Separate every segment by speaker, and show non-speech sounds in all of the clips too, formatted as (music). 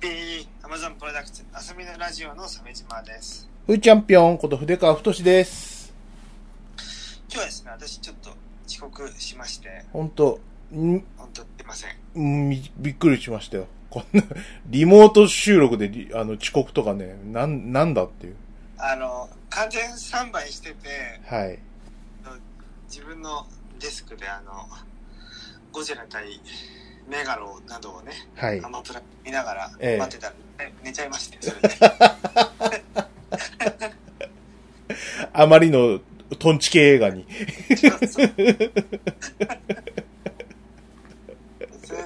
Speaker 1: ピー、アマゾンプロダクツ、遊びのラジオの鮫島です。
Speaker 2: ふーチャンピオンこと筆川太志です。
Speaker 1: 今日はですね、私ちょっと遅刻しまして、
Speaker 2: ほんと、ん？
Speaker 1: 本当すいません。
Speaker 2: んびびっくりしましたよ。こんな、リモート収録でリあの遅刻とかね、なん、なんだっていう。
Speaker 1: あの、完全スタンバイしてて、
Speaker 2: はい。
Speaker 1: 自分のデスクであの、ゴジラ対メガロなどをね、
Speaker 2: はい
Speaker 1: ア。マプラ見ながら
Speaker 2: ええ
Speaker 1: 待ってたら、ね寝ちゃいまして、それで。
Speaker 2: あまりのトンチ系映画に。(laughs)
Speaker 1: それ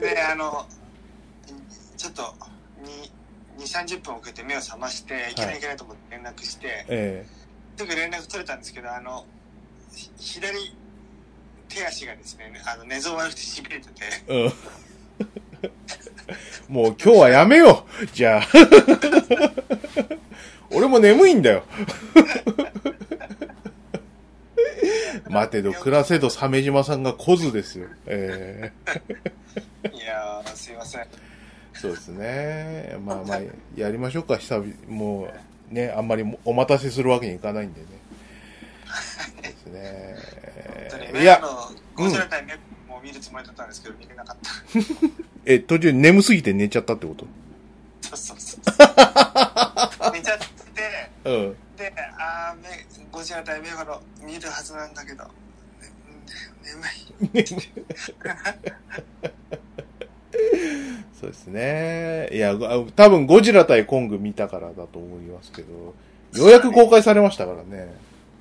Speaker 1: で、あの、ちょっと、2、2 30分遅れて目を覚まして、いけないいけないと思って連絡して、
Speaker 2: え
Speaker 1: すぐ連絡取れたんですけど、あの、ひ左手足がですね、あの寝相悪くて痺れてて、
Speaker 2: えうん。(laughs) もう今日はやめよう。じゃあ。(laughs) 俺も眠いんだよ。(laughs) 待てど、暮らせど、鮫島さんが小津ですよ。ええ
Speaker 1: いやー、すいません。
Speaker 2: そうですね。まあまあ、やりましょうか、久々。もう、ね、あんまりお待たせするわけにいかないんでね。そうですね。いや、
Speaker 1: 見るつもりだったんですけど、見れなかった。(laughs)
Speaker 2: え、途中眠すぎて寝ちゃったってこと？
Speaker 1: そうそうそう。寝ちゃって、
Speaker 2: うん。
Speaker 1: で、あーメ、ゴジラ対メガロ見るはずなんだけど、ね眠い。
Speaker 2: そうですね。いや、ご多分ゴジラ対コング見たからだと思いますけど、ようやく公開されましたからね。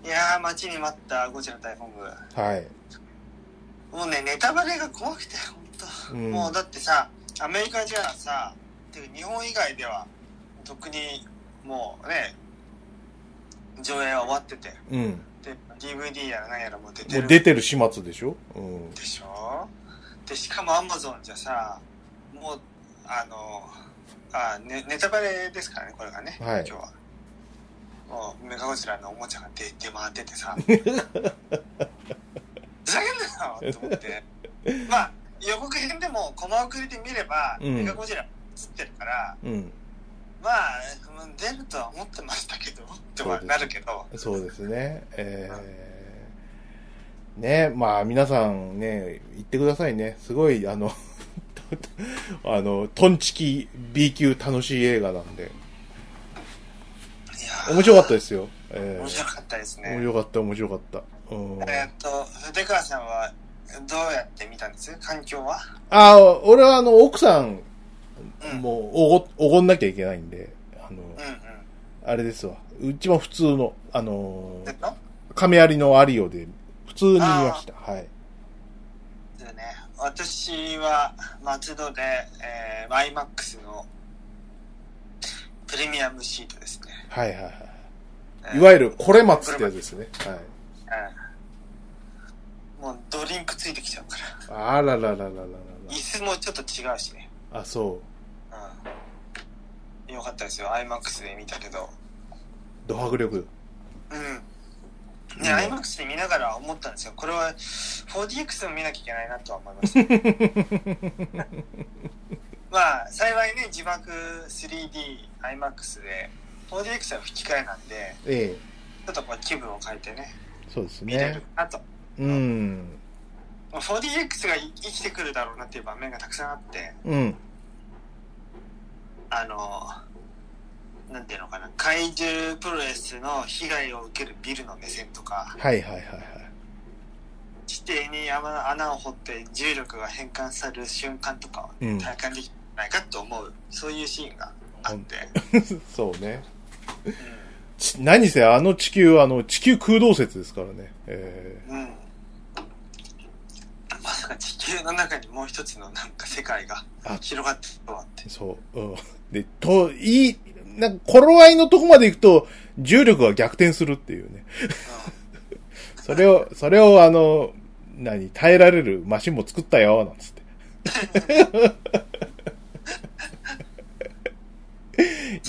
Speaker 1: いやー、待ちに待ったゴジラ対コング。
Speaker 2: はい。
Speaker 1: もうね、ネタバレが怖くて、本当、
Speaker 2: うん。
Speaker 1: もうだってさ、アメリカじゃさ、てか日本以外では、特にもうね、上映は終わってて、
Speaker 2: うん。
Speaker 1: で、DVD やら何やらもう出て
Speaker 2: もう
Speaker 1: る
Speaker 2: 出てる始末でしょ？うん。
Speaker 1: でしょ？で、しかもアマゾンじゃさ、もう、あの、あ、ね、ネタバレですからね、これがね、
Speaker 2: はい。
Speaker 1: 今日は。もう、メガゴジラのおもちゃが出出回っててさ、(laughs) ふざけんなよと思って。まあ、予告編でもコマ送りで見れば、
Speaker 2: うん
Speaker 1: メガゴジラ映ってるから、
Speaker 2: うん。
Speaker 1: まあ、うん出るとは思ってましたけど、とはなるけど、
Speaker 2: そうですね。えー、ね、まあ皆さんね、言ってくださいね。すごい、あの、(laughs) あの、トンチキ B 級楽しい映画なんで。面白かったですよ。えー
Speaker 1: 面白かったですね。
Speaker 2: 面白かった、面白かった。うん。
Speaker 1: えーっと、筆川さんはどうやって見たんです？環境は？
Speaker 2: あ、俺はあの、奥さん、
Speaker 1: うん。
Speaker 2: もう、おご、おごんなきゃいけないんで、あの、
Speaker 1: うん
Speaker 2: あれですわ。うちも普通の、あの亀有のアリオで、普通に見ました。はい。
Speaker 1: でね、私は松戸で、えー、IMAX のプレミアムシートですね。
Speaker 2: はいはいはい。
Speaker 1: えー
Speaker 2: いわゆる、これ松ってやつですね。はい。
Speaker 1: うんもうドリンクついてきちゃうから。
Speaker 2: あららららららら
Speaker 1: 椅子もちょっと違うしね。
Speaker 2: あ、そ
Speaker 1: うん。よかったですよ。IMAX で見たけど。
Speaker 2: う。ド迫力。
Speaker 1: うん。ね、IMAX で見ながら思ったんですよ。これは 4DX でも見なきゃいけないなとは思いました。(laughs) まあ、幸いね、字幕 3D、IMAX で、4DX は吹き替えなんで、
Speaker 2: ええ。
Speaker 1: ちょっとこう気分を変えてね、
Speaker 2: そうです
Speaker 1: 見れる
Speaker 2: ね。
Speaker 1: かなと。
Speaker 2: うん。
Speaker 1: まあ 4DX が生きてくるだろうなっていう場面がたくさんあって、
Speaker 2: うん。
Speaker 1: あの、なんていうのかな、怪獣プロレスの被害を受けるビルの目線とか、
Speaker 2: はいはいはいはい。
Speaker 1: 地底に穴穴を掘って重力が変換される瞬間とかを
Speaker 2: うん
Speaker 1: 体感できないかと思う、そういうシーンがあって、(laughs)
Speaker 2: そうね。
Speaker 1: う
Speaker 2: ち何せあの地球はあの地球空洞説ですからね。え
Speaker 1: ん。うん。か地球の中にもう一つのなんか世界が
Speaker 2: あ
Speaker 1: 広がってるとはって
Speaker 2: え。そう。うん。(laughs) で、と、いい、なんか、頃合いのとこまで行くと、重力が逆転するっていうね。(laughs) それを、それをあの、何、耐えられるマシンも作ったよ、なんつって。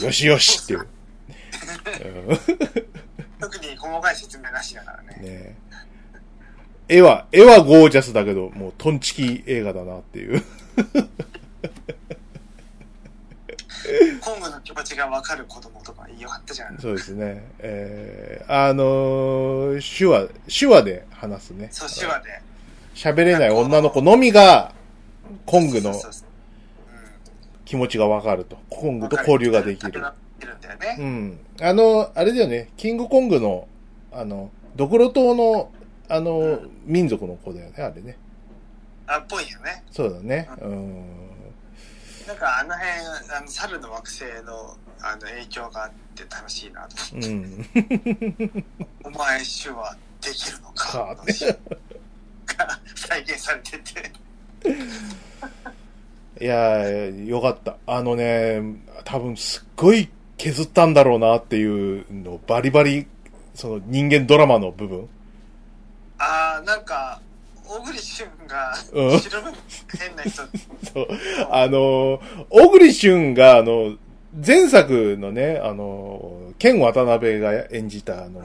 Speaker 2: (laughs) よしよしっていう。うん
Speaker 1: 特に細かい説明なしだからね。
Speaker 2: ね絵は、絵はゴージャスだけど、もうトンチキ映画だなっていう。
Speaker 1: 気持ちがわかる子供とかよかったじゃん。
Speaker 2: そうですね。えー、あのー手話、手話で話すね。
Speaker 1: そう、手話で。
Speaker 2: 喋れない女の子のみが、コングの気持ちがわかると。コン
Speaker 1: うん。
Speaker 2: グと交流ができる。うん。あの、あれだよね、キングコングの、あの、ドクロ島の、あの、
Speaker 1: うん
Speaker 2: 民族の子だよね、あれね。
Speaker 1: あ、っぽいよね。
Speaker 2: そうだね。うん。
Speaker 1: なんかあの辺、あの、猿の惑星の、あの、影響があって楽しいなと思って。
Speaker 2: うん。
Speaker 1: お前手話できるのか
Speaker 2: か
Speaker 1: が再現されてて。
Speaker 2: いやー、よかった。あのね、多分すっごい削ったんだろうなっていうのをバリバリ、その人間ドラマの部分。
Speaker 1: あー、なんか、小栗旬が、
Speaker 2: うん
Speaker 1: 白目変な人。(laughs)
Speaker 2: そう。あの、小栗旬が、あの、前作のね、あの、ケン渡辺が演じた、あの、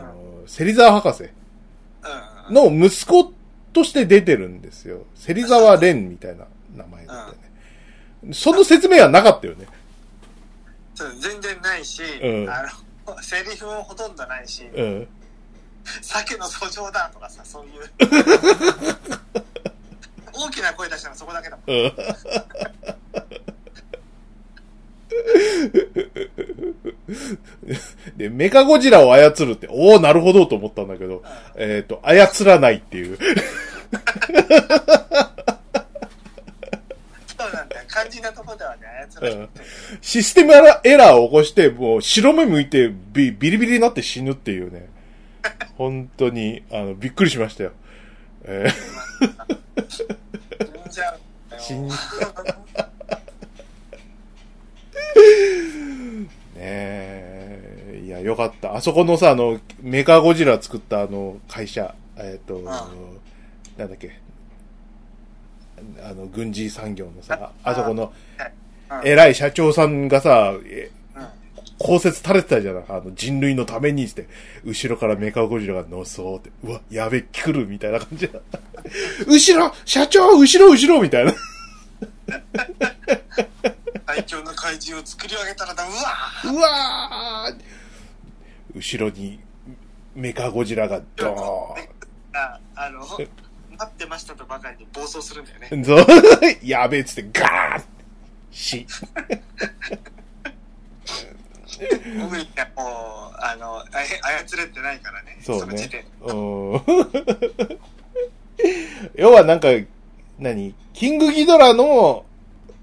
Speaker 2: 芹沢博士。の息子として出てるんですよ。芹沢蓮みたいな名前だったよね。その説明はなかったよね。
Speaker 1: そう全然ないし、
Speaker 2: うん
Speaker 1: あの、(laughs) セリフもほとんどないし、
Speaker 2: うん。
Speaker 1: 鮭の訴状だとかさ、そういう。(laughs) 大きな声出したのそこだけだもん。
Speaker 2: うん。で、メカゴジラを操るって、おおなるほどと思ったんだけど、えっ、と、操らないっていう。
Speaker 1: そうなんだよ。肝心なとこではね、操られてる。
Speaker 2: システムエラーを起こして、もう白目向いてビビリビリになって死ぬっていうね。(laughs) 本当に、あの、びっくりしましたよ。え
Speaker 1: 死んじゃう (laughs)
Speaker 2: ねえ、いや、よかった。あそこのさ、あの、メカゴジラ作ったあの、会社、えっ、と、なんだっけ、あの、軍事産業のさ、あそこの、
Speaker 1: うん
Speaker 2: 偉い社長さんがさ、え
Speaker 1: うん
Speaker 2: 考説垂れてたじゃないあの、人類のためにって、後ろからメカゴジラがのそうって、うわ、やべ、来るみたいな感じだ。後ろ社長後ろ後ろみたいな。
Speaker 1: 最強の怪獣を作り上げたらだ、うわ
Speaker 2: うわー後ろに、メカゴジラがドー (laughs)
Speaker 1: ああの、待ってましたとばかりに暴走するんだよね。(laughs)
Speaker 2: やべえっつって、ガーン死。
Speaker 1: 僕にはもう、あの、あ操れてないからね。
Speaker 2: そうね
Speaker 1: の時点。
Speaker 2: うん。(laughs) 要はなんか、何？キングギドラの、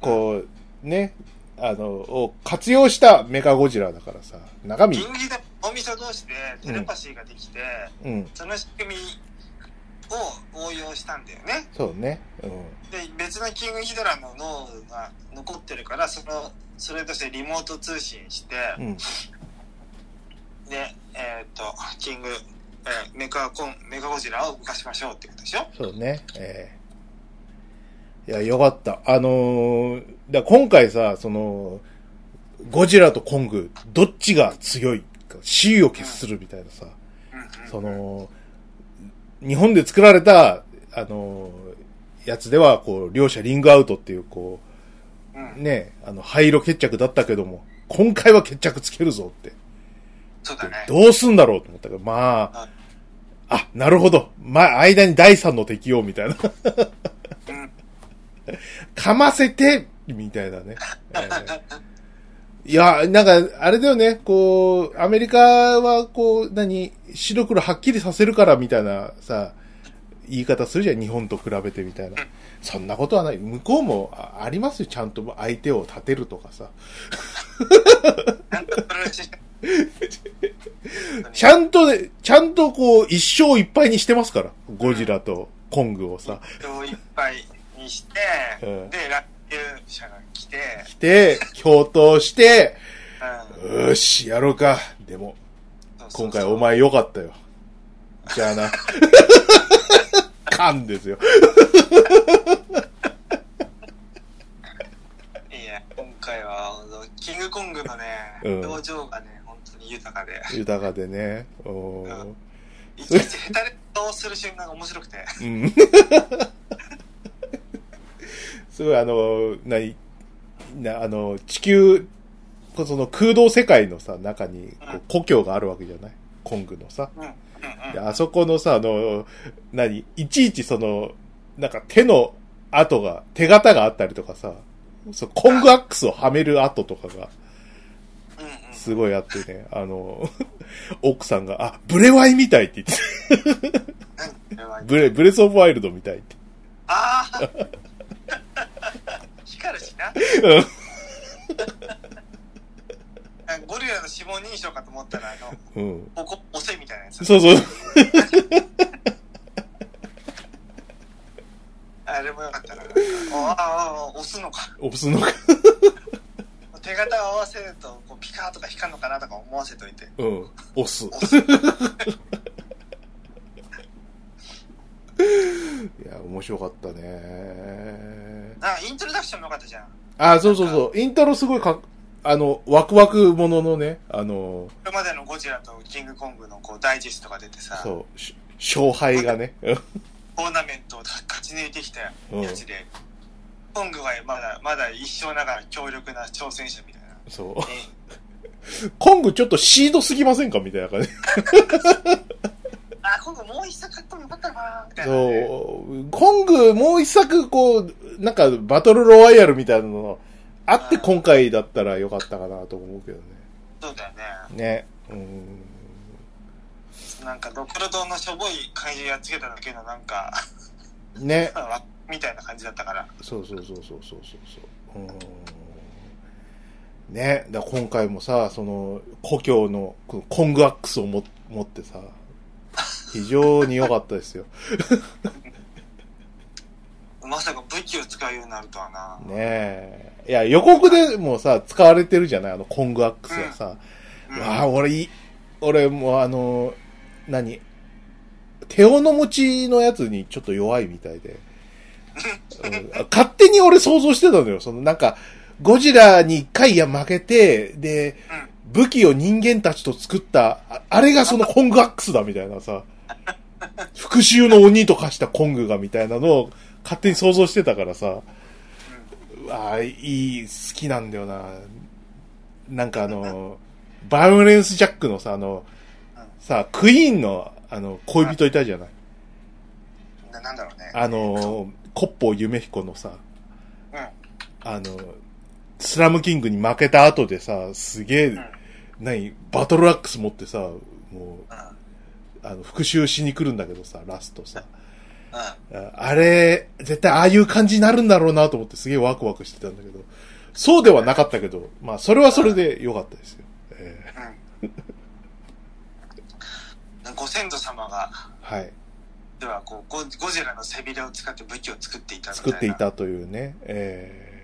Speaker 2: こう、ね、あの、を活用したメカゴジラだからさ、中身
Speaker 1: キ、ングギドラ脳みそ同士でテレパシーができて、
Speaker 2: うん、
Speaker 1: その仕組みを応用したんだよね。
Speaker 2: そうね、うん。
Speaker 1: で、別のキングギドラの脳が残ってるから、その、それとしてリモート通信して、
Speaker 2: うん。
Speaker 1: で、えっ、と、キング、えーメカコン、メカゴジラを動かしましょうってことでしょ？
Speaker 2: そうね。ええいや、よかった。あのーだ今回さ、その、ゴジラとコング、どっちが強いか、死を決するみたいなさ、
Speaker 1: うんうん。
Speaker 2: その、日本で作られた、あのーやつでは、こう、両者リングアウトっていう、こ
Speaker 1: うん
Speaker 2: う、ね、あの、灰色決着だったけども、今回は決着つけるぞって。
Speaker 1: そうだね。
Speaker 2: どうすんだろうと思ったけど、まあ、あ、なるほど。まあ、間に第三の敵を、みたいな。
Speaker 1: うん。
Speaker 2: かませて、みたいなね。えーいや、なんか、あれだよね、こう、アメリカは、こう、何、白黒はっきりさせるから、みたいな、さ、言い方するじゃん、日本と比べてみたいな。そんなことはない。向こうもあありますよ、ちゃんと相手を立てるとかさ。
Speaker 1: ちゃんと
Speaker 2: ちゃんとね、ちゃんとこう、一生いっぱいにしてますから。ゴジラとコングをさ。
Speaker 1: 人をいっぱいにして、
Speaker 2: うん
Speaker 1: で、乱入者が来て、
Speaker 2: 来て、共闘して、
Speaker 1: うん
Speaker 2: よーし、やろうか。でも、今回お前良かったよ。じゃあな。カンですよ。
Speaker 1: いや、今回は、キングコングのね、
Speaker 2: うん
Speaker 1: 表情がね、本当に豊かで、
Speaker 2: 豊かでね。おー
Speaker 1: うんいちいち下手で倒する瞬間が面白くて、
Speaker 2: うん。すごいあの、何？な、あの、地球その空洞世界のさ、中にこう故郷があるわけじゃない？コングのさ。
Speaker 1: うん。うん。
Speaker 2: であそこのさ、あの、何？いちいちその、なんか手の跡が、手形があったりとかさ、そう、コングアックスをはめる跡とかが。すごいあってね、あの、(laughs) 奥さんが、あ、ブレワイみたいって言って、ブレ、ブレスオブワイルドみたいって。
Speaker 1: ああ光 (laughs) るしな。ゴリラの指紋認証かと思ったら、あの、
Speaker 2: うん。
Speaker 1: ここ、押せみたいなやつ。
Speaker 2: そうそう。(laughs)
Speaker 1: あれもよかったな。ああ、押すのか。
Speaker 2: 押すのか。
Speaker 1: 手形を合わせると、こうピカーとか光るのかなとか思わせといて。
Speaker 2: うん。押す。
Speaker 1: 押す。(laughs)
Speaker 2: いや、面白かったね。
Speaker 1: あ、イントロダクションもよかったじゃん。
Speaker 2: あ、そうそうそう。イントロすごいかっ、あの、ワクワクもののね、あの、
Speaker 1: これまでのゴジラとキングコングのこうダイジェストが出てさ、
Speaker 2: そう、し勝敗がね。(laughs)
Speaker 1: トーナメントを勝ち抜いてきたやつで、コングはまだ、まだ一生ながら強力な挑戦者みたいな。
Speaker 2: そう。(laughs)
Speaker 1: え
Speaker 2: コングちょっとシードすぎませんかみたいな感じ。(laughs)
Speaker 1: あ、コングもう一作買ってもよかったかなみたいなね、
Speaker 2: そう。コングもう一作こう、なんかバトルロワイヤルみたいなのあって
Speaker 1: うん
Speaker 2: 今回だったらよかったかなと思うけどね。
Speaker 1: そうだよね。
Speaker 2: ね。うん。
Speaker 1: なんか、ドクロ堂のしょぼい怪獣やっつけただけのなんか、
Speaker 2: ね。(laughs)
Speaker 1: みたいな感じだったから。
Speaker 2: そうそうそうそうそうそうそう。うん。ね。だ今回もさ、その、故郷のコングアックスをも持ってさ、非常に良かったですよ。
Speaker 1: まさか武器を使うようになるとはな。
Speaker 2: ねえ。いや、予告でもさ、使われてるじゃない？あの、コングアックスがさ。
Speaker 1: うん
Speaker 2: わあ、俺俺もうあの、何？手斧の持ちのやつにちょっと弱いみたいで。うん勝手に俺想像してたのよ。そのなんか、ゴジラに一回や負けて、で、武器を人間たちと作った、ああれがその (laughs) コングアックスだみたいなさ、復讐の鬼と化したコングがみたいなのを勝手に想像してたからさ、うわあ、いい、好きなんだよな。なんかあの、バイオレンスジャックのさ、あの、さ、クイーンの、あの、恋人いたじゃない？
Speaker 1: うん。ななんだろうね。
Speaker 2: あの、コッポー夢彦のさ、
Speaker 1: うん。
Speaker 2: あの、スラムキングに負けた後でさ、すげえ、
Speaker 1: ん
Speaker 2: 何、バトルアックス持ってさ、もう、
Speaker 1: うん。
Speaker 2: あの、復讐しに来るんだけどさ、ラストさ。
Speaker 1: うん。
Speaker 2: ああれ、絶対ああいう感じになるんだろうなと思ってすげえワクワクしてたんだけど、そうではなかったけど、まあ、それはそれで良かったですよ。え
Speaker 1: うん。(laughs) ご先祖様が、
Speaker 2: ーはい。
Speaker 1: ではこうゴ、ゴジラの背びれを使って武器を作っていたみたいな。
Speaker 2: 作っていたというね、えー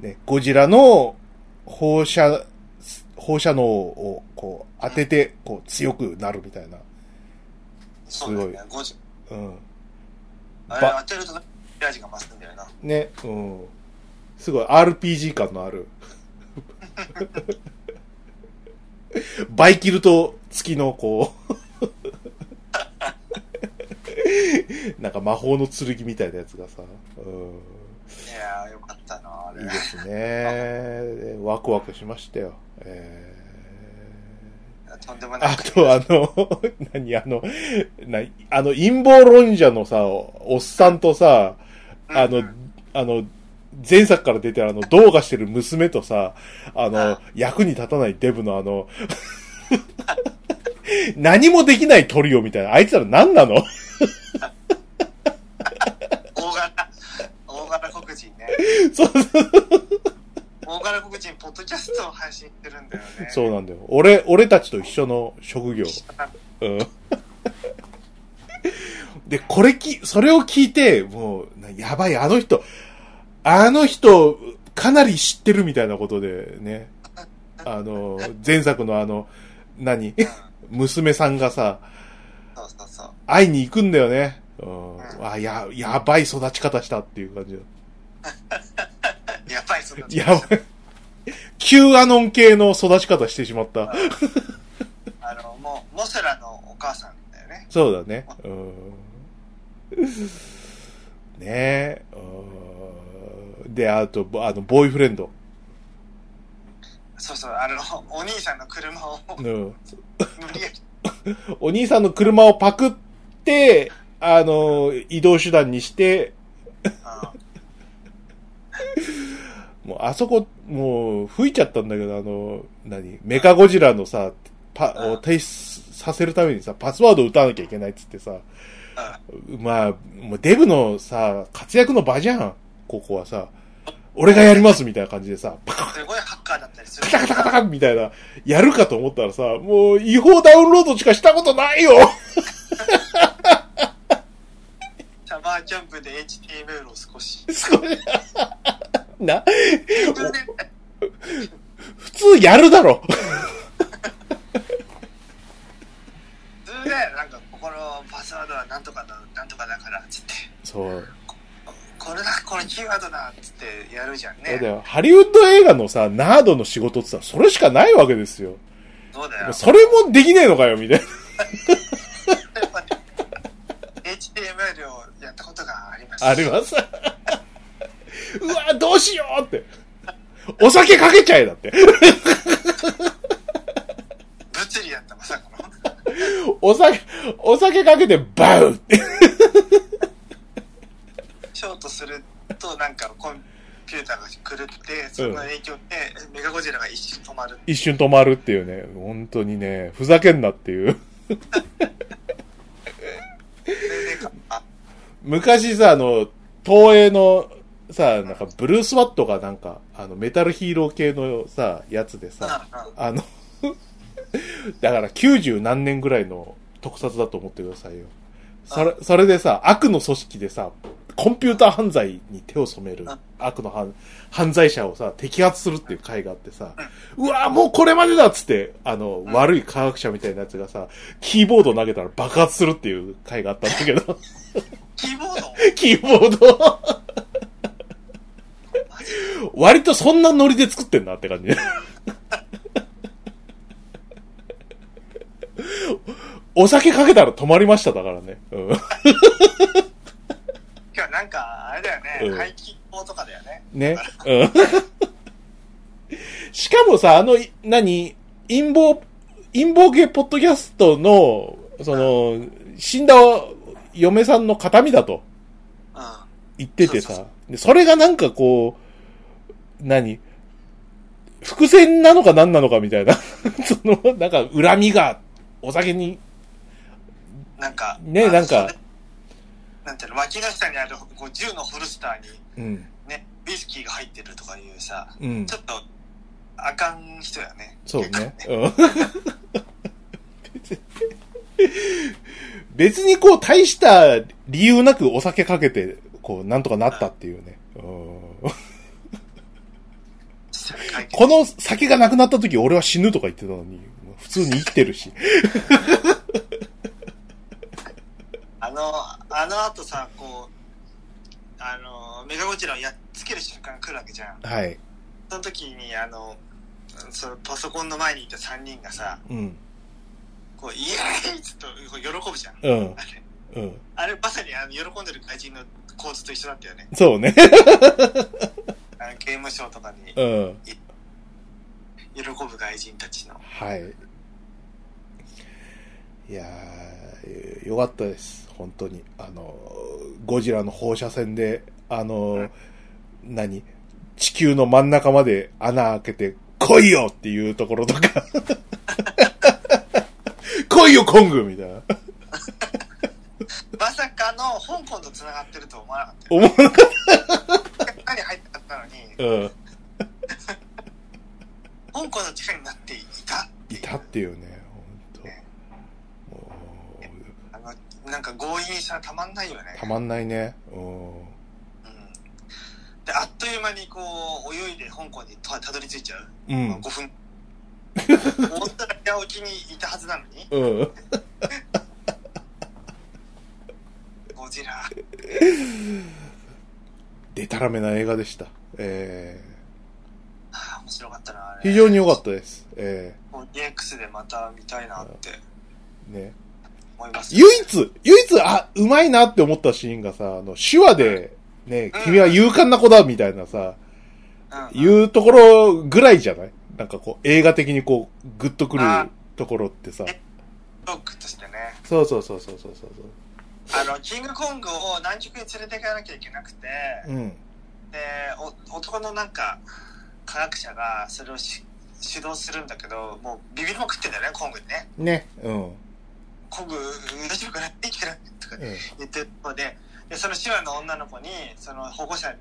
Speaker 2: ね、ゴジラの放射、放射能をこう当てて、こう強くなるみたいな。
Speaker 1: そうだよね。ゴジ
Speaker 2: うん。
Speaker 1: あれ
Speaker 2: ば
Speaker 1: 当てると、ミラージが増すんだよな。
Speaker 2: ね、うん。すごい RPG 感のある。(laughs) バイキルト付きのこう、(laughs) なんか魔法の剣みたいなやつがさ、うん。
Speaker 1: いやー、よかったな、あれ。
Speaker 2: いいですね。(laughs) ワクワクしましたよ。え
Speaker 1: とんでも
Speaker 2: ー、
Speaker 1: ない。
Speaker 2: あと、あの、(laughs) 何、あの、なあの、陰謀論者のさ、おっさんとさ、あの
Speaker 1: うん、
Speaker 2: あの、前作から出てるあの、動画してる娘とさ、あの
Speaker 1: あ、
Speaker 2: 役に立たないデブのあの、(laughs) 何もできないトリオみたいな。あいつら何なの？
Speaker 1: 大柄、大柄黒人ね。
Speaker 2: そうそう
Speaker 1: 大柄黒人、ポッドキャストを配信してるんだよね。
Speaker 2: そうなんだよ。俺、俺たちと一緒の職業。(laughs) うん。(laughs) で、これき、それを聞いて、もう、なやばい、あの人、あの人、かなり知ってるみたいなことでね。(laughs) あの、前作のあの、何？
Speaker 1: うん
Speaker 2: 娘さんがさ、
Speaker 1: そうそうそう。
Speaker 2: 会いに行くんだよね。うん。あ、や、やばい育ち方したっていう感じだ。
Speaker 1: やばい、その
Speaker 2: やばい。旧アノン系の育ち方してしまった。
Speaker 1: あの、もう、モスラのお母さんだよね。
Speaker 2: そうだね。うん。ねえ。うんで、あと、ぼあの、ボーイフレンド。
Speaker 1: そうそう、あの、お兄さんの車を
Speaker 2: うん。
Speaker 1: 無理やり、
Speaker 2: お兄さんの車をパクって、あの、移動手段にして、
Speaker 1: あ
Speaker 2: もうあそこ、もう吹いちゃったんだけど、あの、何？メカゴジラのさ、パ、
Speaker 1: うん
Speaker 2: を提出させるためにさ、パスワードを打たなきゃいけないっつってさ、
Speaker 1: あ。
Speaker 2: まあ、もうデブのさ、活躍の場じゃん、ここはさ。俺がやりますみたいな感じでさ、パカ
Speaker 1: すごいハッカーだったりする。
Speaker 2: カタカタカタカタみたいな、やるかと思ったらさ、もう違法ダウンロードしかしたことないよ。
Speaker 1: シャバージャンプで HTML を少し。
Speaker 2: すごいな、
Speaker 1: 普通
Speaker 2: やるだろ。
Speaker 1: 普通で、なんか、ここのパスワードはなんとかだ、なんとかだから、つって。
Speaker 2: そう。
Speaker 1: これだ、これキーワードだ、つってやるじゃんね。
Speaker 2: そうだよ。ハリウッド映画のさ、ナードの仕事ってさ、それしかないわけですよ。
Speaker 1: そうだよ。
Speaker 2: それもできねえのかよ、みたいな。(laughs)
Speaker 1: HTML をやったことがあります。
Speaker 2: あります。うわ、どうしようって。お酒かけちゃえ、だって。
Speaker 1: 物理やった、まさかの。
Speaker 2: お酒、お酒かけてバウって。
Speaker 1: ショートすると、なんかコンピューターが狂って、その影響で、メガゴジラが一瞬止まる。
Speaker 2: 一瞬止まるっていうね。本当にね、ふざけんなっていう。(laughs) 昔さ、あの、東映のさ、なんか、ブルース・ワットがなんか、あの、メタルヒーロー系のさ、やつでさ、あの、(laughs) だから90何年ぐらいの特撮だと思ってくださいよ。それ、それでさ、悪の組織でさ、コンピューター犯罪に手を染める
Speaker 1: うん。
Speaker 2: 悪の犯犯罪者をさ、摘発するっていう回があってさ、うわもうこれまでだっつって、あの、
Speaker 1: ん。
Speaker 2: 悪い科学者みたいなやつがさ、キーボード投げたら爆発するっていう回があったんだけど、(laughs)
Speaker 1: キーボード？(laughs)
Speaker 2: キーボード割とそんなノリで作ってんなって感じ。(laughs) お酒かけたら止まりましただからね。うん。
Speaker 1: 今日なんか、あれだよね、
Speaker 2: うん
Speaker 1: 排気口とかだよね。
Speaker 2: ね。うん。しかもさ、あの、い何？陰謀、陰謀系ポッドキャストの、その、死んだ嫁さんの形見だと
Speaker 1: うん。
Speaker 2: 言ってて
Speaker 1: そうそ
Speaker 2: さ、でそれがなんかこう、何？伏線なのか何なのかみたいな、(laughs) その、なんか恨みがお酒に、
Speaker 1: なんか、
Speaker 2: ねなんか。
Speaker 1: なんていうの、脇の下にあるこう銃のホルスターに
Speaker 2: うん、
Speaker 1: ね、ウイスキーが入ってるとかいうさ、
Speaker 2: うん。
Speaker 1: ちょ、っと、あかん人やね。
Speaker 2: そうね。(laughs) 別にこう大した理由なくお酒かけて、こうなんとかなったっていうね。うんこの酒がなくなった時俺は死ぬとか言ってたのに、普通に生きてるし。
Speaker 1: あの、あの後さ、こう、あの、メガゴジラをやっつける瞬間が来るわけじゃん。
Speaker 2: はい。
Speaker 1: その時に、あの、そのパソコンの前にいた3人がさ、
Speaker 2: うん。
Speaker 1: こう、イエーイっつっと喜ぶじゃん。
Speaker 2: うん。
Speaker 1: あれ、
Speaker 2: うん。
Speaker 1: あれまさにあの喜んでる怪人の構図と一緒だったよね。
Speaker 2: そうね。
Speaker 1: 刑務所とかに
Speaker 2: うん。
Speaker 1: 喜ぶ外人たちの。
Speaker 2: はい。いやー、よかったです。本当に。あの、ゴジラの放射線で、あの、何地球の真ん中まで穴開けて、来いよっていうところとか。(laughs) 来いよ、コングみたいな。(laughs)
Speaker 1: まさかの香港と繋がってると思わなかったよ。
Speaker 2: 思わなかっ
Speaker 1: 中に (laughs) 入ってなのに、
Speaker 2: た。うん。
Speaker 1: 香港の地下になっていたって
Speaker 2: い
Speaker 1: いう。
Speaker 2: たっていうね、本当も
Speaker 1: あの、なんか強引さたまんないよね
Speaker 2: う。たまんないね。うん。
Speaker 1: うん。で、あっという間にこう、泳いで香港にたたどり着いちゃう。
Speaker 2: うん。
Speaker 1: 5分。オーストラリア沖にいたはずなのに、
Speaker 2: うん。
Speaker 1: ゴジラ。(laughs)
Speaker 2: でたらめな映画でした。え
Speaker 1: ああ、面白かったな、あ
Speaker 2: ー、
Speaker 1: れ。
Speaker 2: 非常に良かったです。え
Speaker 1: もう DX でまた見たいなって
Speaker 2: ー、ね。
Speaker 1: 思います。
Speaker 2: 唯一、唯一、あ、うまいなって思ったシーンがさ、あの、手話で、ね、
Speaker 1: うん
Speaker 2: 君は勇敢な子だみたいなさ、
Speaker 1: うん、うん。
Speaker 2: いうところぐらいじゃない？なんかこう、映画的にこう、グッとくる
Speaker 1: あ
Speaker 2: ところってさ。
Speaker 1: ロックとしてね。
Speaker 2: そうそうそうそうそうそう
Speaker 1: あの、キングコングを南極に連れていかなきゃいけなくて。
Speaker 2: うん。
Speaker 1: で、お男のなんか、科学者がそれをし指導するんだけど、もうビビりまくってんだよね、コングにね。
Speaker 2: ね。うん。
Speaker 1: コング、大丈夫かな生きてるとか
Speaker 2: え
Speaker 1: 言ってるので、で、その手話の女の子に、その保護者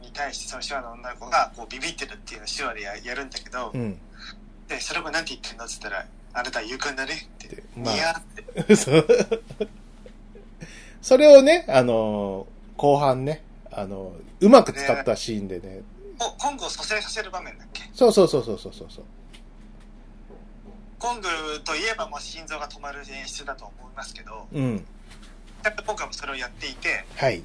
Speaker 1: に対してその手話の女の子がこうビビってるっていうのを手話でややるんだけど
Speaker 2: え、うん。
Speaker 1: で、その子なんて言ってんのって言ったら、あなたは勇敢だねって。
Speaker 2: で
Speaker 1: ニ
Speaker 2: まあ
Speaker 1: ヤーって。
Speaker 2: それをね、あのー後半ね、あのーうまく使ったシーンでね。
Speaker 1: おコングを蘇生させる場面だっけ？
Speaker 2: そうそうそうそうそうそうそう。
Speaker 1: コングといえばもう心臓が止まる演出だと思いますけど、
Speaker 2: うん。
Speaker 1: 今回もそれをやっていて、
Speaker 2: はい。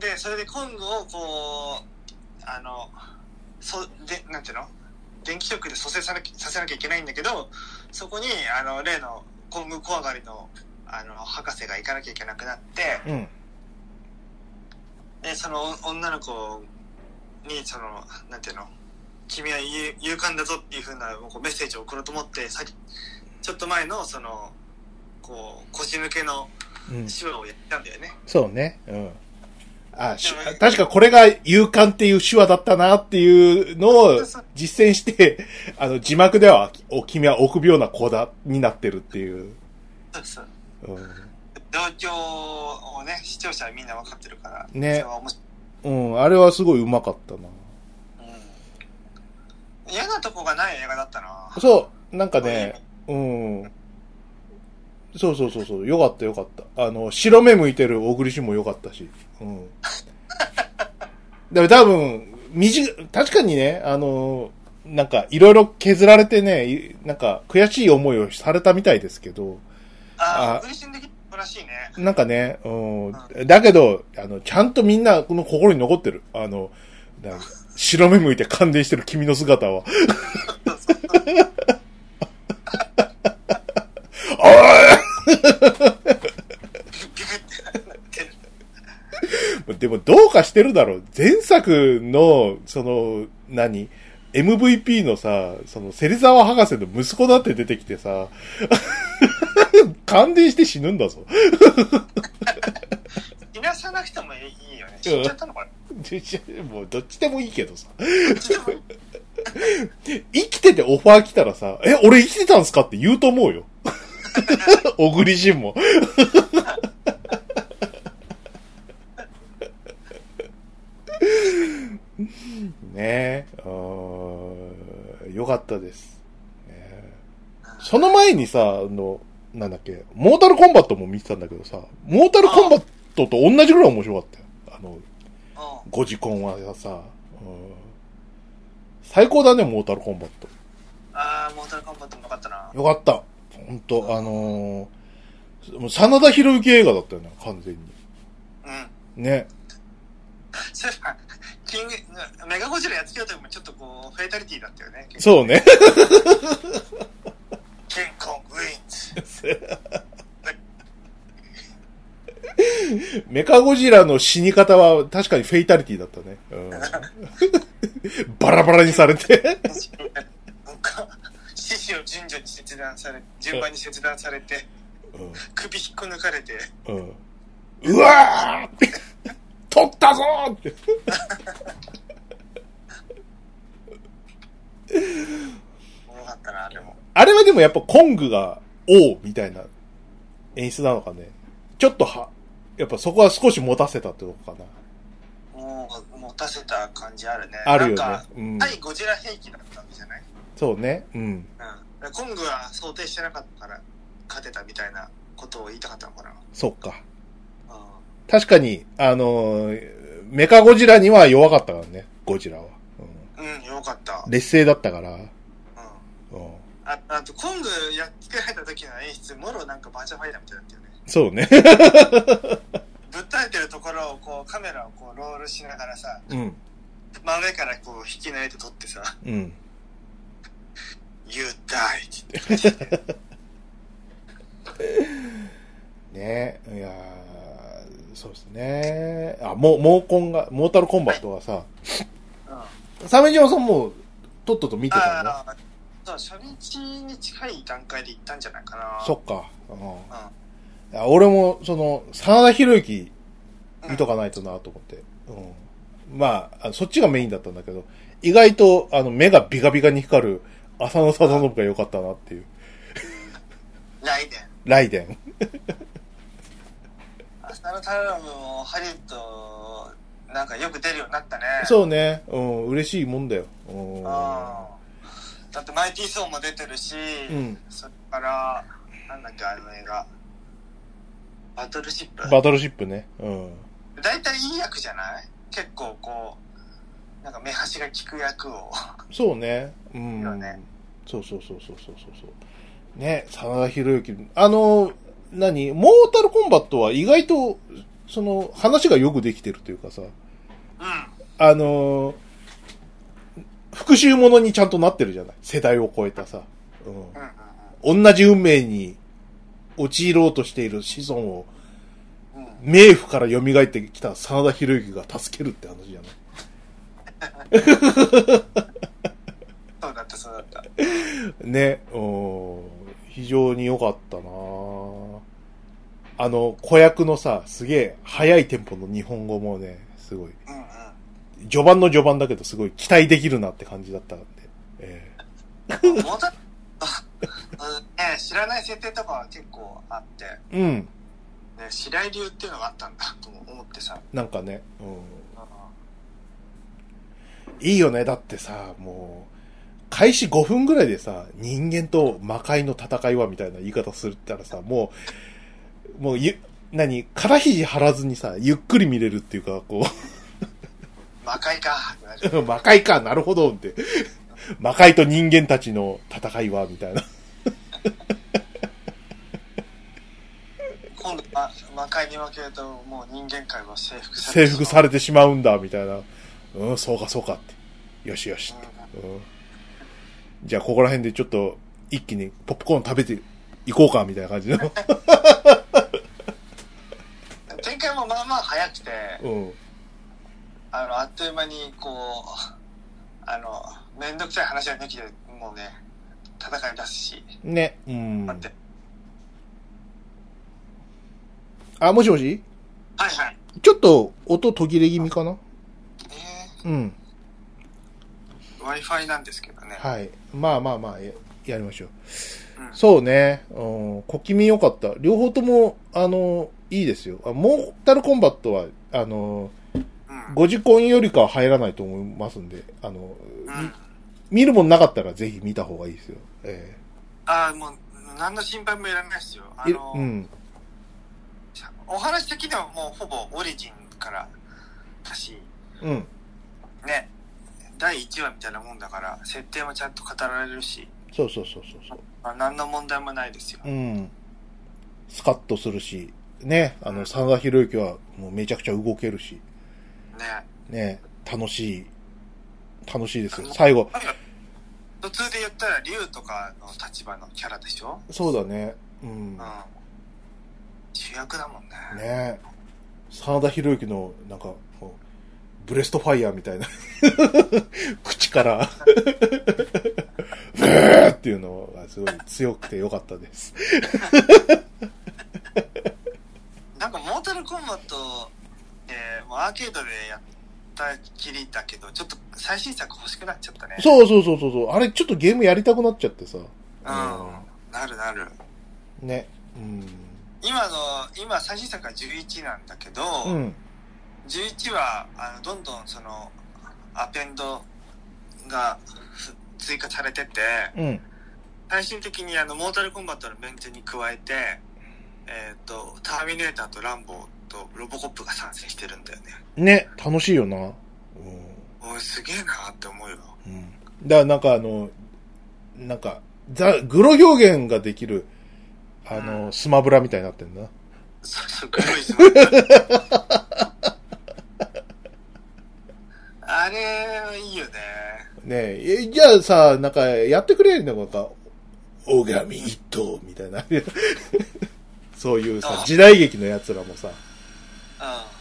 Speaker 1: で、それでコングをこう、あの、そ、で、なんていうの？電気ショックで蘇生さなきさせなきゃいけないんだけど、そこに、あの、例のコング怖がりの、あの、博士が行かなきゃいけなくなって、
Speaker 2: うん。
Speaker 1: で、その女の子に、その、なんていうの？君は勇勇敢だぞっていうふうなこうメッセージを送ろうと思って、さちょっと前の、その、こう、腰抜けの
Speaker 2: うん。
Speaker 1: 手話をやったんだよね。
Speaker 2: そうね。うん。あ、し確かこれが勇敢っていう手話だったなっていうのを実践して、あの、字幕では、お、君は臆病な子だ、になってるっていう。
Speaker 1: そうそう。
Speaker 2: うん。
Speaker 1: 状況をね、視聴者はみんな分かってるから。
Speaker 2: ねうん、あれはすごいうまかったな。
Speaker 1: うん。嫌なとこがない映画だったな。
Speaker 2: そう、なんかね、うん。そうそうそうそう、よかったよかった。あの、白目向いてる小栗旬もよかったし。うん。(laughs) でも多分、短い、確かにね、あの、なんか、いろいろ削られてね、いなんか、悔しい思いをされたみたいですけど、あ
Speaker 1: ああ、小栗旬的に素晴らしいね。
Speaker 2: なんかね、うん。だけど、あの、ちゃんとみんな、この心に残ってる。あの、白目向いて感電してる君の姿は。おい。でもどうかしてるだろう。前作の、その、何 ?MVP のさ、その、芹沢博士の息子だって出てきてさ、感電して死ぬんだぞ。
Speaker 1: いなさなくてもいいよね。死んじゃったのかな？(laughs)
Speaker 2: もうどっちでもいいけどさ。生きててオファー来たらさ、え、俺生きてたんすかって言うと思うよ。(laughs) 小栗旬も。(laughs) ねえ、よかったです。ねその前にさ、あの、なんだっけ、モータルコンバットも見てたんだけどさ、モータルコンバットと同じぐらい面白かったよ。あの、
Speaker 1: うん
Speaker 2: 5時コンはさ、うん最高だね、モータルコンバット。
Speaker 1: ああ、モータルコンバットもよかったな。
Speaker 2: よかった。本当あのー、もう真田広之映画だったよね、完全に。
Speaker 1: うん。
Speaker 2: ね。
Speaker 1: そういえば、キング、メガゴジラやっつけようともちょっとこう、フェイタリティだったよね。
Speaker 2: そうね。(laughs)
Speaker 1: キン。
Speaker 2: メカゴジラの死に方は確かにフェイタリティだったね。うん、(laughs) バラバラにされて。
Speaker 1: 獅子を順序に切断され、順番に切断されて、
Speaker 2: うん
Speaker 1: 首引っこ抜かれて、
Speaker 2: うん、うわー取ったぞーって。
Speaker 1: おもろかったな、でも。
Speaker 2: あれはでもやっぱコングが王みたいな演出なのかね。ちょっとは、やっぱそこは少し持たせたってとこかな。
Speaker 1: もう、持たせた感じあるね。
Speaker 2: あるよね
Speaker 1: なんか、
Speaker 2: うん
Speaker 1: 対ゴジラ兵器だったわけじゃない？
Speaker 2: そうね。うん。
Speaker 1: うん。コングは想定してなかったから、勝てたみたいなことを言いたかったのかな。
Speaker 2: そっか。
Speaker 1: う
Speaker 2: 確かに、あのーメカゴジラには弱かったからね、ゴジラは。うん
Speaker 1: ん。うん、よかった。
Speaker 2: 劣勢だったから。
Speaker 1: ああと、コングやっつけられた時の演出、もろなんかバーチャファイターみたいだったよね。
Speaker 2: そうね。(laughs)
Speaker 1: ぶっ倒れてるところをこうカメラをこうロールしながらさ、
Speaker 2: うん。
Speaker 1: 真上からこう引き抜いて撮ってさ、
Speaker 2: うん。
Speaker 1: You die って言って。
Speaker 2: ねいやーそうですね。あ、もう、モーコンが、モータルコンバットはさ、
Speaker 1: う
Speaker 2: 鮫島さんも、とっとと見てたの
Speaker 1: ああ、そう、初日に近い段階で行ったんじゃないかな。
Speaker 2: そっか。うん
Speaker 1: うん。
Speaker 2: いや俺も、その、真田広之見とかないとなと思って。うん。まあそっちがメインだったんだけど、意外と、あの、目がビカビカに光る浅野忠信が良かったなっていう。
Speaker 1: ライデン。
Speaker 2: ライデン。(laughs)
Speaker 1: 浅野太郎もハリウッド、なんかよく出るようになったね。う。
Speaker 2: そうね。うん、嬉しいもんだよ。うん。
Speaker 1: だってマイティー・ソーも出てるし、
Speaker 2: うん
Speaker 1: それから、なんだっけ、あの映画。バトルシップ
Speaker 2: バトルシップね。うん。
Speaker 1: 大体いい役じゃない？結構こう、なんか目端が利く役を。
Speaker 2: そうね。うん。
Speaker 1: よね
Speaker 2: そうそうそうそうそうそうそう。ね、真田広之。あの、何？モータルコンバットは意外と、その、話がよくできてるというかさ、
Speaker 1: うん。
Speaker 2: あの、復讐ものにちゃんとなってるじゃない世代を超えたさ。
Speaker 1: うん。
Speaker 2: 同じ運命に陥ろうとしている子孫を。冥府から蘇ってきた真田広之が助けるって話じゃない
Speaker 1: そうだった、そうだった。
Speaker 2: ね、うん、非常に良かったなあの、子役のさ、すげえ速いテンポの日本語もね、すごい、
Speaker 1: うんうん。
Speaker 2: 序盤の序盤だけどすごい期待できるなって感じだったんで、え
Speaker 1: もうだあね、知らない設定とかは結構あって、
Speaker 2: えうん、
Speaker 1: ね、白井流っていうのがあったんだと思ってさ。
Speaker 2: なんかね、うん、いいよね、だってさ、もう、開始5分ぐらいでさ、人間と魔界の戦いはみたいな言い方するったらさ、もう、もうゆ、何、肩肘張らずにさ、ゆっくり見れるっていうか、こう、
Speaker 1: 魔界か (laughs)
Speaker 2: 魔界か、なるほど、って。魔界と人間たちの戦いは、みたいな。
Speaker 1: 今度、ま、魔界に負けると、もう人間界は征服さ
Speaker 2: 征
Speaker 1: れて
Speaker 2: 服されてしまうんだ、みたいな。うん、そうか、そうかって。よしよしって。うん。じゃあ、ここら辺でちょっと、一気にポップコーン食べていこうか、みたいな感じの。(laughs)
Speaker 1: 展開もまあまあ早くて、
Speaker 2: うん。
Speaker 1: あの、あっという間に、こう、あの、めんどくさい話は抜きで、もうね、戦い出すし、
Speaker 2: ね。うん。
Speaker 1: 待って。
Speaker 2: あ、もしもし？
Speaker 1: はいはい。
Speaker 2: ちょっと、音途切れ気味かな？
Speaker 1: え
Speaker 2: うん。
Speaker 1: ー、Wi-Fi なんですけどね。
Speaker 2: はい。まあまあまあ、ややりましょう。
Speaker 1: うん
Speaker 2: そうね。うん。小気味良かった。両方とも、あの、いいですよ。あモータルコンバットは、あの、
Speaker 1: うん。
Speaker 2: 5時コンよりかは入らないと思いますんで、あの、
Speaker 1: うん。
Speaker 2: 見るもんなかったらぜひ見た方がいいですよ。え
Speaker 1: ああ、もう、何の心配もいらないですよ。あの、
Speaker 2: うん。
Speaker 1: お話的にはもうほぼオリジンからだし、
Speaker 2: うん。
Speaker 1: ね、第1話みたいなもんだから、設定もちゃんと語られるし、
Speaker 2: そうそうそうそうそう。
Speaker 1: まあ、何の問題もないですよ。
Speaker 2: うん。スカッとするし、ね、あの、真田広之はもうめちゃくちゃ動けるし、
Speaker 1: ね。
Speaker 2: ね、楽しい、楽しいですよ。最後、
Speaker 1: 途中で言ったら、リュウとかの立場のキャラでしょ？
Speaker 2: そうだね。うん
Speaker 1: うん。。主役だもんね。
Speaker 2: ね真田広之の、なんか、ブレストファイヤーみたいな、(laughs) 口から、(laughs) ブーっていうのがすごい強くてよかったです。(laughs)
Speaker 1: なんか、モータルコンバット、えー、もうアーケードでやったきりだけど、ちょっと最新作欲しくなっちゃったね。
Speaker 2: そうそうそうそうそう。あれちょっとゲームやりたくなっちゃってさ。
Speaker 1: うん。なるなる。
Speaker 2: うん。ね。うん。
Speaker 1: 今の、今最新作は11なんだけど、
Speaker 2: うん。
Speaker 1: 11は、あの、どんどんその、アペンドがふ追加されてて、
Speaker 2: うん。
Speaker 1: 最終的にあの、モータルコンバットのメンツに加えて、えっ、と、ターミネーターとランボーとロボコップが参戦してるんだよね。
Speaker 2: ね、楽しいよな。うん。
Speaker 1: おい、すげえなって思うよ。
Speaker 2: うん。だからなんかあの、なんか、ザ、グロ表現ができる、あの、スマブラみたいになってんだな。
Speaker 1: そうそう、黒いスマホあれ、いいよね。
Speaker 2: ねえ、えじゃあさ、なんか、やってくれるのなんか、拝み一頭みたいな。そういうさ
Speaker 1: あ、
Speaker 2: 時代劇のやつらもさ、
Speaker 1: う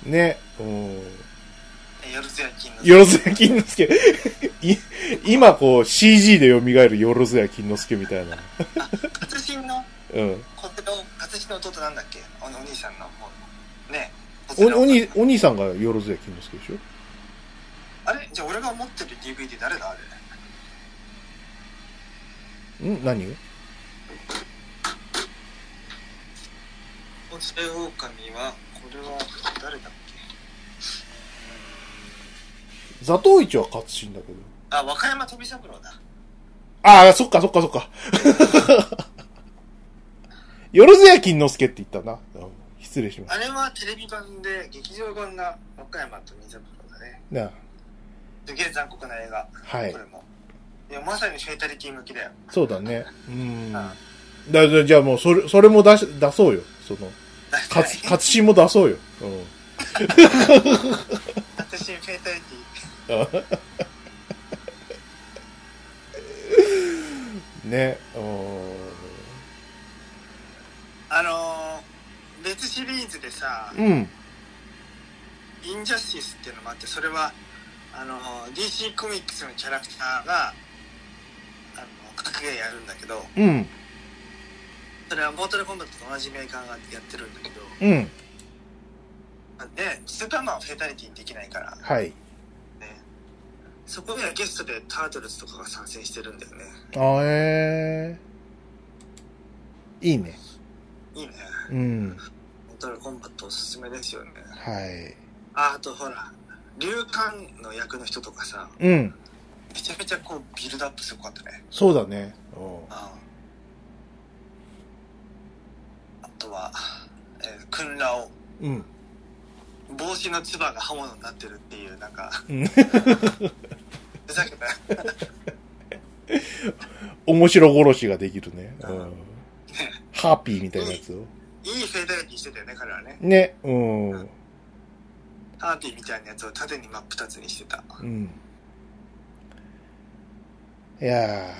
Speaker 2: ね、うん。
Speaker 1: ん。よろずや金の
Speaker 2: よろずや金之助。(laughs) い今こう CG で蘇るよろずや金之助みたいな。
Speaker 1: 活心の？
Speaker 2: うん。
Speaker 1: 子供活心の弟なんだっけ？おお兄さんの。方のね
Speaker 2: お、おに、お兄さんがよろずや金之助でしょ？
Speaker 1: あれ？じゃあ俺が持ってる DVD 誰だ？あれ。
Speaker 2: ん？何が
Speaker 1: おつれ狼はこれは誰だっけ？
Speaker 2: 座頭市は勝新だけど。
Speaker 1: あ和歌山飛三郎だ
Speaker 2: ああ、そっかそっかそっか。(laughs) よろずや金之助って言ったな。うん失礼しまし
Speaker 1: あれはテレビ版で劇場版が和歌山飛三郎だね
Speaker 2: た。なあ
Speaker 1: すげえ残酷な映画
Speaker 2: はい
Speaker 1: これもいやまさにフェイタリティ向きだよ
Speaker 2: そうだね。うん。だじゃあもう、それ、それも出し、出そうよ。その、勝、勝新も出そうよ。うん。
Speaker 1: 私フェイタリティ
Speaker 2: ね。うん
Speaker 1: あのー、別シリーズでさ、
Speaker 2: うん。
Speaker 1: インジャスティスっていうのもあって、それは、あのー、DC コミックスのキャラクターが、あの、格ゲーやるんだけど、
Speaker 2: うん。
Speaker 1: それはモータルコンバットと同じメーカーがやってるんだけど、
Speaker 2: うん。
Speaker 1: で、スーパーマンはフェイタリティにできないから、
Speaker 2: はい。
Speaker 1: ね、そこではゲストでタートルズとかが参戦してるんだよね。
Speaker 2: あえー。いいね。
Speaker 1: いいね。
Speaker 2: うん。
Speaker 1: モータルコンバットおすすめですよね。
Speaker 2: はい。
Speaker 1: あ、あとほら、竜冠の役の人とかさ、
Speaker 2: うん。
Speaker 1: めちゃめちゃこうビルドアップすごかったね。
Speaker 2: そうだね。うん
Speaker 1: ああとは、えー、クンラオ。
Speaker 2: うん。
Speaker 1: 帽子のつばが刃物になってるっていう、なんか、
Speaker 2: うん
Speaker 1: ふざけた。(laughs)
Speaker 2: 面白殺しができるね。う
Speaker 1: うん
Speaker 2: ん。ハーピーみたいなやつを。
Speaker 1: いいフェイタリティしてたよね、彼はね。
Speaker 2: ね。うん。
Speaker 1: ハーピーみたいなやつを縦に真っ二つにしてた。
Speaker 2: うん。いや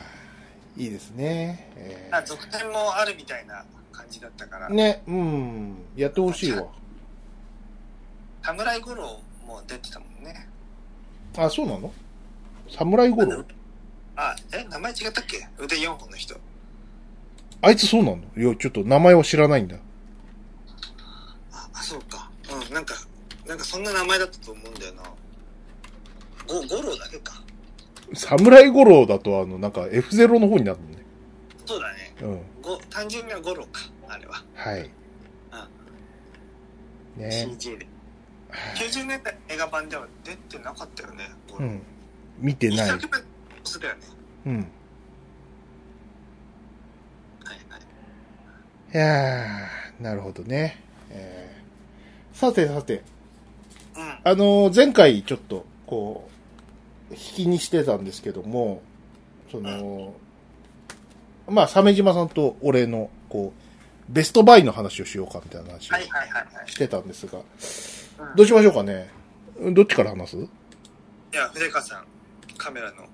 Speaker 2: ー、いいですね。え
Speaker 1: あ続編もあるみたいな感じだったから、
Speaker 2: ーね、うん。やってほしいわ。
Speaker 1: 侍五郎も出てたもんね。
Speaker 2: あ、そうなの？侍五郎
Speaker 1: あ、え、名前違ったっけ？腕4本の人。
Speaker 2: あいつそうなの？いや、ちょっと名前は知らないんだ。
Speaker 1: あ、あそうか。うん、なんか、なんかそんな名前だったと思うんだよな。ご、五郎だけか。
Speaker 2: 侍五郎だと、あの、なんか F0 の方になるのね。
Speaker 1: そうだね。
Speaker 2: うん。
Speaker 1: ご、単純には五郎か。あれは。
Speaker 2: はい。ね。
Speaker 1: CG で。
Speaker 2: はい
Speaker 1: 90年代映画版では出てなかったよね。
Speaker 2: うん。見てない。
Speaker 1: 一作目、そうだよね。
Speaker 2: うん。
Speaker 1: はいはい。
Speaker 2: いやー、なるほどね。えーさてさて、
Speaker 1: うん。
Speaker 2: あのー前回ちょっと、こう、引きにしてたんですけども、その、まあ、鮫島さんと俺の、こう、ベストバイの話をしようかみたいな話を。してたんですが、
Speaker 1: うん
Speaker 2: どうしましょうかね？どっちから話す？
Speaker 1: いや、筆川さん、カメラの。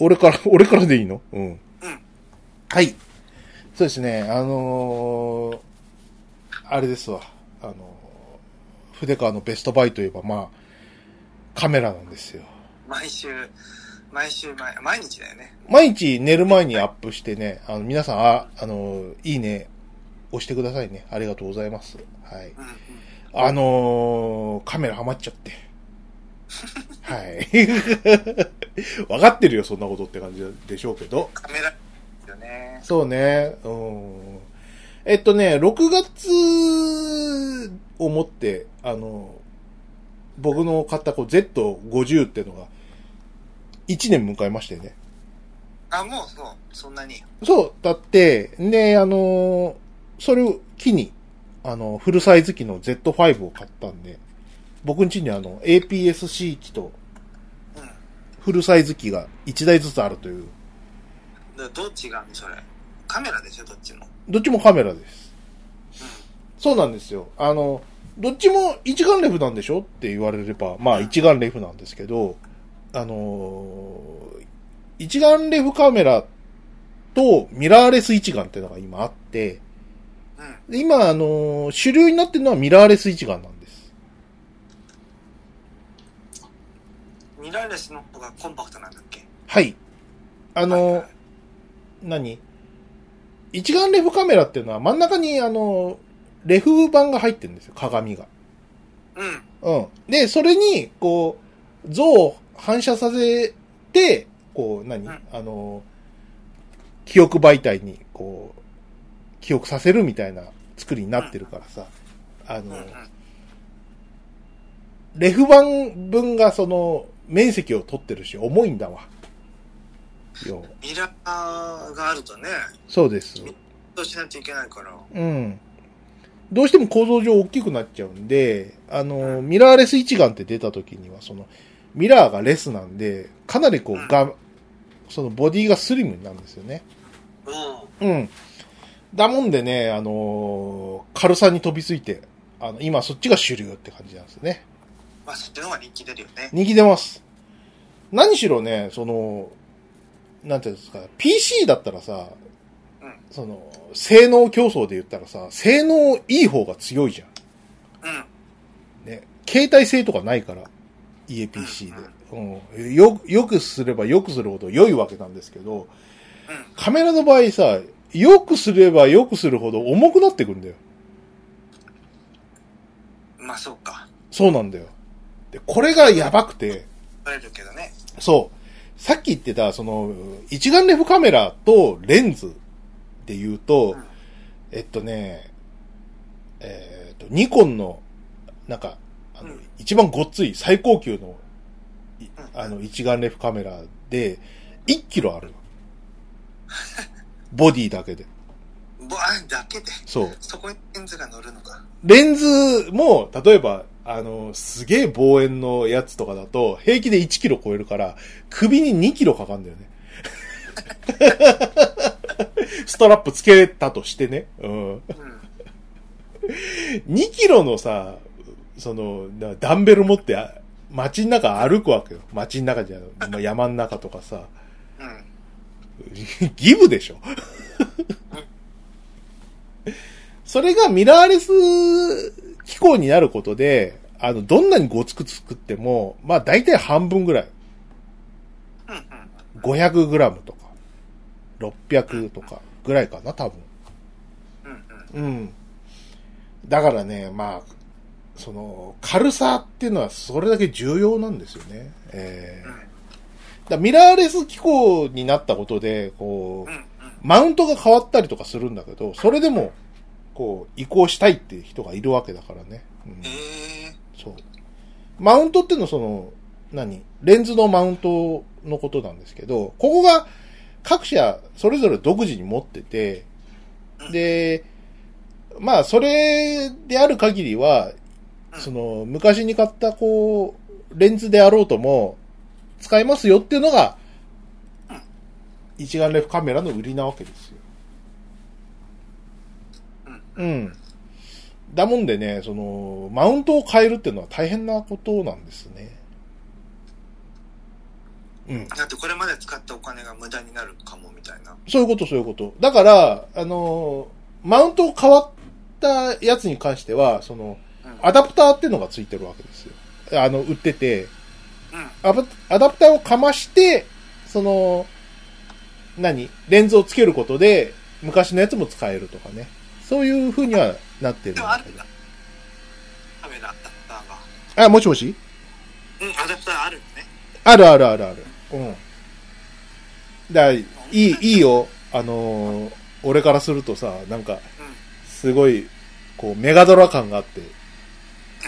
Speaker 2: 俺から、(laughs) 俺からでいいの？うん。
Speaker 1: うん。
Speaker 2: はい。そうですね、あのーあれですわ。あのー筆川のベストバイといえば、まあ、カメラなんですよ。
Speaker 1: 毎週、毎週毎、毎日だよね。
Speaker 2: 毎日寝る前にアップしてね、あの、皆さん、あ、あのーいいね、押してくださいね。ありがとうございます。はい。
Speaker 1: うんうん。
Speaker 2: あのーカメラハマっちゃって。(laughs) はい。(laughs) わかってるよ、そんなことって感じでしょうけど。
Speaker 1: カメラ、よね。
Speaker 2: そうね。うん。えっとね、6月をもって、あの、僕の買ったこう Z50 っていうのが、1年迎えましてね。
Speaker 1: あ、もうそう、そんなに。
Speaker 2: そう、だって、で、あの、それを機に、あの、フルサイズ機の Z5 を買ったんで、僕ん家にあの、APS-C 機と
Speaker 1: うん。
Speaker 2: フルサイズ機が1台ずつあるという、
Speaker 1: でどっちがそれ？カメラでしょ、どっちも。
Speaker 2: どっちもカメラです。
Speaker 1: う
Speaker 2: そうなんですよ。あの、どっちも一眼レフなんでしょ？って言われれば、まあ一眼レフなんですけど、あのー一眼レフカメラとミラーレス一眼っていうのが今あって、
Speaker 1: ん。うん。
Speaker 2: で今、あのー主流になってるのはミラーレス一眼なんです。
Speaker 1: ミラーレスの方がコンパクトなんだっけ？
Speaker 2: はい。あの、
Speaker 1: はい
Speaker 2: 何？一眼レフカメラっていうのは真ん中にあの、レフ板が入ってるんですよ、鏡が。
Speaker 1: うん。
Speaker 2: うん。で、それに、こう、像を反射させて、こう、何、
Speaker 1: うん
Speaker 2: あの、記憶媒体に、こう、記憶させるみたいな作りになってるからさ、あの。レフ板分がその、面積を取ってるし、重いんだわ。よう。
Speaker 1: ミラーがあるとね、
Speaker 2: そうです。
Speaker 1: どうしないといけないから。
Speaker 2: うん。どうしても構造上大きくなっちゃうんで、あの、ミラーレス一眼って出た時には、その、ミラーがレスなんで、かなりこ
Speaker 1: う
Speaker 2: が、そのボディがスリムになるんですよね。
Speaker 1: うん。
Speaker 2: うん。だもんでね、あのー軽さに飛びついて、あの、今そっちが主流って感じなんですよね。
Speaker 1: まあ、そっちの方が人気出るよね。
Speaker 2: 人気出ます。何しろね、その、なんていうんですか、PC だったらさ、
Speaker 1: うん
Speaker 2: その、性能競争で言ったらさ、性能いい方が強いじゃん。
Speaker 1: うん。
Speaker 2: ね。携帯性とかないから、家 PC で。うん。よ、よくすればよくするほど良いわけなんですけど、
Speaker 1: う
Speaker 2: カメラの場合さ、よくすればよくするほど重くなってくんだよ。
Speaker 1: ん。まあ、そうか。
Speaker 2: そうなんだよ。で、これがやばくて、
Speaker 1: 取れるけどね。
Speaker 2: そう。さっき言ってた、その、一眼レフカメラとレンズで言うと、
Speaker 1: うん
Speaker 2: えっとね、えーっと、ニコンの、なんか、一番ごっつい最高級の、あの、一眼レフカメラで、1キロあるの。(laughs) ボディだけで。
Speaker 1: ぼあだけで？
Speaker 2: そう。
Speaker 1: そこにレンズが乗るのか。
Speaker 2: レンズも、例えば、あの、すげえ望遠のやつとかだと、平気で1キロ超えるから、首に2キロかかるんだよね。(laughs) ストラップつけたとしてね。うん。
Speaker 1: うん。(laughs)
Speaker 2: 2キロのさ、その、なダンベル持って、あ街の中歩くわけよ。街の中じゃ、まあ、山の中とかさ。
Speaker 1: うん。
Speaker 2: ギブでしょそれがミラーレス機構になることで、あの、どんなにごつく作っても、まあ大体半分ぐらい。
Speaker 1: うん。うん。
Speaker 2: 500グラムとか、600とかぐらいかな、多分。
Speaker 1: うん。
Speaker 2: だからね、まあ、その、軽さっていうのはそれだけ重要なんですよね。えー
Speaker 1: うん。
Speaker 2: だミラーレス機構になったことで、こう。マウントが変わったりとかするんだけど、それでも、こう、移行したいっていう人がいるわけだからね。うん
Speaker 1: ええ
Speaker 2: そう。マウントっていうのはその、何？レンズのマウントのことなんですけど、ここが各社それぞれ独自に持ってて、で、まあ、それである限りは、その、昔に買った、こう、レンズであろうとも、使えますよっていうのが、一眼レフカメラの売りなわけですよ。
Speaker 1: うん。
Speaker 2: うん。だもんでね、その、マウントを変えるっていうのは大変なことなんですね。うん。
Speaker 1: だってこれまで使ったお金が無駄になるかもみたいな。
Speaker 2: そういうこと、そういうこと。だから、あの、マウント変わったやつに関しては、その、
Speaker 1: うん。
Speaker 2: アダプターっていうのがついてるわけですよ。あの、売ってて、
Speaker 1: うん。
Speaker 2: アダプターをかまして、その、何？レンズをつけることで、昔のやつも使えるとかね。そういう風にはなってるんだけど。
Speaker 1: カメラアダプターが。
Speaker 2: あ、もしもし？
Speaker 1: うん、アダプターあるんね。
Speaker 2: あるあるあるある。うん。だいい、いいよ。あのー俺からするとさ、なんか、
Speaker 1: うん。
Speaker 2: すごい、こう、メガドラ感があって。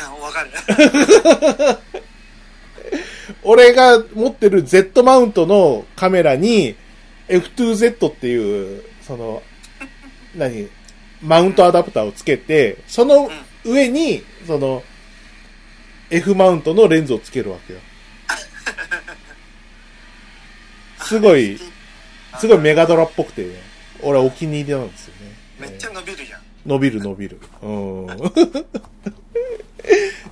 Speaker 1: あ、わかる。(laughs)
Speaker 2: 俺が持ってる Z マウントのカメラに F2Z っていう、その、何、マウントアダプターをつけて、その上に、その、F マウントのレンズをつけるわけよ。すごい、すごいメガドラっぽくてね、俺はお気に入りなんですよね。
Speaker 1: めっちゃ伸びるじゃん。
Speaker 2: 伸びる伸びる。うん。(laughs)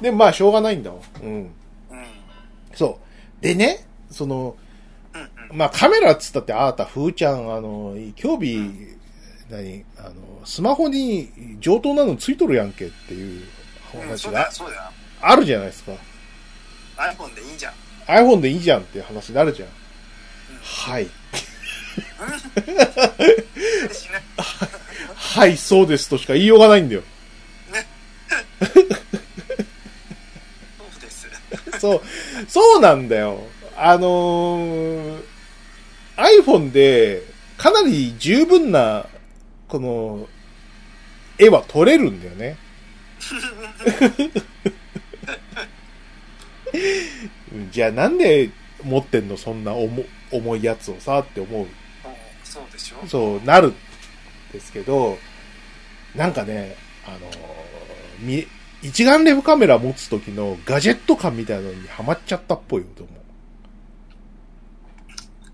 Speaker 2: でもまあしょうがないんだわ。うん。
Speaker 1: うん。
Speaker 2: そう。でね、その。まあカメラっつったってあなた、ふーちゃん、あの、興味、何、あの、スマホに上等なのついとるやんけっていう
Speaker 1: うん、
Speaker 2: 話が。あるじゃないですか。
Speaker 1: iPhone でいいじゃん。
Speaker 2: iPhone でいいじゃんっていう話になるじゃん。はい。(laughs) (laughs) はい、そうですとしか言いようがないんだよ。
Speaker 1: そうです。
Speaker 2: そう、そうなんだよ。あのー iPhone でかなり十分な、この、絵は撮れるんだよね。う (laughs) んじゃあなんで持ってんのそんな重重いやつをさって思う。
Speaker 1: そうでしょ
Speaker 2: そうなるんですけど、なんかね、あのーみ、一眼レフカメラ持つ時のガジェット感みたいなのにハマっちゃったっぽいよ、と思う。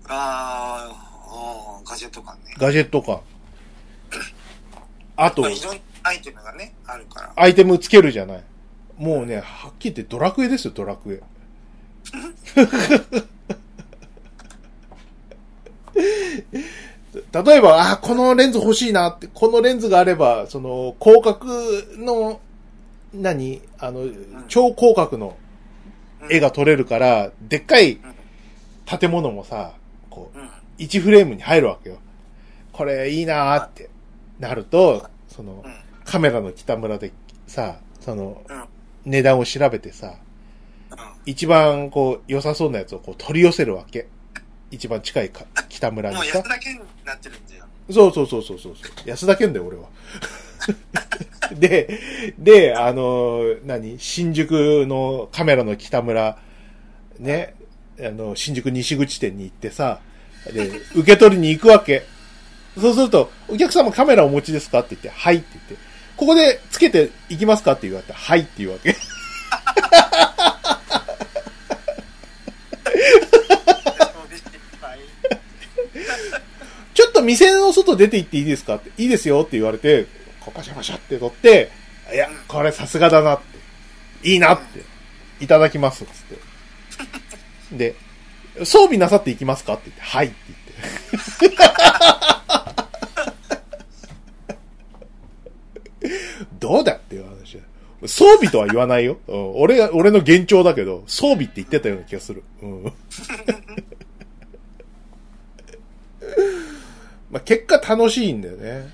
Speaker 1: あーあー、ガジェット感ね。
Speaker 2: ガジェット感。あと
Speaker 1: まあ、、いろんなアイテムがね、あるから。
Speaker 2: アイテムつけるじゃない。もうね、はっきり言ってドラクエですよ、ドラクエ。(laughs) 例えば、あ、このレンズ欲しいなって、このレンズがあれば、その、広角の、何あの、超広角の絵が撮れるから、でっかい建物もさ、こう、
Speaker 1: うん。うん。
Speaker 2: 1フレームに入るわけよ。これいいなーってなると、その
Speaker 1: うん。
Speaker 2: カメラの北村でさ、その
Speaker 1: うん。
Speaker 2: 値段を調べてさ、
Speaker 1: うん。
Speaker 2: 一番こう良さそうなやつをこう取り寄せるわけ。一番近いか北村にさ
Speaker 1: もう安。だけになってるんだよ。
Speaker 2: そうそうそうそうそうそう。安田健だよ、俺は。(laughs) で、で、あの、何？新宿のカメラの北村、ね、あの、新宿西口店に行ってさ、で、受け取りに行くわけ。そうすると、お客様カメラお持ちですかって言って、はいって言って、ここでつけていきますかって言われて、はいって言うわけ。(laughs)
Speaker 1: そうですいっぱい
Speaker 2: ちょっと店の外出て行っていいですか？って、いいですよって言われて、こうパシャパシャって取って、いや、これさすがだなって、いいなって、いただきますつって。で、装備なさっていきますか？って言って、はいって言って。どうだっていう話だ装備とは言わないよ。うん俺が、俺の幻聴だけど、装備って言ってたような気がする。うん。まあ、結果楽しいんだよね。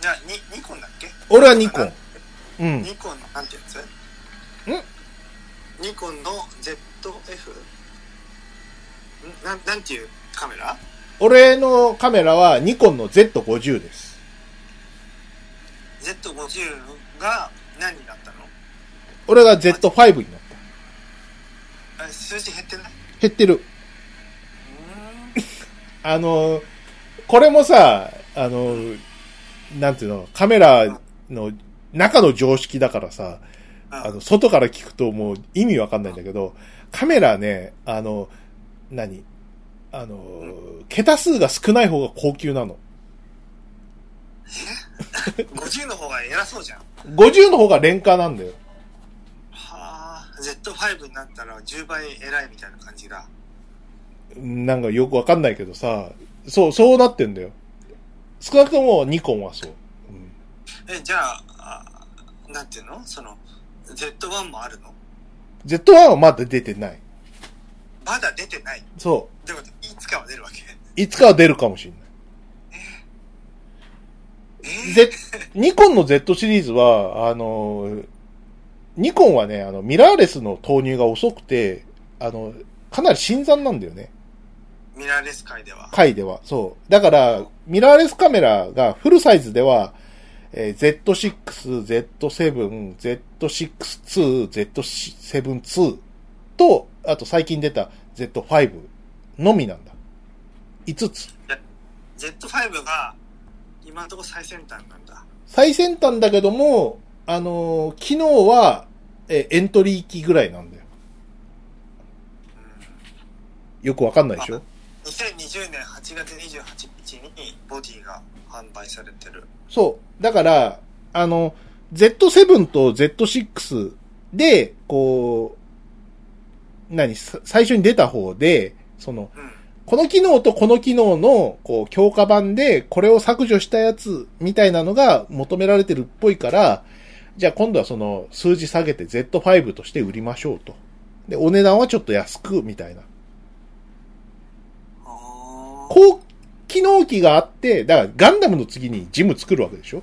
Speaker 1: じゃあ、ニニコンだっけ？
Speaker 2: 俺はニコン。うん。
Speaker 1: ニコンのなんてやつ？ニコンの ZF? ん？なん、なんていうカメラ？
Speaker 2: 俺のカメラはニコンの Z50 です。
Speaker 1: ?Z50 が何になったの？
Speaker 2: 俺が Z5 になった。
Speaker 1: あ数字減ってない？
Speaker 2: 減ってる。
Speaker 1: う
Speaker 2: あの、これもさ、あの、なんていうの、カメラの中の常識だからさ。あの、外から聞くともう意味わかんないんだけど、カメラね、あの、何あの、桁数が少ない方が高級なの。
Speaker 1: 50の方が偉そうじゃん。
Speaker 2: 50の方が廉価なんだよ。
Speaker 1: はあ、Z5 になったら10倍偉いみたいな感じだ。
Speaker 2: なんかよくわかんないけどさ、そう、そうなってんだよ。少なくともニコンはそう。うん
Speaker 1: え、じゃあ、あなんていうの？その、Z1 もあるの
Speaker 2: ？Z1 はまだ出てない。
Speaker 1: まだ出てない？
Speaker 2: そ
Speaker 1: でも、いつかは出るわけ？
Speaker 2: う。いつかは出るかもしれない。
Speaker 1: えー、
Speaker 2: Z、ニコンの Z シリーズは、あの、ニコンはね、あの、ミラーレスの投入が遅くて、あの、かなり新参なんだよね。
Speaker 1: ミラーレス界では。
Speaker 2: 回では。そう。だから、ミラーレスカメラがフルサイズでは、えー Z6、Z7、Z6-2、Z7-2 と、あと最近出た Z5 のみなんだ。5つ。
Speaker 1: Z5 が、今のところ最先端なんだ。
Speaker 2: 最先端だけども、あのー機能は、えーエントリー機ぐらいなんだよ。よくわかんないでしょ？
Speaker 1: 2020年8月28日にボディが販売されてる。
Speaker 2: そう。だから、あの、Z7 と Z6 で、こう、何、さ最初に出た方で、その、
Speaker 1: うん。
Speaker 2: この機能とこの機能の、こう、強化版で、これを削除したやつ、みたいなのが求められてるっぽいから、じゃあ今度はその数字下げて Z5 として売りましょうと。で、お値段はちょっと安く、みたいな。
Speaker 1: あー
Speaker 2: 高機能機があって、だからガンダムの次にジム作るわけでしょ？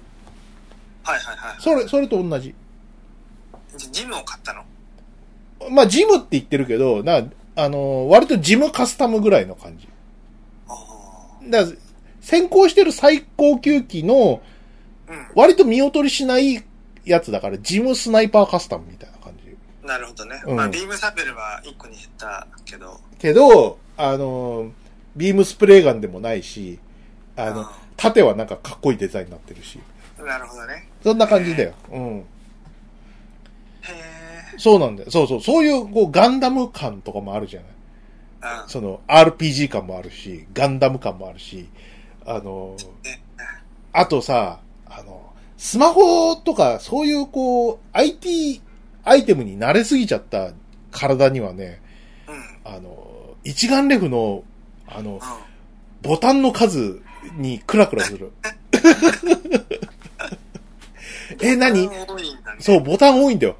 Speaker 1: はいはいはい。
Speaker 2: それ、それと同じ。
Speaker 1: じジムを買ったの？
Speaker 2: まあ、ジムって言ってるけど、な、あの、割とジムカスタムぐらいの感じ。
Speaker 1: あ
Speaker 2: だから、先行してる最高級機の。割と見劣りしないやつだから、ジムスナイパーカスタムみたいな感じ。
Speaker 1: なるほどね。
Speaker 2: うん
Speaker 1: まあ、ビームサベルは1個に減ったけど。
Speaker 2: けど、あの、ビームスプレーガンでもないし、あの、縦はなんかかっこいいデザインになってるし。
Speaker 1: うんなるほどね。
Speaker 2: そんな感じだよ。うん。
Speaker 1: へえ。
Speaker 2: そうなんだよ。そうそう。そういう、こう、ガンダム感とかもあるじゃない。
Speaker 1: うん。
Speaker 2: その、RPG 感もあるし、ガンダム感もあるし、あの、
Speaker 1: え
Speaker 2: あとさ、あの、スマホとか、そういうこう、IT アイテムに慣れすぎちゃった体にはね、
Speaker 1: うん。うん。
Speaker 2: あの、一眼レフの、あの、ボタンの数にクラクラする。(laughs) え、何？
Speaker 1: ね。
Speaker 2: そう、ボタン多いんだよ。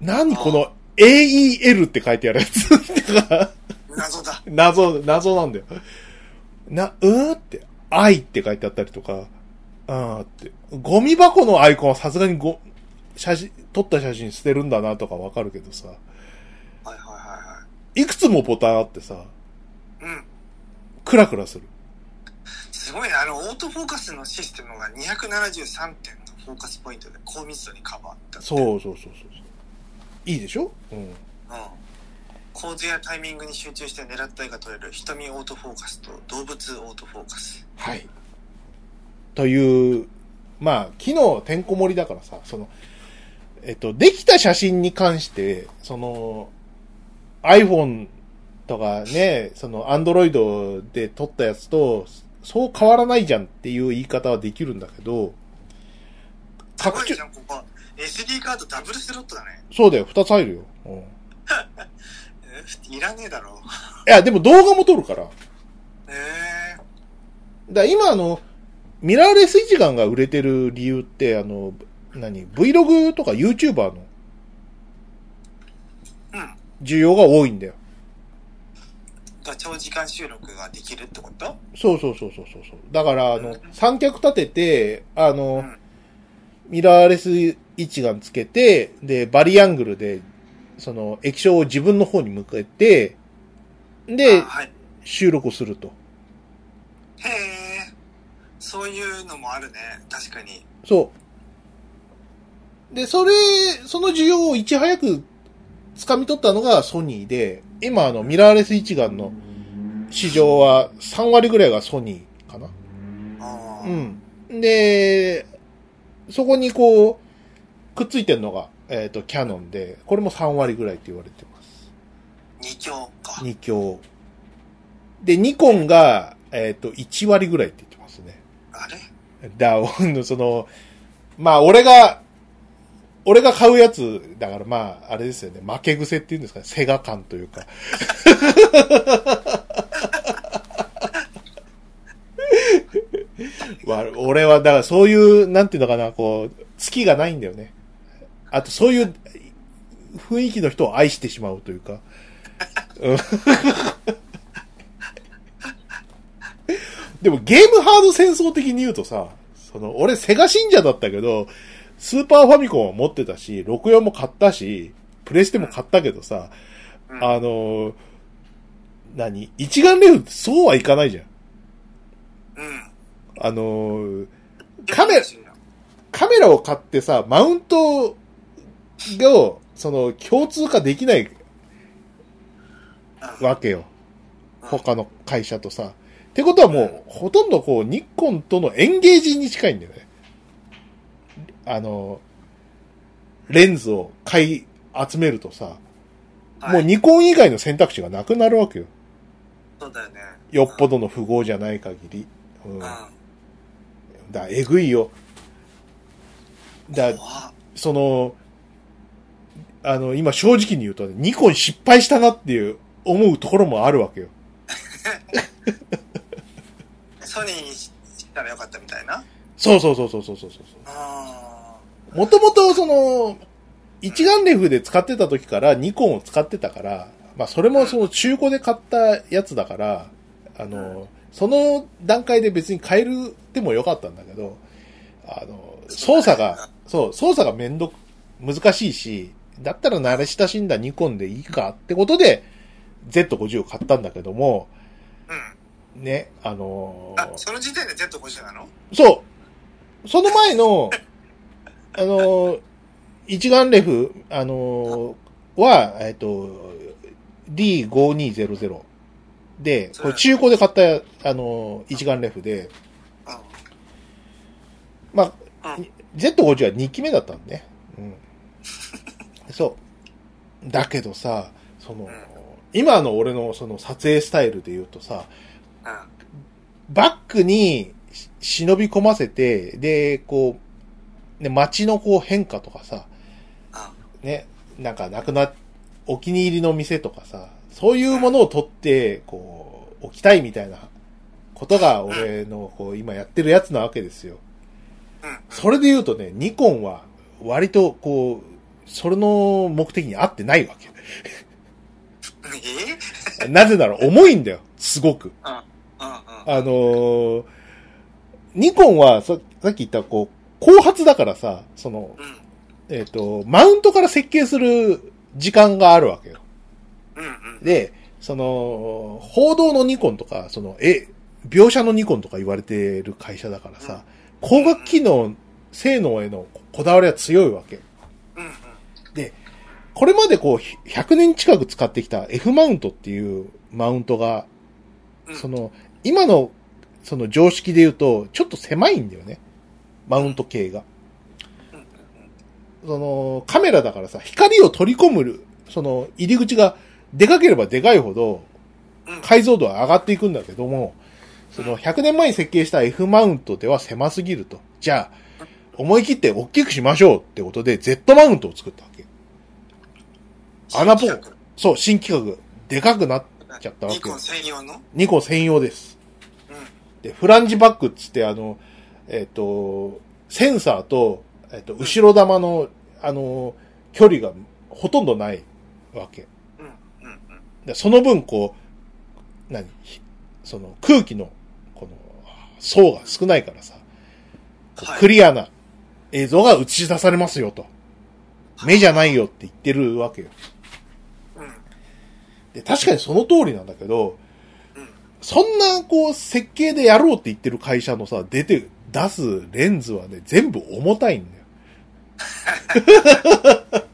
Speaker 2: 何この AEL って書いてあるやつ？(laughs)
Speaker 1: 謎だ。
Speaker 2: 謎、謎なんだよ。な、うーって、愛って書いてあったりとか、あーって。ゴミ箱のアイコンはさすがにご、写真、撮った写真捨てるんだなとかわかるけどさ、
Speaker 1: はいはいはいはい
Speaker 2: くつもボタンあってさ、
Speaker 1: い。うん。
Speaker 2: クラクラする。
Speaker 1: すごいね。あの、オートフォーカスのシステムが273点のフォーカスポイントで高密度にカバーって。
Speaker 2: そうそうそうそう。いいでしょ？うん。
Speaker 1: うん。構図やタイミングに集中して狙った絵が撮れる瞳オートフォーカスと動物オートフォーカス。
Speaker 2: はい。という、まあ、昨日てんこ盛りだからさ、その、えっと、できた写真に関して、その、iPhone とかね、その、Android で撮ったやつと、そう変わらないじゃんっていう言い方はできるんだけど、
Speaker 1: すごいじゃん、ここ。SD カードダブルスロットだね。
Speaker 2: そうだよ、二つ入るよ。うん。い
Speaker 1: らねえだろ。
Speaker 2: や、でも動画も撮るから。
Speaker 1: ええ
Speaker 2: だから今あの、ミラーレス一眼が売れてる理由って、あの、何 ?Vlog とか YouTuber の
Speaker 1: うん。
Speaker 2: 需要が多いんだよ。
Speaker 1: が長時間収録ができるってこと？
Speaker 2: そうそうそうそうそうそう。だから、あの、三脚立てて、あの、
Speaker 1: うん
Speaker 2: ミラーレス一眼つけて、で、バリアングルで、その、液晶を自分の方に向けて、で
Speaker 1: あ、はい。
Speaker 2: 収録をすると。
Speaker 1: へえ。そういうのもあるね。確かに。
Speaker 2: そう。で、それ、その需要をいち早く掴み取ったのがソニーで、今あの、ミラーレス一眼の市場は3割ぐらいがソニーかな。うん。で、そこにこう、くっついてるのが、えっ、と、キャノンで、これも3割ぐらいって言われてます。
Speaker 1: 二強か。
Speaker 2: 2強。で、ニコンが、えっ、と、1割ぐらいって言ってますね。
Speaker 1: あれ？
Speaker 2: だ、ほんのその、まあ、俺が、俺が買うやつ、だからまあ、あれですよね、負け癖っていうんですかね、セガ感というか。わ (laughs) 俺は、だからそういう、なんていうのかな、こう、月がないんだよね。あと、そういう雰囲気の人を愛してしまうというか。でもゲームハード戦争的に言うとさ、その、俺セガ信者だったけど、スーパーファミコンは持ってたし、64も買ったし、プレステも買ったけどさ、
Speaker 1: うん
Speaker 2: あの、何一眼レフってそうはいかないじゃん。
Speaker 1: うん。
Speaker 2: あの、カメラカメラを買ってさ、マウントが、その、共通化できない
Speaker 1: うん
Speaker 2: わけよ。他の会社とさ。ってことはもう、ほとんどこう、ニコンとのエンゲージに近いんだよね。あの、レンズを買い集めるとさ、
Speaker 1: はい
Speaker 2: もうニコン以外の選択肢がなくなるわけよ。
Speaker 1: そうだよね。
Speaker 2: よっぽどの富豪じゃない限り。うん。
Speaker 1: うん。
Speaker 2: だ、えぐいよ。だ、その、あの、今正直に言うとね、ニコン失敗したなっていう思うところもあるわけよ。(laughs)
Speaker 1: ソニーにしたらよかったみたいな？
Speaker 2: そうそうそうそうそうそうそう。
Speaker 1: あ
Speaker 2: もともとその、一眼レフで使ってた時からニコンを使ってたから、まあそれもその中古で買ったやつだから、あの、その段階で別に変えるってもよかったんだけど、あの、操作が、そう、操作がめんどく、難しいし、だったら慣れ親しんだニコンでいいかってことで、Z50 を買ったんだけども、
Speaker 1: うん。
Speaker 2: ね、あの
Speaker 1: あ、その時点で Z50 なの？
Speaker 2: そう。その前の、あの、一眼レフ、あの、は、えっと、D5200 で、これ中古で買った、あの、一眼レフで、
Speaker 1: うん。
Speaker 2: まあ、
Speaker 1: うん
Speaker 2: Z50 は2期目だったんね。うん。(laughs) そう。だけどさ、その、
Speaker 1: ん
Speaker 2: 今の俺のその撮影スタイルで言うとさ、
Speaker 1: うん。
Speaker 2: バックにし忍び込ませて、で、こう、ね、街のこう変化とかさ、ね、なんかなくな、お気に入りの店とかさ、そういうものを取って、こう、置きたいみたいなことが俺のこう、今やってるやつなわけですよ。
Speaker 1: うん。
Speaker 2: それで言うとね、ニコンは割とこう、それの目的に合ってないわけ。
Speaker 1: え？(laughs)
Speaker 2: なぜなら重いんだよ、すごく。あのーニコンはささっき言ったこう、後発だからさ、その、
Speaker 1: うん。
Speaker 2: えっ、と、マウントから設計する時間があるわけよ。
Speaker 1: うん。うん。
Speaker 2: で、その、報道のニコンとか、その、え、描写のニコンとか言われてる会社だからさ、光学機能、性能へのこだわりは強いわけ。
Speaker 1: うん。うん。
Speaker 2: これまでこう、100年近く使ってきた F マウントっていうマウントが、
Speaker 1: うん
Speaker 2: その、今の、その常識で言うと、ちょっと狭いんだよね。マウント系が。
Speaker 1: うん。
Speaker 2: その、カメラだからさ、光を取り込む、その、入り口がでかければでかいほど、
Speaker 1: うん。
Speaker 2: 解像度は上がっていくんだけども、その100年前に設計した F マウントでは狭すぎると。じゃあ、思い切って大きくしましょうってことで Z マウントを作ったわけ。穴ポン
Speaker 1: 新企
Speaker 2: そう、新企画。でかくなっちゃったわけ
Speaker 1: ニコン。専用の？
Speaker 2: ニコン専用です。
Speaker 1: うん。
Speaker 2: で、フランジバックっつってあの、えっ、と、センサーと、えっ、と、後ろ玉の、あの、距離がほとんどないわけ。その分、こう、何？ひその空気の、この、層が少ないからさ、クリアな映像が映し出されますよと。目じゃないよって言ってるわけよ。
Speaker 1: うん。
Speaker 2: で、確かにその通りなんだけど、
Speaker 1: うん。
Speaker 2: そんな、こう、設計でやろうって言ってる会社のさ、出て、出すレンズはね、全部重たいんだよ。(laughs)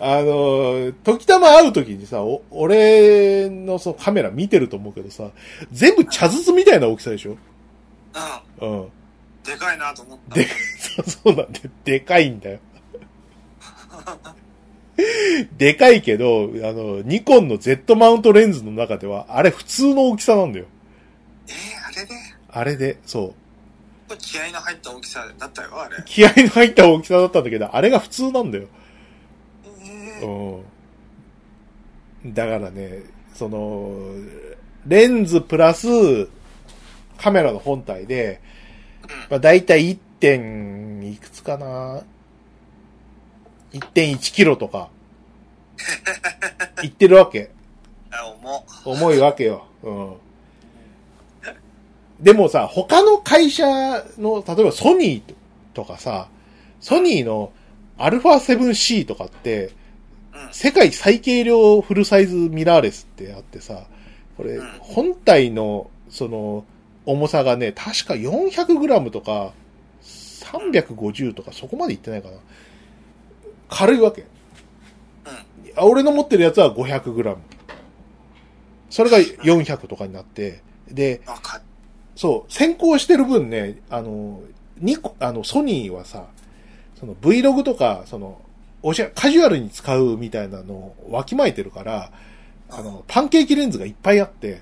Speaker 2: あの、時たま会う時にさ、お俺のそのカメラ見てると思うけどさ、全部茶筒みたいな大きさでしょ？
Speaker 1: うん。
Speaker 2: うん。
Speaker 1: でかいなと思った。
Speaker 2: で、(laughs) そうそうなんだよ。でかいんだよ。(laughs) でかいけど、あの、ニコンの Z マウントレンズの中では、あれ普通の大きさなんだよ。
Speaker 1: えー、あれで？
Speaker 2: あれで、そう。
Speaker 1: 気合の入った大きさだったよ、あれ。
Speaker 2: 気合の入った大きさだったんだけど、あれが普通なんだよ。
Speaker 1: えー、
Speaker 2: うん。だからね、その、レンズプラスカメラの本体で、まあ、だいたい 1. 点いくつかな？1.1キロとか、(laughs) いってるわけ。
Speaker 1: 重
Speaker 2: いわけよ。うん。でもさ、他の会社の、例えばソニーとかさ、ソニーの α7C とかって、
Speaker 1: うん。
Speaker 2: 世界最軽量フルサイズミラーレスってあってさ、これ
Speaker 1: うん、
Speaker 2: 本体の、その、重さがね、確か 400g とか、350とか、そこまでいってないかな。軽いわけ。俺の持ってるやつは 500g。それが400とかになって、で、そう、先行してる分ね、あの、ニコ、あの、ソニーはさ、その Vlog とか、その、おしゃ、カジュアルに使うみたいなのをわきまえてるから、あの、パンケーキレンズがいっぱいあって。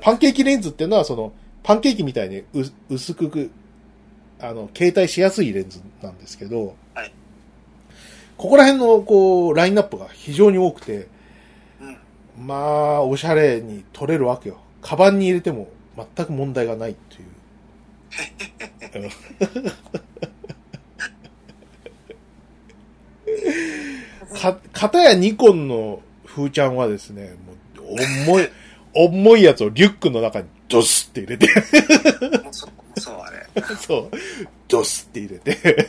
Speaker 2: パンケーキレンズっていうのは、その、パンケーキみたいにう薄くく、あの、携帯しやすいレンズなんですけど、
Speaker 1: はい
Speaker 2: ここら辺の、こう、ラインナップが非常に多くて、
Speaker 1: うん。
Speaker 2: まあ、おしゃれに撮れるわけよ。カバンに入れても全く問題がないっていう。(laughs) か、かたやニコンの風ちゃんはですね、もう、重い、重いやつをリュックの中にドスって入れて
Speaker 1: そう、そう、あれ。
Speaker 2: そう。ドスって入れて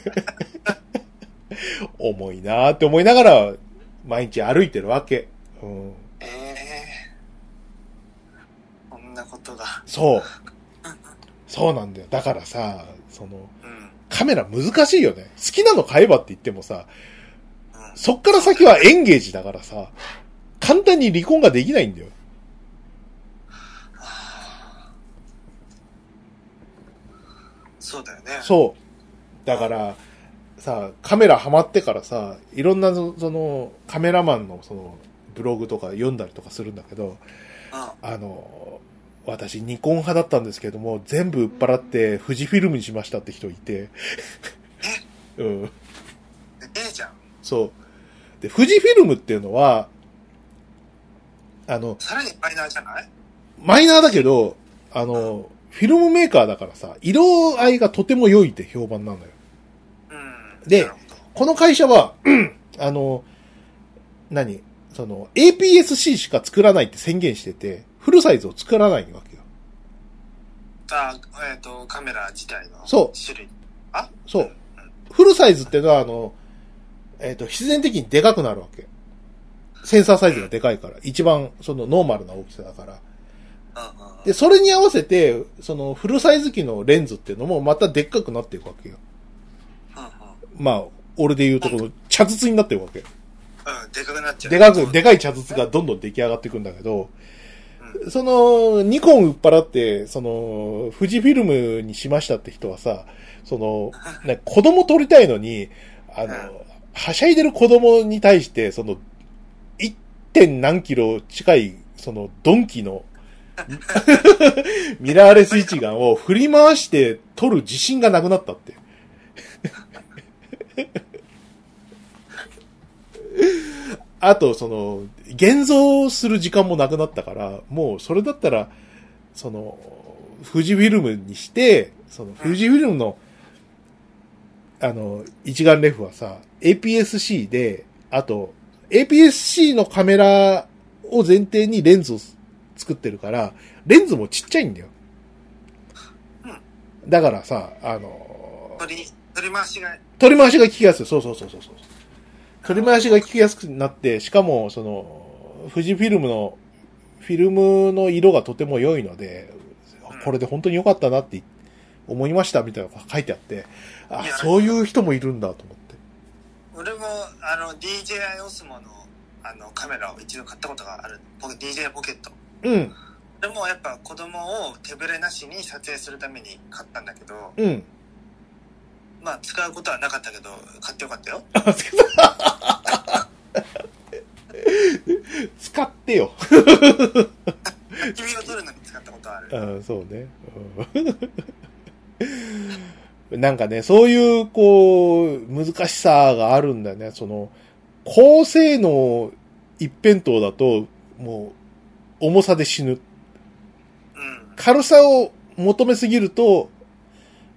Speaker 2: 重いなーって思いながら、毎日歩いてるわけ。うん。
Speaker 1: えーなことが。
Speaker 2: そう。そうなんだよ。だからさ、その、
Speaker 1: うん。
Speaker 2: カメラ難しいよね。好きなの買えばって言ってもさ、
Speaker 1: うん。
Speaker 2: そっから先はエンゲージだからさ、簡単に離婚ができないんだよ。
Speaker 1: そうだよね。
Speaker 2: そう。だから、さ、カメラハマってからさ、いろんなそその、カメラマンのその、ブログとか読んだりとかするんだけど、
Speaker 1: う
Speaker 2: あの、私ニコン派だったんですけども、全部売っ払って富士フィルムにしましたって人いて、うん。
Speaker 1: ん。ええじゃん。
Speaker 2: そう。で、富士フィルムっていうのは、あの、
Speaker 1: さらにマイナーじゃない？
Speaker 2: マイナーだけど、あの、フィルムメーカーだからさ、色合いがとても良いって評判なのよ。
Speaker 1: うん。
Speaker 2: でこの会社は、(clears throat) あの、何？その、APS-C しか作らないって宣言してて、フルサイズを作らないわけよ。
Speaker 1: あ、えっ、と、カメラ自体の
Speaker 2: そう
Speaker 1: 種類。あ？
Speaker 2: そう。フルサイズってのは、あの、えっ、と、必然的にでかくなるわけ。センサーサイズがでかいから。一番、その、ノーマルな大きさだから。で、それに合わせて、その、フルサイズ機のレンズっていうのもまたでっかくなっていくわけよ。まあ、俺で言うとこの、茶筒になっていくわけ。
Speaker 1: うん、でかくなっちゃう。
Speaker 2: でかく、でかい茶筒がどんどん出来上がっていくんだけど、
Speaker 1: う
Speaker 2: その、ニコン売っ払って、その、富士フィルムにしましたって人はさ、その、(laughs) ね、子供撮りたいのに、あの、はしゃいでる子供に対して、その、1. 点何キロ近い、その、ドンキの、(laughs) ミラーレス一眼を振り回して撮る自信がなくなったって。(laughs) あと、その、現像する時間もなくなったから、もうそれだったら、その、富士フィルムにして、その、富士フィルムの、あの、一眼レフはさ、APS-C で、あと、APS-C のカメラを前提にレンズを作ってるから、レンズもちっちゃいんだよ。だからさ、あの、
Speaker 1: 取り、取り回しが、
Speaker 2: 取り回しが効きやすい。そうそうそうそうそう。取り回しが効きやすくなって、しかも、その、富士フィルムの、フィルムの色がとても良いので、これで本当に良かったなって思いましたみたいなのが書いてあって、あそういう人もいるんだと思って。
Speaker 1: 俺も、あの、DJI オスモの、あの、カメラを一度買ったことがある。ポケ DJ ポケット。
Speaker 2: うん、
Speaker 1: でもやっぱ子供を手ぶれなしに撮影するために買ったんだけど、
Speaker 2: うん。
Speaker 1: まあ使うことはなかったけど、買ってよかったよ。
Speaker 2: あ (laughs) 使ってよ。
Speaker 1: 君を撮るのに使ったことはある。
Speaker 2: うん、そうね。うんなんかね、そういう、こう、難しさがあるんだよね。その、高性能一辺倒だと、もう、重さで死ぬ。
Speaker 1: うん。
Speaker 2: 軽さを求めすぎると、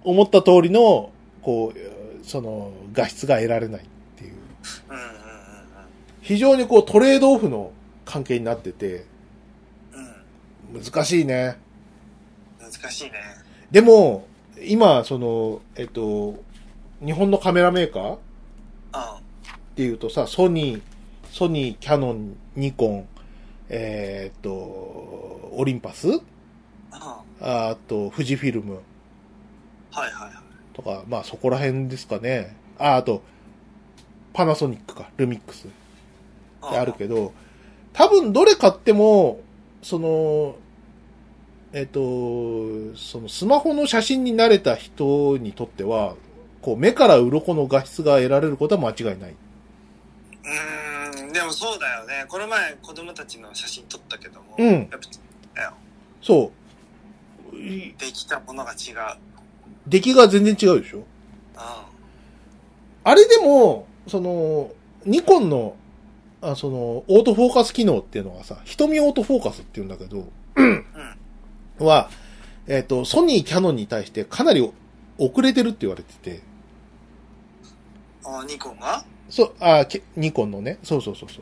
Speaker 2: 思った通りの、こう、その、画質が得られないっていう。
Speaker 1: うんうん
Speaker 2: 非常にこう、トレードオフの関係になってて。難しいね。
Speaker 1: うん。難しいね。
Speaker 2: でも、今、その、えっと、日本のカメラメーカー
Speaker 1: うん。
Speaker 2: っていうとさ、ソニー、ソニー、キャノン、ニコン、えーっと、オリンパス
Speaker 1: うん。
Speaker 2: あと、富士フィルム
Speaker 1: はいはいはい。
Speaker 2: とか、まあそこら辺ですかね。あ、あと、パナソニックか、ルミックスってあるけど、多分どれ買っても、その、えっと、そのスマホの写真に慣れた人にとっては、こう目から鱗の画質が得られることは間違いない。
Speaker 1: うーん、でもそうだよね。この前子供たちの写真撮ったけども、
Speaker 2: うん
Speaker 1: やっぱだよ
Speaker 2: そう。い
Speaker 1: できたものが違う。
Speaker 2: 出来が全然違うでしょ？
Speaker 1: う
Speaker 2: あれでも、その、ニコンの、あその、オートフォーカス機能っていうのがさ、瞳オートフォーカスっていうんだけど、
Speaker 1: ん。うん。
Speaker 2: は、えっ、と、ソニー、キャノンに対してかなり遅れてるって言われてて、
Speaker 1: あ、ニコンが？
Speaker 2: そう、あ、けニコンのね。そうそうそうそう。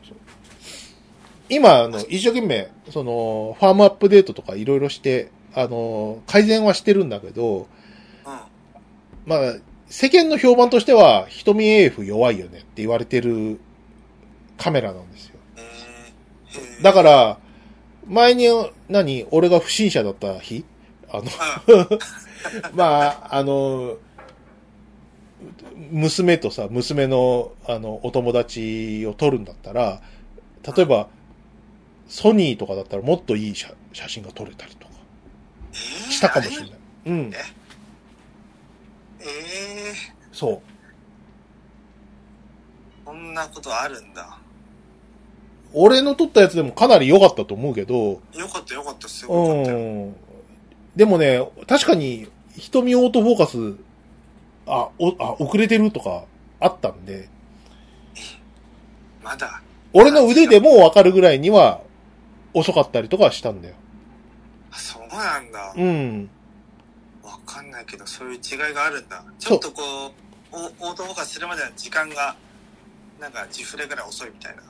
Speaker 2: 今、あの、一生懸命、その、ファームアップデートとかいろいろして、あの、改善はしてるんだけど、
Speaker 1: うん。
Speaker 2: まあ、世間の評判としては、瞳 AF 弱いよねって言われてるカメラなんですよ。だから、前に、何、俺が不審者だった日？あの、まあ、あの、娘とさ、娘の、あの、お友達を撮るんだったら、例えば、ソニーとかだったらもっといい写写真が撮れたりとか
Speaker 1: えー
Speaker 2: したかもしれない。うん。
Speaker 1: ええ
Speaker 2: そう。
Speaker 1: ー、こんなことあるんだ。
Speaker 2: 俺の撮ったやつでもかなり良かったと思うけど、
Speaker 1: よかったよかった、すごかったよ。
Speaker 2: うん。でもね、確かに、瞳オートフォーカス、あ、お、あ、遅れてるとかあったんで、
Speaker 1: まだ。
Speaker 2: 俺の腕でもわかるぐらいには遅かったりとかしたんだよ。
Speaker 1: あそうなんだ。
Speaker 2: うん。
Speaker 1: わかんないけど、そういう違いがあるんだ。ちょっとこう、おオートフォーカスするまでの時間が、なんか、ジフレぐらい遅いみたいな。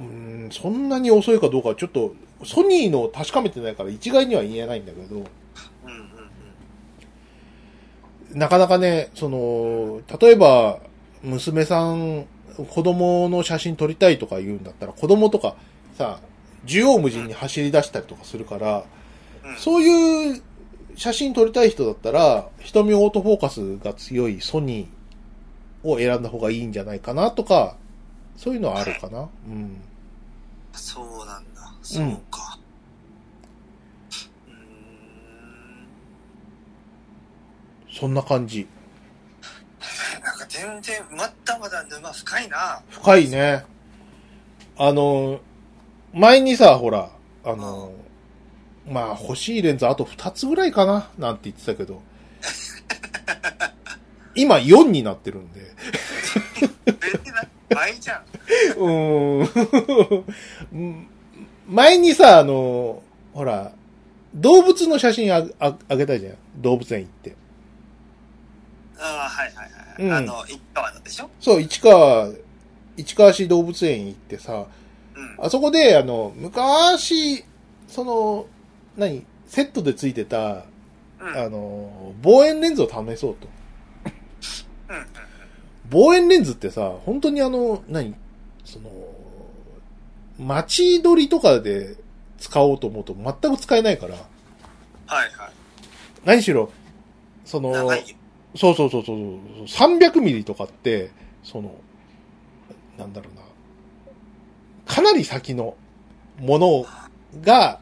Speaker 2: うん、そんなに遅いかどうかはちょっと、ソニーの確かめてないから一概には言えないんだけど、
Speaker 1: うんうんうん。
Speaker 2: なかなかね、その、例えば、娘さん、子供の写真撮りたいとか言うんだったら、子供とかさ、縦横無尽に走り出したりとかするから、
Speaker 1: うん、
Speaker 2: そういう写真撮りたい人だったら、瞳オートフォーカスが強いソニーを選んだ方がいいんじゃないかなとか、そういうのはあるかな。うん。
Speaker 1: そうなんだ。そうか。うーん。
Speaker 2: そんな感じ。
Speaker 1: なんか全然、まだまだ沼深いな。
Speaker 2: 深いね。あの、前にさ、ほら、あの、まあ欲しいレンズあと2つぐらいかななんて言ってたけど、(laughs) 今4になってるんで。
Speaker 1: 全然な、倍じゃん。(laughs)
Speaker 2: うーん。(laughs) 前にさ、あの、ほら、動物の写真あああげたじゃん。動物園行って。
Speaker 1: ああ、はいはいはい。
Speaker 2: うん
Speaker 1: あの、一川のでしょ？
Speaker 2: そう、市川、市川市動物園行ってさ、
Speaker 1: うん。
Speaker 2: あそこで、あの、昔、その、何、セットでついてた、
Speaker 1: うん。
Speaker 2: あの、望遠レンズを試そうと。望遠レンズってさ、本当にあの、何、その、街撮りとかで使おうと思うと全く使えないから、
Speaker 1: はいはい。
Speaker 2: 何しろ、その。そうそうそうそう、300ミリとかって、その、なんだろうな、かなり先のものが、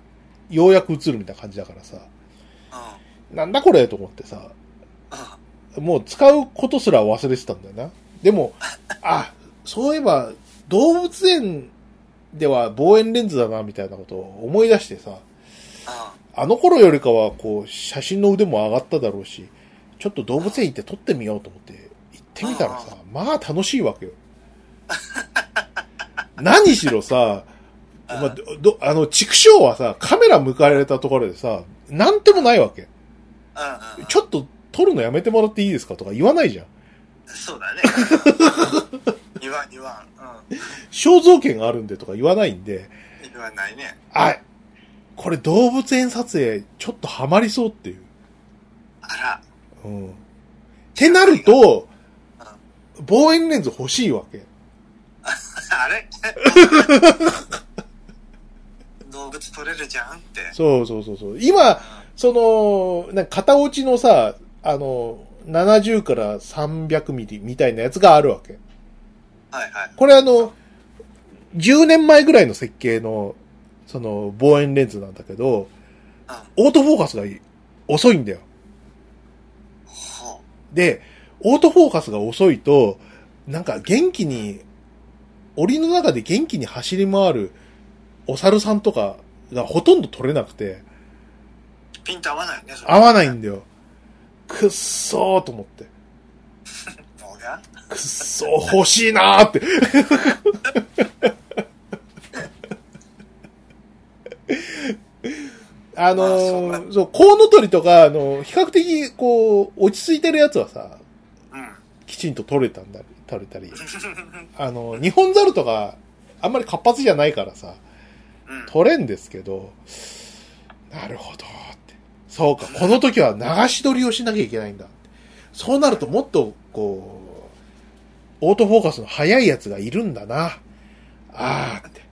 Speaker 2: ようやく映るみたいな感じだからさ、なんだこれと思ってさ、もう使うことすら忘れてたんだよな。でも、あ、そういえば、動物園では望遠レンズだな、みたいなことを思い出してさ、あの頃よりかは、こう、写真の腕も上がっただろうし、ちょっと動物園行って撮ってみようと思って、行ってみたらさ、まあ楽しいわけよ。何しろさ、まあ、どどあの、畜生はさ、カメラ向かれたところでさ、なんともないわけ。
Speaker 1: うん。うん。
Speaker 2: ちょっと撮るのやめてもらっていいですかとか言わないじゃん。
Speaker 1: そうだね。(laughs) 言わん言わん。うん。
Speaker 2: 肖像権があるんでとか言わないんで、
Speaker 1: 言わないね。
Speaker 2: あ、これ動物園撮影ちょっとハマりそうっていう。
Speaker 1: あら。
Speaker 2: うん。ってなると、望遠レンズ欲しいわけ。(laughs)
Speaker 1: あれ？(laughs) 動物取れるじゃんって。
Speaker 2: そうそうそうそう。今、その、なんか片落ちのさ、あの、70から300ミリみたいなやつがあるわけ。
Speaker 1: はいはい。
Speaker 2: これあの、10年前ぐらいの設計の、その、望遠レンズなんだけど、
Speaker 1: うん。
Speaker 2: オートフォーカスが遅いんだよ。
Speaker 1: ほ
Speaker 2: で、オートフォーカスが遅いと、なんか元気に、檻の中で元気に走り回るお猿さんとかがほとんど撮れなくて、
Speaker 1: う。ピント合わないよね、それ
Speaker 2: 合わないんだよ。くっそーと思って。(laughs) くっそー欲しいなーって。(laughs) あの
Speaker 1: まあそう
Speaker 2: ー、そう、コウノトリとか、あの、比較的、こう、落ち着いてるやつはさ、
Speaker 1: うん。
Speaker 2: きちちんと撮れたんだ、撮れたり。あの、日本猿とか、あんまり活発じゃないからさ、
Speaker 1: うん。
Speaker 2: 撮れんですけど、なるほど、って。そうか、この時は流し撮りをしなきゃいけないんだ。そうなるともっと、こう、オートフォーカスの速いやつがいるんだな。あーって。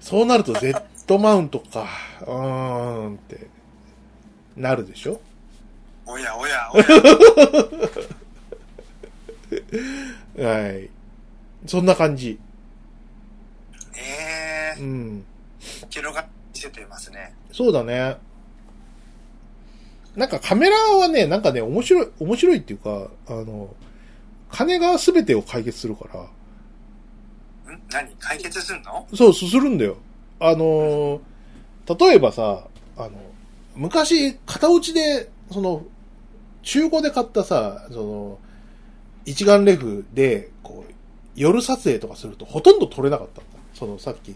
Speaker 2: そうなると Z マウントか。うーんって、なるでしょ？
Speaker 1: おやおやおや。(laughs)
Speaker 2: はい。そんな感じ。
Speaker 1: ええ
Speaker 2: うん。
Speaker 1: ー、広がって見せてますね。
Speaker 2: そうだね。なんかカメラはね、なんかね、面白い、面白いっていうか、あの、金が全てを解決するから、
Speaker 1: ん？何？解決すんの？
Speaker 2: そう、するんだよ。あの、例えばさ、あの、昔、型落ちで、その、中古で買ったさ、その、一眼レフで、こう、夜撮影とかするとほとんど撮れなかった。そのさっき、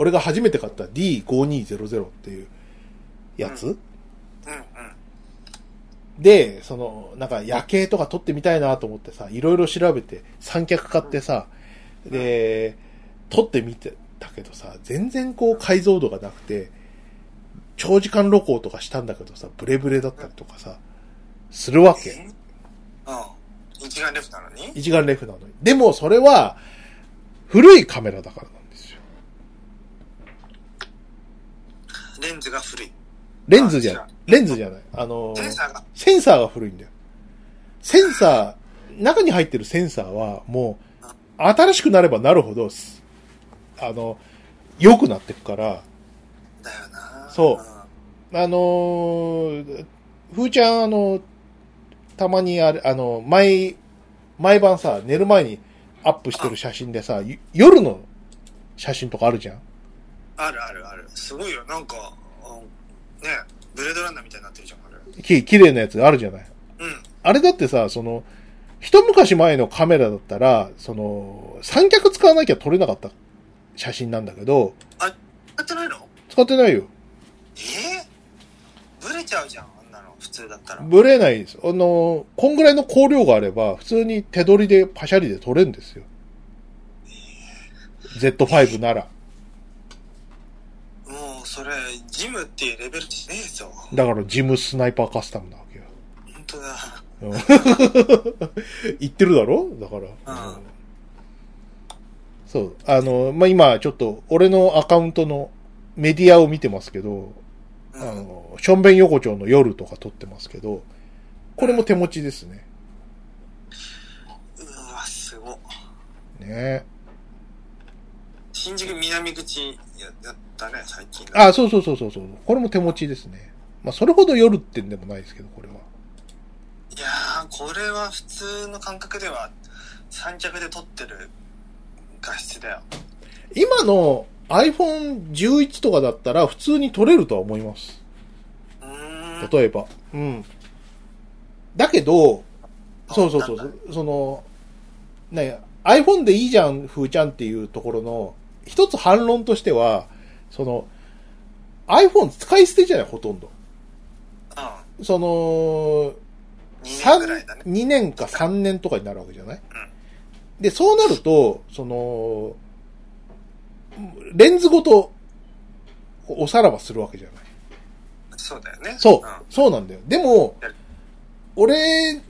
Speaker 2: 俺が初めて買った D5200 っていうやつ、
Speaker 1: うんうん。
Speaker 2: で、その、なんか夜景とか撮ってみたいなと思ってさ、いろいろ調べて、三脚買ってさ、で、撮ってみてたけどさ、全然こう解像度がなくて、長時間露光とかしたんだけどさ、ブレブレだったりとかさ、するわけ。
Speaker 1: え？うん。一眼レフなのに？
Speaker 2: 一眼レフなのに。でもそれは、古いカメラだからなんですよ。
Speaker 1: レンズが古い。
Speaker 2: レンズじゃ
Speaker 1: あ、
Speaker 2: レンズじゃない。あのー
Speaker 1: センサーが。
Speaker 2: センサーが古いんだよ。センサー、中に入ってるセンサーはもう、新しくなればなるほど、すあの、良くなってくから、
Speaker 1: だよな
Speaker 2: そうあのー、ふーちゃん、あの、たまにあれ、あの、毎、毎晩さ、寝る前にアップしてる写真でさ、ゆ夜の写真とかあるじゃん
Speaker 1: あるあるある。すごいよ。なんか、ブレードランナーみたいになってるじゃん、あれ。
Speaker 2: き、綺麗なやつあるじゃない
Speaker 1: うん。
Speaker 2: あれだってさ、その、一昔前のカメラだったら、その、三脚使わなきゃ撮れなかった写真なんだけど、
Speaker 1: やってないの？
Speaker 2: 使ってないよ。
Speaker 1: ええブレちゃうじゃん、あんなの。普通だったら。
Speaker 2: ブレないです。あの、こんぐらいの光量があれば、普通に手取りでパシャリで撮れるんですよ。Z5 なら。
Speaker 1: もう、それ、ジムっていうレベルじゃねえぞ。
Speaker 2: だからジムスナイパーカスタムなわけよ。
Speaker 1: 本当だ。
Speaker 2: うん (laughs) 言ってるだろ？だから。
Speaker 1: うん
Speaker 2: そう。あの、まあ、今、ちょっと、俺のアカウントのメディアを見てますけど、
Speaker 1: うん
Speaker 2: あの、ションベン横丁の夜とか撮ってますけど、これも手持ちですね。
Speaker 1: うわ、すご。
Speaker 2: ね
Speaker 1: 新宿南口ややったね、最近。
Speaker 2: あ、そうそうそうそうそう。これも手持ちですね。まあ、それほど夜ってんでもないですけど、これは。
Speaker 1: いやー、これは普通の感覚では三脚で撮ってる画質だよ。
Speaker 2: 今の iPhone11 とかだったら普通に撮れるとは思います。例えば。うん。だけど、
Speaker 1: あ
Speaker 2: そうそうそう、その、ね、iPhone でいいじゃん、ふーちゃんっていうところの、一つ反論としては、その、iPhone 使い捨てじゃない、ほとんど。
Speaker 1: う
Speaker 2: その、
Speaker 1: ん。2年ね。
Speaker 2: 2年か3年とかになるわけじゃない、で、そうなると、その、レンズごと、おさらばするわけじゃない？
Speaker 1: そうだよね。
Speaker 2: そう、
Speaker 1: ん
Speaker 2: そうなんだよ。でも俺、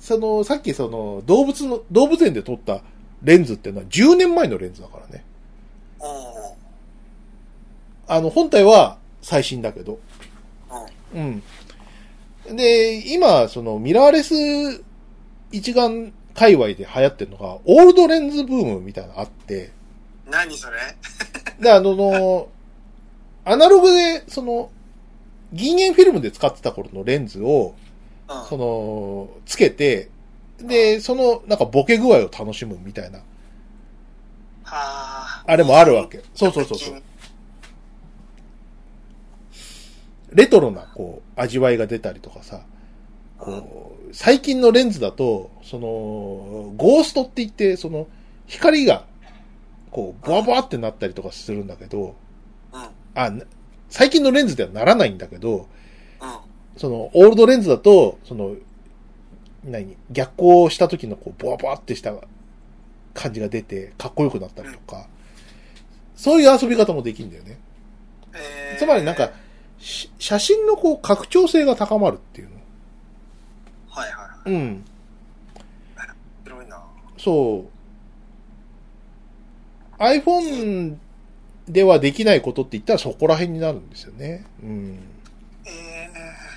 Speaker 2: その、さっきその、動物の、動物園で撮ったレンズっていうのは10年前のレンズだからね。あの、本体は最新だけど。
Speaker 1: うん。
Speaker 2: うん。で、今、その、ミラーレス一眼界隈で流行ってるのが、オールドレンズブームみたいなのあって、
Speaker 1: 何それ？
Speaker 2: で、あの、のアナログで、その、銀塩フィルムで使ってた頃のレンズを、
Speaker 1: うん。
Speaker 2: その、つけて、で、その、なんかボケ具合を楽しむみたいな、
Speaker 1: はあ。
Speaker 2: あれもあるわけ。そうそうそうそう。レトロな、こう、味わいが出たりとかさ、こう、最近のレンズだと、その、ゴーストって言って、その、光が、こう、ボワボワってなったりとかするんだけど。あ、な最近のレンズではならないんだけど、
Speaker 1: うん。
Speaker 2: その、オールドレンズだと、その、何逆光した時のこう、ボワボワってした感じが出て、かっこよくなったりとか、そういう遊び方もできるんだよね。
Speaker 1: えー
Speaker 2: つまりなんか、、し写真のこう、拡張性が高まるっていうの。
Speaker 1: はいはいはい。
Speaker 2: うん。
Speaker 1: 広いな。
Speaker 2: そう。iPhone ではできないことって言ったらそこら辺になるんですよね。うん。
Speaker 1: え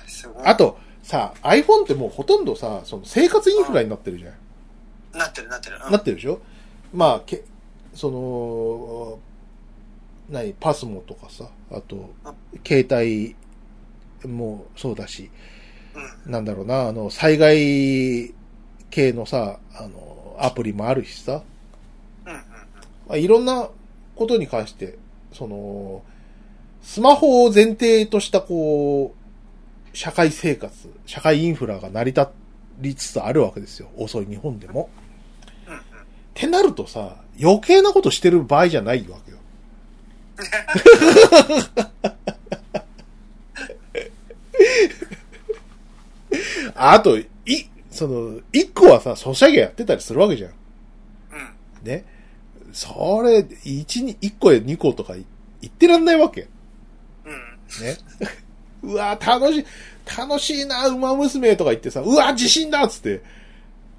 Speaker 1: ー、すごい。
Speaker 2: あ、と、さ、iPhone ってもうほとんどさ、その生活インフラになってるじゃん。
Speaker 1: なってるなってる。うん
Speaker 2: なってるでしょ？まあ、け、その、何、パスモとかさ、あと、携帯もそうだし、
Speaker 1: うん。
Speaker 2: なんだろうな、あの、災害系のさ、あの、アプリもあるしさ、いろんなことに関して、その、スマホを前提とした、こう、社会生活、社会インフラが成り立りつつあるわけですよ。遅い日本でも。ってなるとさ、余計なことしてる場合じゃないわ。(laughs) あと、い、その、一個はさ、ソシャゲやってたりするわけじゃん。
Speaker 1: うん。
Speaker 2: ね。それ、一に、一個や二個とかい言ってらんないわけ。
Speaker 1: うん。
Speaker 2: ね。(laughs) うわ、楽しい、楽しいな、馬娘とか言ってさ、うわ、地震だっつって、
Speaker 1: うん。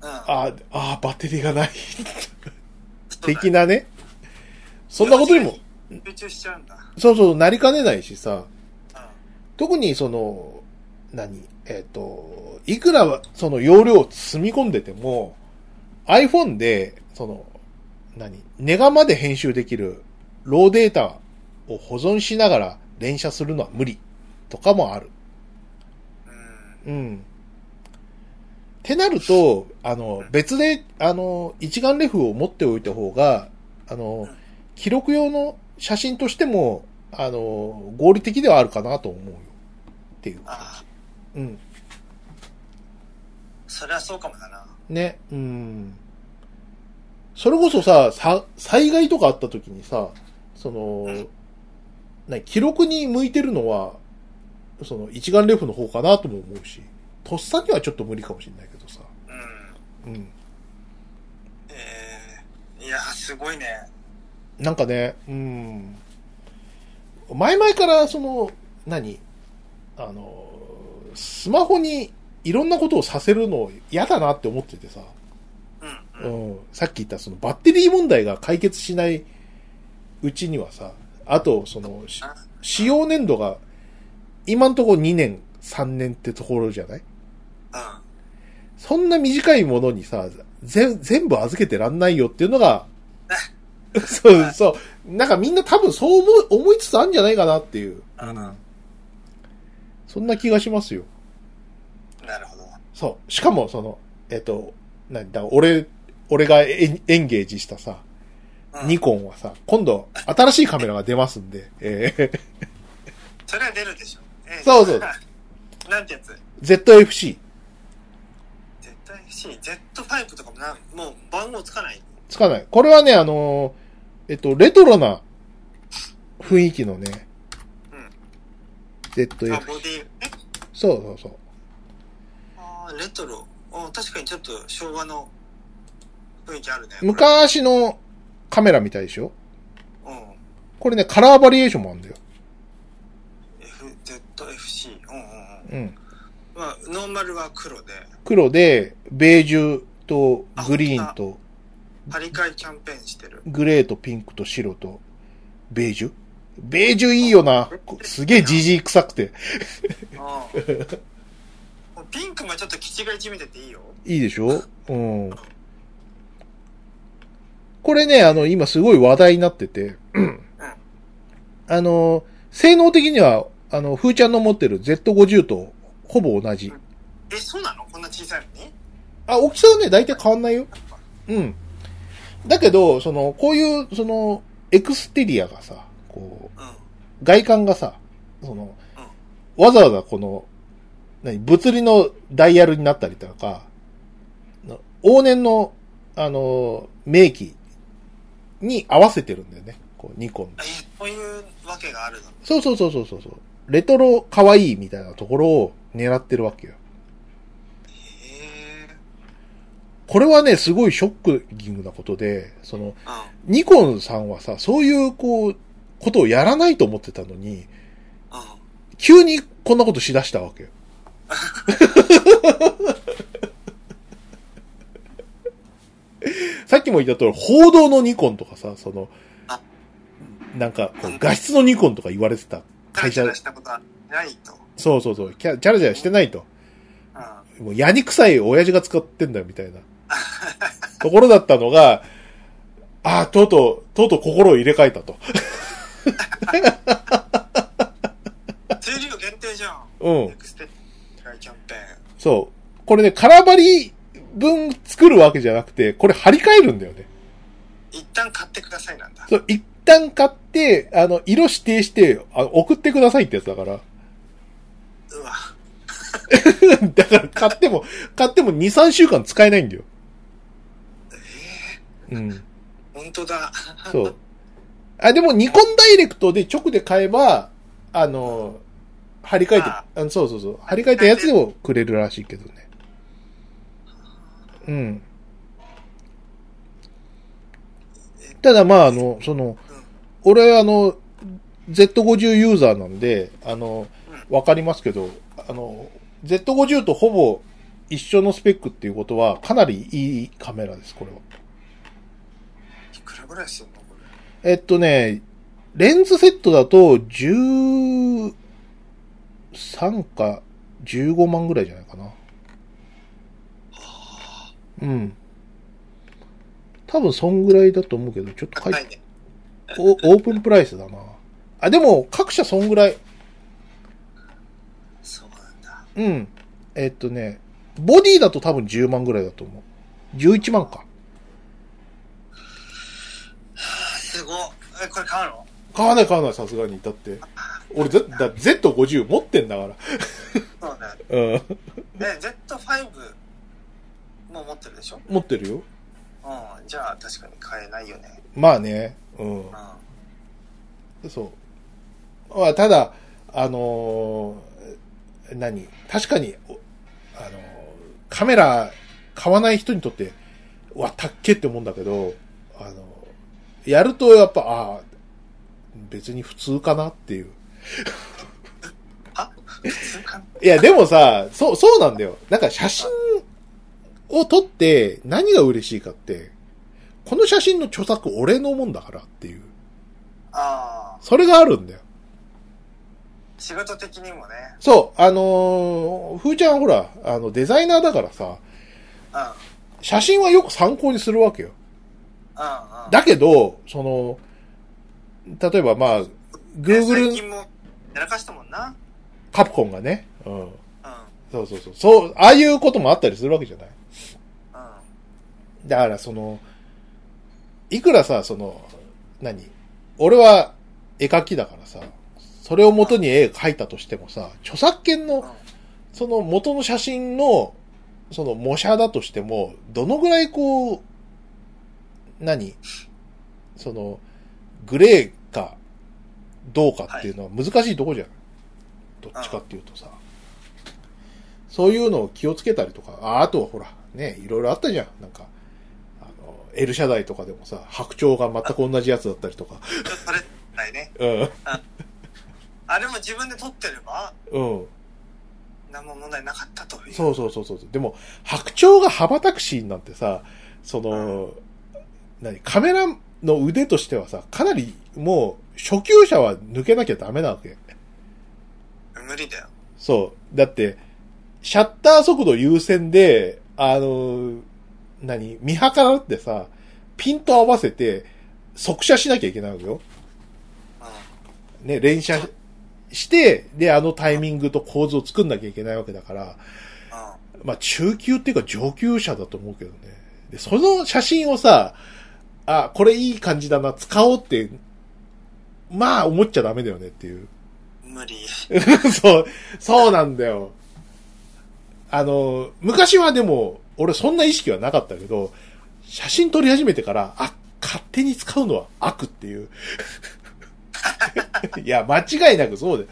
Speaker 2: あ、あ、バッテリーがない。的なね。そんなことにも、
Speaker 1: 集中しちゃうんだ。
Speaker 2: そうそう、なりかねないしさ、
Speaker 1: うん。
Speaker 2: 特にその、何？えっ、と、いくらその容量を積み込んでても、iPhone で、その、何？ネガまで編集できるローデータを保存しながら連写するのは無理とかもある。
Speaker 1: うん。
Speaker 2: うん。ってなると、あの、別で、あの、一眼レフを持っておいた方が、あの
Speaker 1: うん、
Speaker 2: 記録用の写真としても、あの、合理的ではあるかなと思うよ。っていう。
Speaker 1: ああ、
Speaker 2: うん。
Speaker 1: それはそうかもだな。
Speaker 2: ね、うん。それこそさ、さ、災害とかあった時にさ、その、
Speaker 1: うん
Speaker 2: な記録に向いてるのは、その、一眼レフの方かなとも思うし、とっさにはちょっと無理かもしれないけどさ。
Speaker 1: うん。
Speaker 2: うん。
Speaker 1: えー、いや、すごいね。
Speaker 2: なんかね、うん。前々から、その、何？あの、スマホにいろんなことをさせるの嫌だなって思っててさ。
Speaker 1: うん。
Speaker 2: う
Speaker 1: うん。
Speaker 2: ん、さっき言ったそのバッテリー問題が解決しないうちにはさ、あと、その、使用年度が、今んところ2年、3年ってところじゃない？
Speaker 1: うん。
Speaker 2: そんな短いものにさ、ぜ全部預けてらんないよっていうのが、(laughs) (laughs) そうそう。なんかみんな多分そう思い思いつつあるんじゃないかなっていう。
Speaker 1: うん。
Speaker 2: そんな気がしますよ。
Speaker 1: なるほど。
Speaker 2: そう。しかも、その、えっと、なんだ、俺、俺がエンゲージしたさ、
Speaker 1: うん
Speaker 2: ニコンはさ、今度、新しいカメラが出ますんで、えー
Speaker 1: それは出るでしょ。えー
Speaker 2: そうそう。(laughs)
Speaker 1: なんてやつ
Speaker 2: ？ZFC。
Speaker 1: 絶対 C、Z5 とかもなん、もう番号つかない。
Speaker 2: つかない。これはね、あのーえっと、レトロな雰囲気のね、
Speaker 1: うん。
Speaker 2: ZF
Speaker 1: あ、。ボディ、え
Speaker 2: そうそうそう。
Speaker 1: あーレトロ。あ確かにちょっと昭和の雰囲気あるね。
Speaker 2: 昔のカメラみたいでしょ？
Speaker 1: うん。
Speaker 2: これね、カラーバリエーションもあるんだよ。
Speaker 1: F、ZFC。うんうんうん。
Speaker 2: うん。
Speaker 1: まあ、ノーマルは黒で、
Speaker 2: 黒で、ベージュとグリーンと、
Speaker 1: 張り替えキャンペーンしてる。
Speaker 2: グレーとピンクと白と、ベージュ？ベージュいいよな。すげえジジイ臭くて。
Speaker 1: ピンクもちょっと気違いじみてていいよ。
Speaker 2: いいでしょ？うん。これね、あの、今すごい話題になってて、あの、性能的には、あの、ふーちゃんの持ってる Z50 とほぼ同じ。
Speaker 1: え、そうなの？こんな小さいのに？
Speaker 2: あ、大きさはね、大体変わんないよ。うん。だけど、その、こういう、その、エクステリアがさ、こう、
Speaker 1: うん。
Speaker 2: 外観がさ、その、わざわざこの、何、物理のダイヤルになったりとか、の往年の、あの、名機に合わせてるんだよね。こう、ニコン。
Speaker 1: え、こういうわけがあるの
Speaker 2: そうそうそうそうそう。レトロ可愛いみたいなところを狙ってるわけよ。
Speaker 1: へえ。
Speaker 2: これはね、すごいショッキングなことで、その、ニコンさんはさ、そういう、こう、ことをやらないと思ってたのに、急にこんなことしだしたわけよ。さっきも言った通り、報道のニコンとかさ、その、なんか、画質のニコンとか言われてた会社、
Speaker 1: したことないと。
Speaker 2: そうそうそう、キャチャラチャラしてないと。もう、やにくさい親父が使ってん。だよ、みたいな。ところだったのが、ああ、とうとう、とうとう心を入れ替えたと。
Speaker 1: 数量限定じゃん。
Speaker 2: うん
Speaker 1: エ。クステキャンペーン。
Speaker 2: そう。これね、空張り分作るわけじゃなくて、これ張り替えるんだよね。
Speaker 1: 一旦買ってくださいなんだ。
Speaker 2: そう、一旦買って、あの、色指定して、あ送ってくださいってやつだから。
Speaker 1: うわ。(laughs)
Speaker 2: だから買っても、買っても2、3週間使えないんだよ。うん。
Speaker 1: 本当だ。
Speaker 2: そう。あ、でもニコンダイレクトで直で買えば、あの、張り替えて、
Speaker 1: あ
Speaker 2: そうそうそう。張り替えたやつをくれるらしいけどね。うん。ただまあ、あの、その、俺あの、Z50 ユーザーなんで、あの、わかりますけど、あの、Z50 とほぼ一緒のスペックっていうことは、かなりいいカメラです、これは。
Speaker 1: ぐらいするのこれ。
Speaker 2: えっとね、レンズセットだと13か15万ぐらいじゃないかな。うん。多分そんぐらいだと思うけど、ちょっと書いて、
Speaker 1: ね。
Speaker 2: おオープンプライスだな。あ、でも各社そんぐらい。
Speaker 1: そうなんだ。
Speaker 2: うん。えっとね、ボディだと多分10万ぐらいだと思う。11万か。
Speaker 1: すごい。え、これ買うの？
Speaker 2: 買わない買わない、さすがに。だって。俺、Z- だ Z50 持ってんだから。
Speaker 1: そうね。
Speaker 2: うん。
Speaker 1: え、Z5 も持ってるでしょ？
Speaker 2: 持ってるよ。
Speaker 1: うん。じゃあ確かに買えないよね。
Speaker 2: まあね。うん。
Speaker 1: う
Speaker 2: そう。まあ、ただ、あのー何？確かに、おあのーカメラ買わない人にとって、うわ、たっけって思うんだけど、あのーやるとやっぱ、ああ、別に普通かなっていう。
Speaker 1: ん。あ普通か
Speaker 2: いや、でもさ、そう、そうなんだよ。なんか写真を撮って何が嬉しいかって、この写真の著作俺のもんだからっていう。
Speaker 1: ああ。
Speaker 2: それがあるんだよ。
Speaker 1: 仕事的にもね。
Speaker 2: そう、あのー、ふーちゃんほら、あの、デザイナーだからさ、
Speaker 1: うん。
Speaker 2: 写真はよく参考にするわけよ。だけど、その、例えばまあ、
Speaker 1: 最
Speaker 2: Google、
Speaker 1: 近もやらかしたもんな。
Speaker 2: カプコンがね、うん。
Speaker 1: うん。
Speaker 2: そうそうそう。そう、ああいうこともあったりするわけじゃない。
Speaker 1: うん。
Speaker 2: だからその、いくらさ、その、何？俺は絵描きだからさ、それを元に絵描いたとしてもさ、著作権の
Speaker 1: うん、
Speaker 2: その元の写真の、その模写だとしても、どのぐらいこう、何？その、グレーか、どうかっていうのは難しいとこじゃん。どっちかっていうとさ。そういうのを気をつけたりとか、ああとはほら、ね、いろいろあったじゃん。なんか、あの、L 社台とかでもさ、白鳥が全く同じやつだったりとか。
Speaker 1: それ、ないね。(laughs)
Speaker 2: うん。
Speaker 1: あれも自分で撮ってれば、
Speaker 2: うん。
Speaker 1: 何も問題なかったという。
Speaker 2: そうそうそうそう。でも、白鳥が羽ばたくシーンなんてさ、その、何、カメラの腕としてはさ、かなりもう、初級者は抜けなきゃダメなわけ。
Speaker 1: 無理だよ。
Speaker 2: そう。だって、シャッター速度優先で、あの、何、見計らってさ、ピント合わせて、速写しなきゃいけないわけよ。
Speaker 1: う
Speaker 2: ね、連写して、で、あのタイミングと構図を作んなきゃいけないわけだから、
Speaker 1: ん。うん。
Speaker 2: まあ中級っていうか上級者だと思うけどね。で、その写真をさ、あ、これいい感じだな、使おうって、まあ思っちゃダメだよねっていう。
Speaker 1: 無理。(laughs)
Speaker 2: そう、そうなんだよ。あの、昔はでも、俺そんな意識はなかったけど、写真撮り始めてから、あ、勝手に使うのは悪っていう。(laughs) いや、間違いなくそう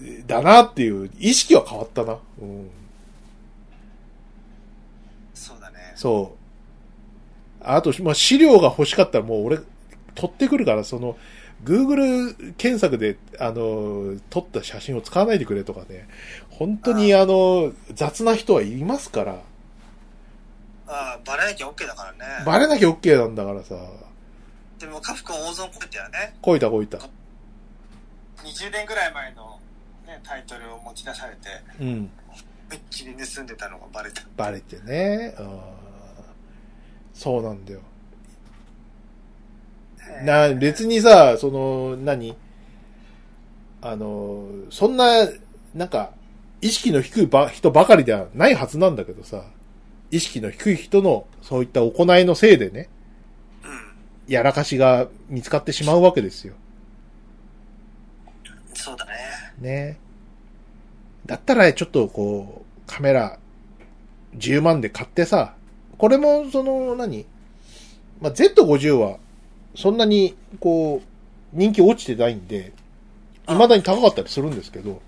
Speaker 2: で、だなっていう意識は変わったな。うん。
Speaker 1: そうだね。
Speaker 2: そう。あと、まあ、資料が欲しかったらもう俺、取ってくるから、その、Google 検索で、あの、撮った写真を使わないでくれとかね。本当にあの、雑な人はいますから。
Speaker 1: ああ、バレなきゃ OK だからね。
Speaker 2: バレなきゃ OK なんだからさ。
Speaker 1: でも、カフ君大損こいたよね。
Speaker 2: こいたこいた。
Speaker 1: 20年ぐらい前の、ね、タイトルを持ち出されて、
Speaker 2: うん。
Speaker 1: めっきり盗んでたのがバレた。
Speaker 2: バレてね。あーそうなんだよ。な、別にさ、その、何？あの、そんな、なんか、意識の低いば人ばかりではないはずなんだけどさ、意識の低い人のそういった行いのせいでね、
Speaker 1: うん。
Speaker 2: やらかしが見つかってしまうわけですよ。
Speaker 1: そうだね。
Speaker 2: ね。だったら、ちょっとこう、カメラ10万で買ってさ、これも、その、何？まあ、Z50 は、そんなに、こう、人気落ちてないんで、未だに高かったりするんですけど、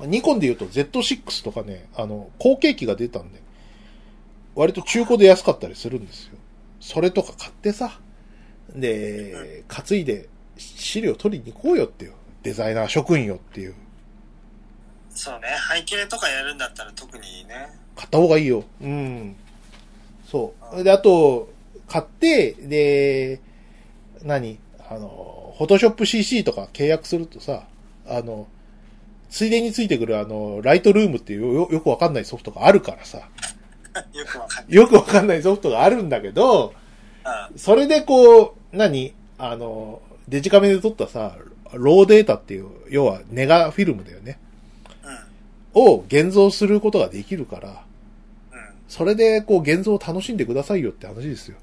Speaker 2: ニコンで言うと Z6 とかね、あの、後継機が出たんで、割と中古で安かったりするんですよ。それとか買ってさ、で、担いで資料取りに行こうよっていう。デザイナー職員よっていう。
Speaker 1: そうね。背景とかやるんだったら特にね。
Speaker 2: 買った方がいいよ。うん。そう。で、あと、買って、で、何？あの、フォトショップ CC とか契約するとさ、あの、ついでについてくるあの、ライトルームっていうよよくわかんないソフトがあるからさ、(laughs)
Speaker 1: よくわかんない。
Speaker 2: よくわかんないソフトがあるんだけど、
Speaker 1: うん。
Speaker 2: それでこう、何？あの、デジカメで撮ったさ、ローデータっていう、要はネガフィルムだよね。
Speaker 1: うん。
Speaker 2: を現像することができるから、
Speaker 1: うん。
Speaker 2: それで、こう、現像を楽しんでくださいよって話ですよ。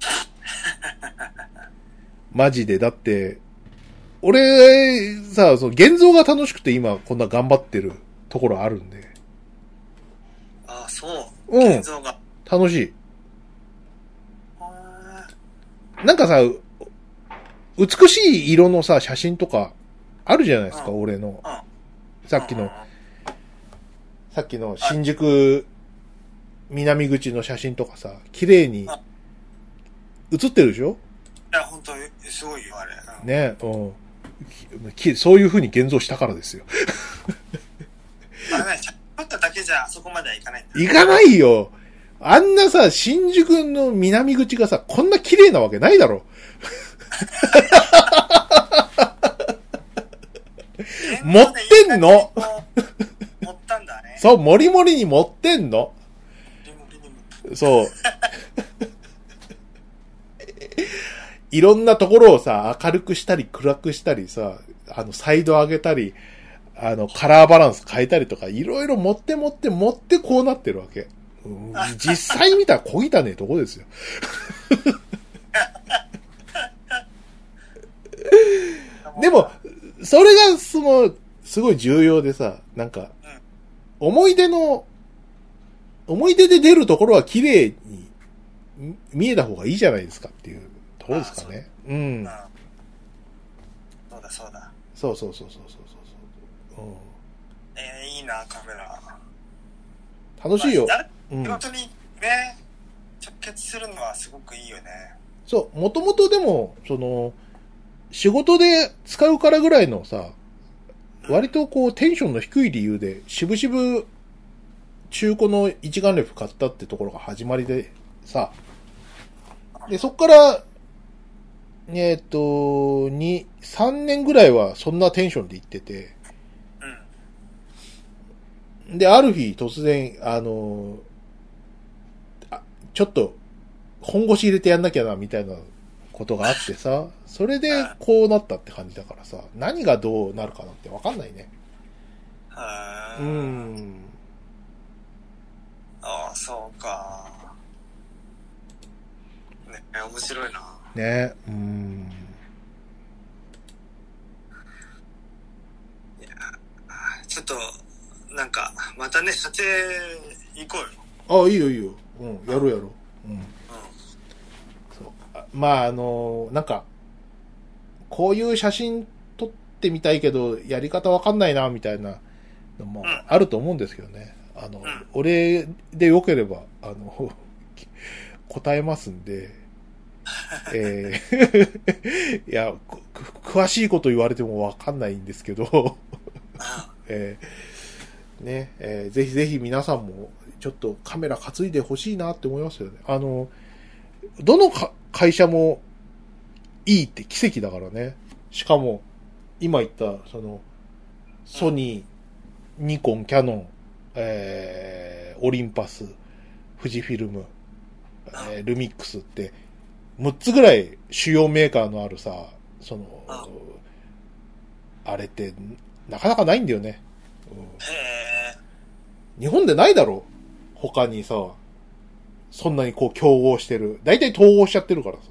Speaker 2: (laughs) マジで。だって、俺、さ、その、現像が楽しくて今、こんな頑張ってるところあるんで。
Speaker 1: ああ、そう。
Speaker 2: うん
Speaker 1: 現像が。
Speaker 2: 楽しい。
Speaker 1: あ
Speaker 2: なんかさ、う美しい色のさ、写真とか、あるじゃないですか、
Speaker 1: う
Speaker 2: 俺の。
Speaker 1: ー
Speaker 2: さっきの
Speaker 1: うん、
Speaker 2: さっきの新宿、南口の写真とかさ、綺麗に
Speaker 1: あ、
Speaker 2: 写ってるでしょ？
Speaker 1: いや、本当に、すごいよ、あれ。うん
Speaker 2: ね、うんき。そういう風に現像したからですよ。
Speaker 1: あれね、撮っただけじゃあそこまではいかないん
Speaker 2: かないよあんなさ、新宿の南口がさ、こんな綺麗なわけないだろ。持ってんの？
Speaker 1: 持ったんだね。
Speaker 2: そう、もりもりに持ってんの。そう。いろんなところをさ、明るくしたり暗くしたりさ、あの、サイド上げたり、あの、カラーバランス変えたりとか、いろいろ持って持って持ってこうなってるわけ。うん実際見たら小汚ねえとこですよ。(laughs) でも、それが、その、すごい重要でさ、なんか、思い出の、思い出で出るところは綺麗にみ見えた方がいいじゃないですかっていうところですかね。うん
Speaker 1: うん。。そうだそうだ。
Speaker 2: そうそうそうそうそうそう。うん
Speaker 1: えー、いいな、カメラ。
Speaker 2: 楽しいよ
Speaker 1: 本当にね、直結するのはすごくいいよね。
Speaker 2: そう、もともとでも、その、仕事で使うからぐらいのさ、割とこうテンションの低い理由で、しぶしぶ中古の一眼レフ買ったってところが始まりでさ、で、そっから、えっ、と、2、3年ぐらいはそんなテンションで行ってて、
Speaker 1: うん。
Speaker 2: で、ある日突然、あの、あちょっと本腰入れてやんなきゃな、みたいなことがあってさ、それでこうなったって感じだからさ、何がどうなるかなんてわかんないね。
Speaker 1: は
Speaker 2: う
Speaker 1: ー
Speaker 2: ん。
Speaker 1: ああ、そうか。ね、面白いな。
Speaker 2: ね。うん。
Speaker 1: ちょっと、なんか、またね、撮影行こうよ。
Speaker 2: あ、いいよいいよ。うん、やろうやろう。うん。
Speaker 1: う
Speaker 2: そうあまあ、あの、なんか、こういう写真撮ってみたいけど、やり方わかんないな、みたいなのも
Speaker 1: うん
Speaker 2: あると思うんですけどね。あの、
Speaker 1: ん
Speaker 2: 俺でよければ、あの、(laughs) 答えますんで、(laughs) えー (laughs) いや、く詳しいこと言われてもわかんないんですけど、えーね、えーぜひぜひ皆さんも、ちょっとカメラ担いでほしいなって思いますよね。あの、どのか会社もいいって奇跡だからね。しかも、今言った、その、ソニー、ニコン、キャノン、えー、オリンパス、富士フィルム、えールミックスって、6つぐらい主要メーカーのあるさ、その、あれって、なかなかないんだよね。うん。日本でないだろ他にさ、そんなにこう競合してる。大体統合しちゃってるからさ。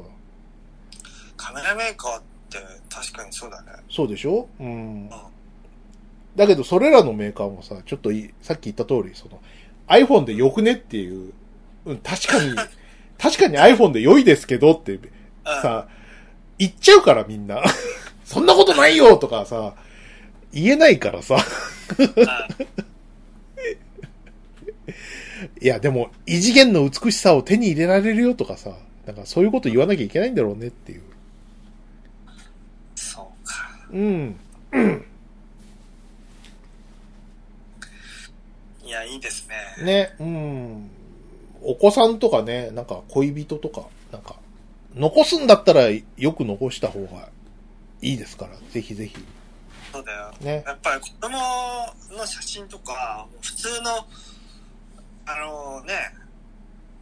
Speaker 1: カメラメーカーって確かにそうだね。
Speaker 2: そうでしょ？うん。だけど、それらのメーカーもさ、ちょっとさっき言った通り、その、iPhone でよくねっていう、うん、確かに、(laughs) 確かに iPhone で良いですけどって、
Speaker 1: うん。
Speaker 2: さ、言っちゃうからみんな。(laughs) そんなことないよとかさ、言えないからさ。
Speaker 1: うん
Speaker 2: いや、でも、異次元の美しさを手に入れられるよとかさ、なんかそういうこと言わなきゃいけないんだろうねっていう。
Speaker 1: そうか。
Speaker 2: うん。
Speaker 1: いや、いいですね。
Speaker 2: ね、うん。お子さんとかね、なんか恋人とか、なんか、残すんだったらよく残した方がいいですから、ぜひぜひ。
Speaker 1: そうだよ。
Speaker 2: ね。
Speaker 1: やっぱり子供の写真とか、普通の、あのね、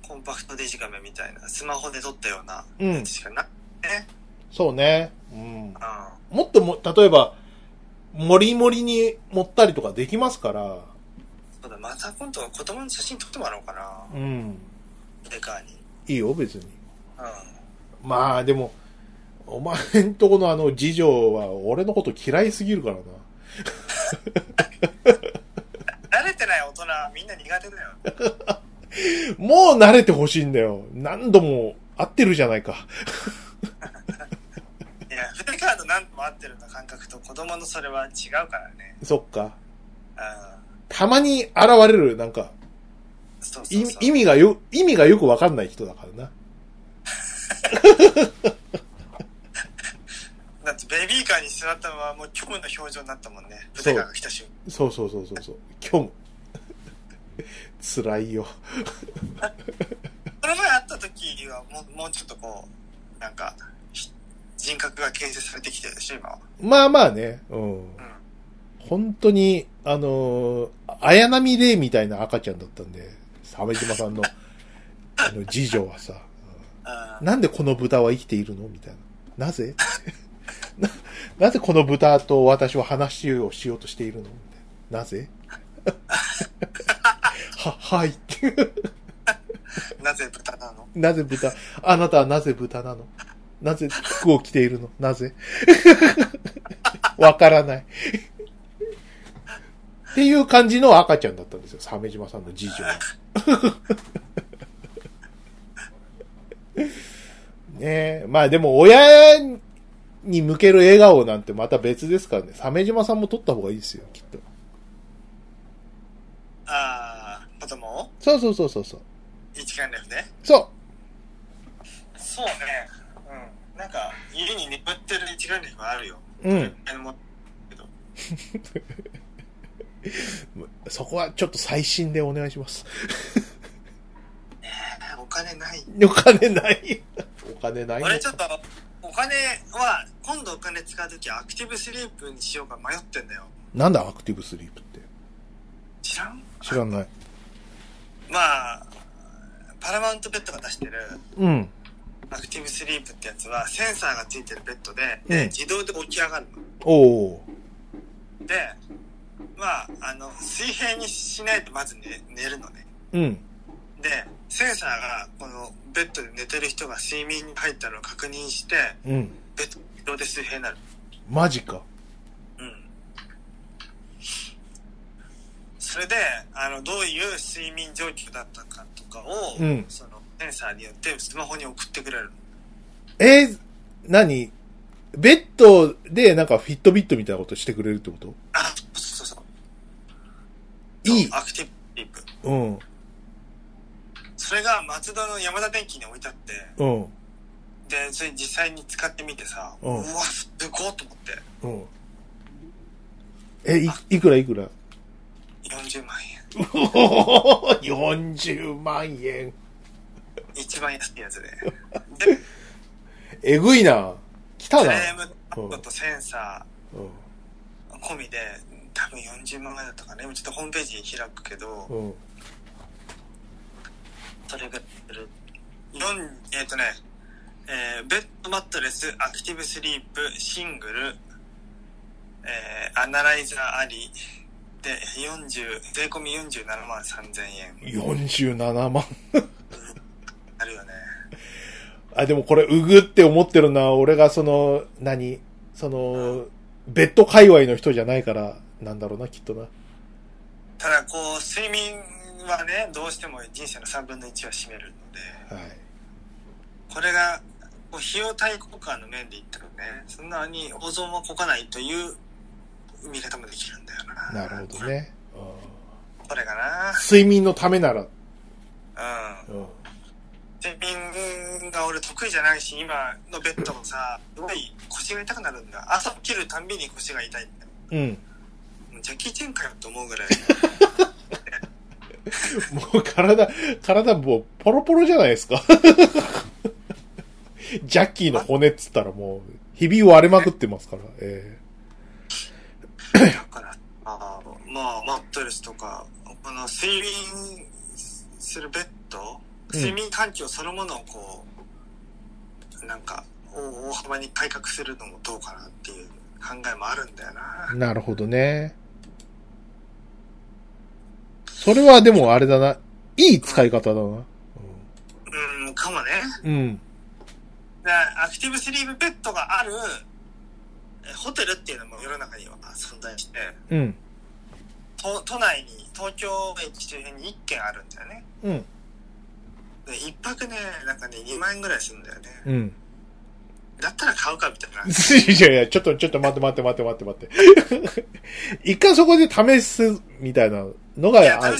Speaker 1: コンパクトデジカメみたいな、スマホで撮ったような
Speaker 2: うん
Speaker 1: やつしかな、ね。
Speaker 2: そうね。うん。
Speaker 1: うん。
Speaker 2: もっとも、例えば、もりもりに持ったりとかできますから、
Speaker 1: そうだ、また今度は子供の写真撮ってもらおうかな。
Speaker 2: うん。
Speaker 1: デカに。
Speaker 2: いいよ、別に。
Speaker 1: うん。
Speaker 2: まあ、でも、お前んとこのあの、次女は俺のこと嫌いすぎるからな。
Speaker 1: 慣れてない大人、みんな苦手だよ。
Speaker 2: もう慣れてほしいんだよ。何度も会ってるじゃないか。
Speaker 1: いや、筆カード何度も合ってるの感覚と子供のそれは違うからね。
Speaker 2: そっか。
Speaker 1: うん。
Speaker 2: たまに現れる、なんか、意味
Speaker 1: そうそうそう。
Speaker 2: 意味がよ、意味がよくわかんない人だからな。(laughs)
Speaker 1: だってベビーカーに座ったままもう虚無の表情になったもんね。
Speaker 2: そう
Speaker 1: が来た瞬間。
Speaker 2: そうそうそうそうそう。今日も。(laughs) 辛いよ。
Speaker 1: この前会った時はもうもうちょっとこう、なんか、ひ人格が形成されてきてるでしょ、今は。
Speaker 2: まあまあね。うん。
Speaker 1: うん。
Speaker 2: 本当に、あのー綾波レイみたいな赤ちゃんだったんで、鮫島さんの、(laughs) あの、次女はさ、
Speaker 1: あ
Speaker 2: なんでこの豚は生きているの？みたいな。なぜ？(laughs) な、なぜこの豚と私は話をしようとしているの？みたいな。なぜ？(laughs) は、はいって。いう。
Speaker 1: なぜ豚なの？
Speaker 2: なぜ豚？あなたはなぜ豚なの？なぜ服を着ているの？なぜ？わからない。っていう感じの赤ちゃんだったんですよ。鮫島さんの次女は。(laughs) ねえ。まあでも親に向ける笑顔なんてまた別ですからね。鮫島さんも撮った方がいいですよ、きっと。
Speaker 1: ああ、子供？を
Speaker 2: そうそうそうそうそう。
Speaker 1: 一眼レフで
Speaker 2: そ
Speaker 1: そうね。うん。なんか、家に眠ってる一眼レフはあるよ。
Speaker 2: う。うん。
Speaker 1: あのもけど
Speaker 2: そこはちょっと最新でお願いします。
Speaker 1: お金ない。
Speaker 2: お金ない。お金ないの
Speaker 1: 俺ちょっと、お金は、今度お金使うときはアクティブスリープにしようか迷ってんだよ。
Speaker 2: なんだアクティブスリープって？
Speaker 1: 知らん？
Speaker 2: 知らない。
Speaker 1: まあ、パラマウントベッドが出してる
Speaker 2: うん。
Speaker 1: アクティブスリープってやつはセンサーがついてるベッドで、
Speaker 2: うん
Speaker 1: で自動で起き上がる
Speaker 2: おお
Speaker 1: の。で、まあ、あの、水平にしないとまず寝寝るのね。
Speaker 2: ー。うん。
Speaker 1: で、センサーがこのベッドで寝てる人が睡眠に入ったのを確認して、
Speaker 2: うん。
Speaker 1: ベッドで水平になる。
Speaker 2: マジか。
Speaker 1: うん。それで、あの、どういう睡眠状況だったかとかを、
Speaker 2: うん
Speaker 1: その、センサーによってスマホに送ってくれるの。
Speaker 2: えー、何？ベッドでなんかフィットビットみたいなことしてくれるってこと？
Speaker 1: あ。
Speaker 2: いい
Speaker 1: アクティブリープ。
Speaker 2: うん。
Speaker 1: それが松戸の山田電機に置いてあって、
Speaker 2: うん。
Speaker 1: で、それ実際に使ってみてさ、
Speaker 2: う
Speaker 1: うんわ、すごっと思って、
Speaker 2: うん。え、い、いくらいくら
Speaker 1: ？40万円。(laughs)
Speaker 2: 40万円。
Speaker 1: 一番安いやつで。(laughs) で、
Speaker 2: えぐいな。来たな。
Speaker 1: フレームとセンサ
Speaker 2: うん。
Speaker 1: ー込みで、多分40万円だったかな。今ちょっとホームページ開くけど、
Speaker 2: うん。
Speaker 1: それがする。4、えっ、とね、えーベッドマットレス、アクティブスリープ、シングル、えーアナライザーあり、で、40、税込み47万3000円。
Speaker 2: 47万。
Speaker 1: あるよね。(laughs)
Speaker 2: あ、でもこれ、うぐって思ってるのは、俺がその、何？その、ベッド界隈の人じゃないから、なんだろうな、きっとな。
Speaker 1: ただ、こう、睡眠はね、どうしても人生の3分の1は占めるので、
Speaker 2: はい。
Speaker 1: これが、こう費用対効果の面で言ったらね、そんなに大損はこかないという見方もできるんだよな。
Speaker 2: なるほど。ね。
Speaker 1: これがな。
Speaker 2: 睡眠のためなら、
Speaker 1: うん。
Speaker 2: うん。
Speaker 1: 睡眠が俺得意じゃないし、今のベッドもさ、すごい腰が痛くなるんだ。朝起きるたんびに腰が痛いんだよ。
Speaker 2: うん。
Speaker 1: ジャッキーチェンかよと思うぐらい。(laughs)
Speaker 2: もう体、体もうポロポロじゃないですか。(laughs) ジャッキーの骨っつったらもう、ひび割れまくってますから。え
Speaker 1: だから、あーまあ、マットレスとか、この睡眠するベッド、
Speaker 2: うん
Speaker 1: 睡眠環境そのものをこう、なんか、大大幅に改革するのもどうかなっていう考えもあるんだよな
Speaker 2: え。なるほどね。それはでもあれだな。いい使い方だな。
Speaker 1: うん、かもね。
Speaker 2: うん。
Speaker 1: でアクティブスリープベッドがあるえホテルっていうのも世の中には存在して、
Speaker 2: うん。
Speaker 1: 都都内に、東京駅周辺に1軒あるんだよね。
Speaker 2: うん。
Speaker 1: で、一泊ね、なんかね、2万円ぐらいするんだよね。
Speaker 2: うん。
Speaker 1: だったら買うかみたいな。(laughs)
Speaker 2: いやいや、ちょっと、ちょっと待って待って待って待って待って。(laughs) 一回そこで試すみたいなのがある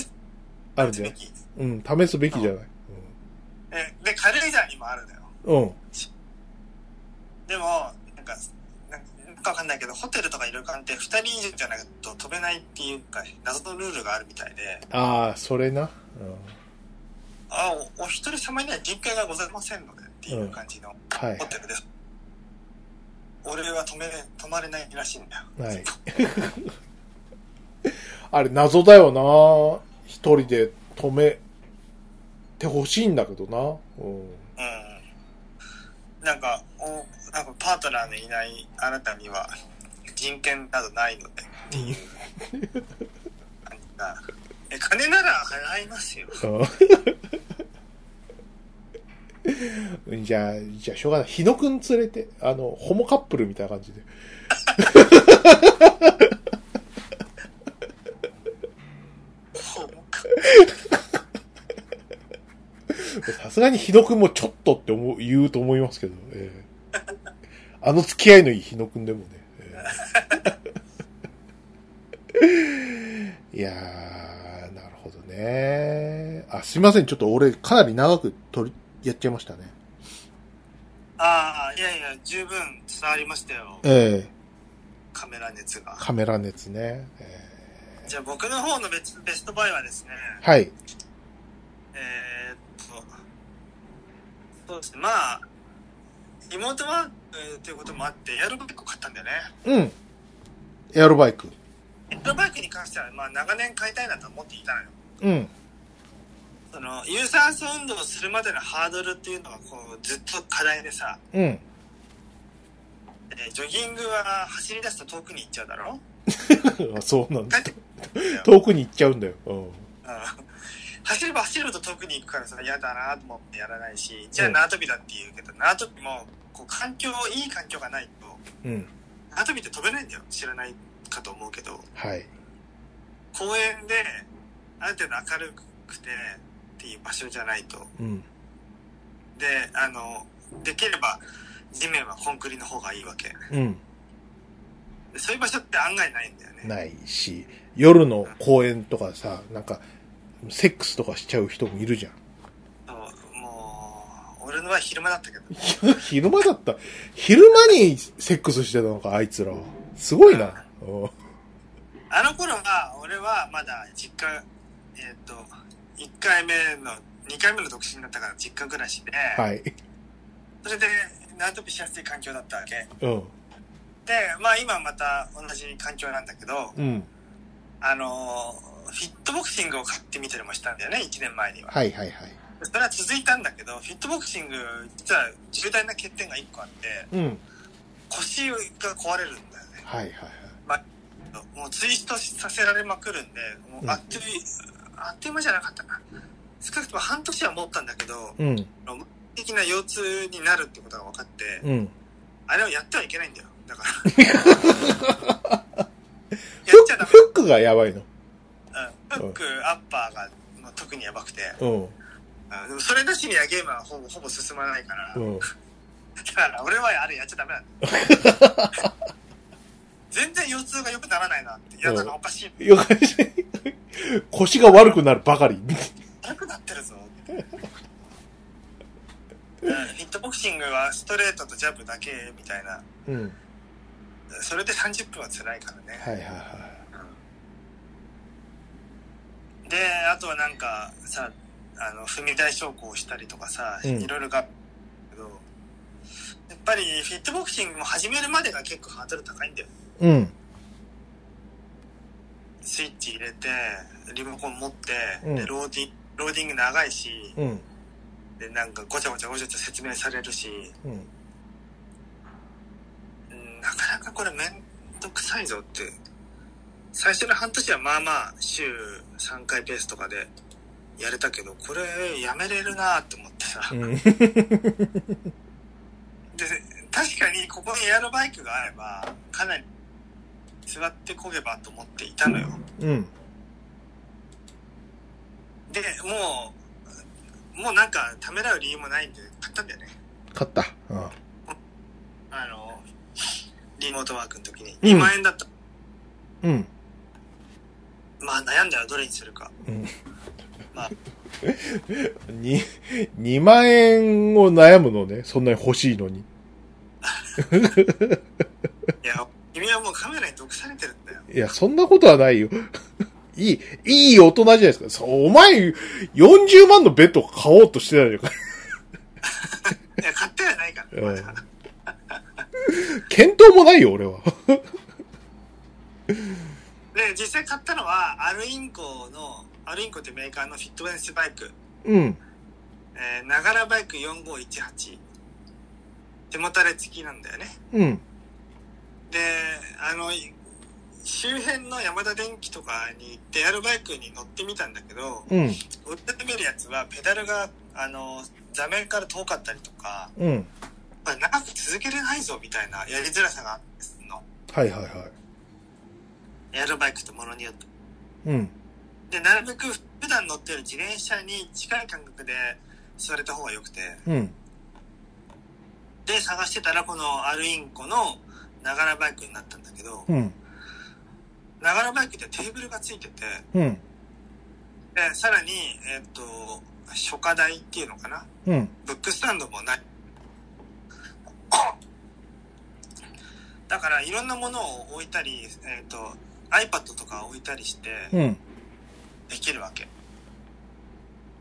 Speaker 2: あるんじゃない
Speaker 1: べき
Speaker 2: うん、試すべきじゃない。
Speaker 1: えで、軽井沢にもあるのよ。
Speaker 2: うん。
Speaker 1: でも、なんか、なんかわかんないけど、ホテルとか旅館って2人以上じゃないと飛べないっていうか、謎のルールがあるみたいで、
Speaker 2: ああ、それな。
Speaker 1: あお、お一人様には人権がございませんのでっていう感じの
Speaker 2: うん、はい
Speaker 1: ホ。テルです。俺は止めれ、泊まれないらしいんだよ。
Speaker 2: はい。(laughs) あれ、謎だよな。一人で止めてほしいんだけどな。うん。
Speaker 1: うん。なんか、お、なんかパートナーのいないあなたには人権などないのでっていう。え、金なら払いますよ。
Speaker 2: うん (laughs) じゃあ、じゃあ、しょうがない。日野くん連れて、あの、ホモカップルみたいな感じで。(laughs)
Speaker 1: ほう
Speaker 2: さすがに日野くんもちょっとって思う、言うと思いますけど、ええあの付き合いのいい日野くんでもね。ええいやー、なるほどね。あ、すいません。ちょっと俺かなり長く取り、やっちゃいましたね。
Speaker 1: ああ、いやいや、十分伝わりましたよ。
Speaker 2: ええ
Speaker 1: カメラ熱が。
Speaker 2: カメラ熱ね。え
Speaker 1: じゃあ僕の方のベスベストバイはですね、
Speaker 2: えはい。
Speaker 1: えーっと、そうですね、まあ、リモートワークということもあって、エアロバイクを買ったんだよね。
Speaker 2: うん。エアロバイク。
Speaker 1: エアロバイクに関しては、まあ長年買いたいなと思っていたのよ。
Speaker 2: うん。
Speaker 1: その、有酸素運動をするまでのハードルっていうのが、こう、ずっと課題でさ、
Speaker 2: うん。
Speaker 1: えージョギングは走り出すと遠くに行っちゃうだろ？(laughs)
Speaker 2: あそうなんだ。遠くに行っちゃうんだよ。うん。
Speaker 1: うん走れば走ると遠くに行くからさ、嫌だなと思ってやらないし、じゃあ
Speaker 2: うん
Speaker 1: 縄跳びだって言うけど、縄跳びも、こう、環境、いい環境がないと、
Speaker 2: うん。
Speaker 1: 縄跳びって飛べないんだよ。知らないかと思うけど、
Speaker 2: はい。
Speaker 1: 公園で、ある程度明るくて、っていう場所じゃないと。
Speaker 2: うん。
Speaker 1: で、あの、できれば、地面はコンクリの方がいいわけ。
Speaker 2: うん。
Speaker 1: でそういう場所って案外ないんだよね。
Speaker 2: ないし、夜の公園とかさ、なんか、セックスとかしちゃう人もいるじゃん。
Speaker 1: そうもう、俺のは昼間だったけど。(laughs)
Speaker 2: 昼間だった？昼間にセックスしてたのか、あいつらは。すごいな。うん
Speaker 1: あの頃は、俺はまだ実家、えっ、と、1回目の、2回目の独身だったから実家暮らしで、
Speaker 2: はい。
Speaker 1: それで、縄跳びしやすい環境だったわけ。
Speaker 2: うん。
Speaker 1: で、まあ今また同じ環境なんだけど、
Speaker 2: うん。
Speaker 1: あのーフィットボクシングを買ってみたりもしたんだよね、1年前には。
Speaker 2: はいはいはい。
Speaker 1: それは続いたんだけど、フィットボクシング、実は重大な欠点が1個あって、
Speaker 2: うん。
Speaker 1: 腰が壊れるんだよね。
Speaker 2: はいはいはい。
Speaker 1: もうツイストさせられまくるんで、もうあっという、あっという間じゃなかったな。少なくとも半年は持ったんだけど、
Speaker 2: うん。
Speaker 1: 的な腰痛になるってことが分かって、
Speaker 2: うん。
Speaker 1: あれをやってはいけないんだよ。だから。やっちゃダメ。
Speaker 2: フックがやばいの。
Speaker 1: うん。フック、アッパーがまあ特にやばくて、
Speaker 2: うん。
Speaker 1: あでもそれなしにはゲームはほぼほぼ進まないから、
Speaker 2: うん。
Speaker 1: だから俺はあれやっちゃダメなんだよ。(laughs) 全然腰痛が良くならないなって。いや、だからおかしい。
Speaker 2: よかし腰が悪くなるばかり。
Speaker 1: 悪くなってるぞ。うんフィットボクシングはストレートとジャブだけみたいな。
Speaker 2: うん。
Speaker 1: それで30分は辛いからね。
Speaker 2: はいはいは
Speaker 1: で、あとはなんかさ、あの、踏み台昇降したりとかさ、
Speaker 2: うん
Speaker 1: いろいろが、けど、やっぱりフィットボクシングも始めるまでが結構ハードル高いんだよ。
Speaker 2: い。うん。
Speaker 1: スイッチ入れて、リモコン持って、
Speaker 2: うん
Speaker 1: で、ローディンローディング長いし、
Speaker 2: うん。
Speaker 1: で、なんかごちゃごちゃごちゃごちゃ説明されるし、
Speaker 2: うん。
Speaker 1: うんなかなかこれめんどくさいぞって。最初の半年はまあまあ週3回ペースとかでやれたけど、これやめれるなって思ってさ。
Speaker 2: うん。(laughs)
Speaker 1: で、確かにここにエアロバイクがあれば、かなり座ってこげばと思っていたのよ。
Speaker 2: うん。
Speaker 1: で、もう、もうなんかためらう理由もないんで買ったんだよね。
Speaker 2: 勝った。うん。
Speaker 1: あの、リモートワークの時に。
Speaker 2: うん
Speaker 1: 2万円だった。
Speaker 2: うん。
Speaker 1: まあ悩んだらどれにするか。
Speaker 2: うん。
Speaker 1: まあ、(laughs)
Speaker 2: に、2万円を悩むのね。そんなに欲しいのに。
Speaker 1: いや、君はもうカメラに毒されてるんだよ。
Speaker 2: いや、そんなことはないよ。いい、いい大人じゃないですか。そうお前、40万のベッド買おうとしてたじゃんか。(laughs)
Speaker 1: いや、買ってはないから。まだ
Speaker 2: うん検討もないよ、俺は。
Speaker 1: で、実際買ったのは、アルインコの、アルインコってメーカーのフィットネスバイク、
Speaker 2: うん。
Speaker 1: えー、ながらバイク4518。手もたれ付きなんだよね。
Speaker 2: うん。
Speaker 1: で、あの、周辺のヤマダ電機とかに行って、エアロバイクに乗ってみたんだけど、
Speaker 2: うん。
Speaker 1: 売ってみる。やつは、ペダルが、あの、座面から遠かったりとか、
Speaker 2: うん。
Speaker 1: まあ、長く続けれないぞ、みたいなやりづらさがあるの。
Speaker 2: はいはいは
Speaker 1: エアロバイクってものによって。
Speaker 2: い。うん。
Speaker 1: で、なるべく普段乗ってる自転車に近い感覚で座れた方が良くて、
Speaker 2: うん。
Speaker 1: で、探してたらこのアルインコのながらバイクになったんだけど、
Speaker 2: うん。
Speaker 1: ながらバイクってテーブルがついてて、
Speaker 2: うん。
Speaker 1: で、さらに、えっ、と、初夏台っていうのかな？
Speaker 2: うん。
Speaker 1: ブックスタンドもない。だから、いろんなものを置いたり、えっ、と、iPad とか置いたりして、
Speaker 2: うん。
Speaker 1: できるわけ。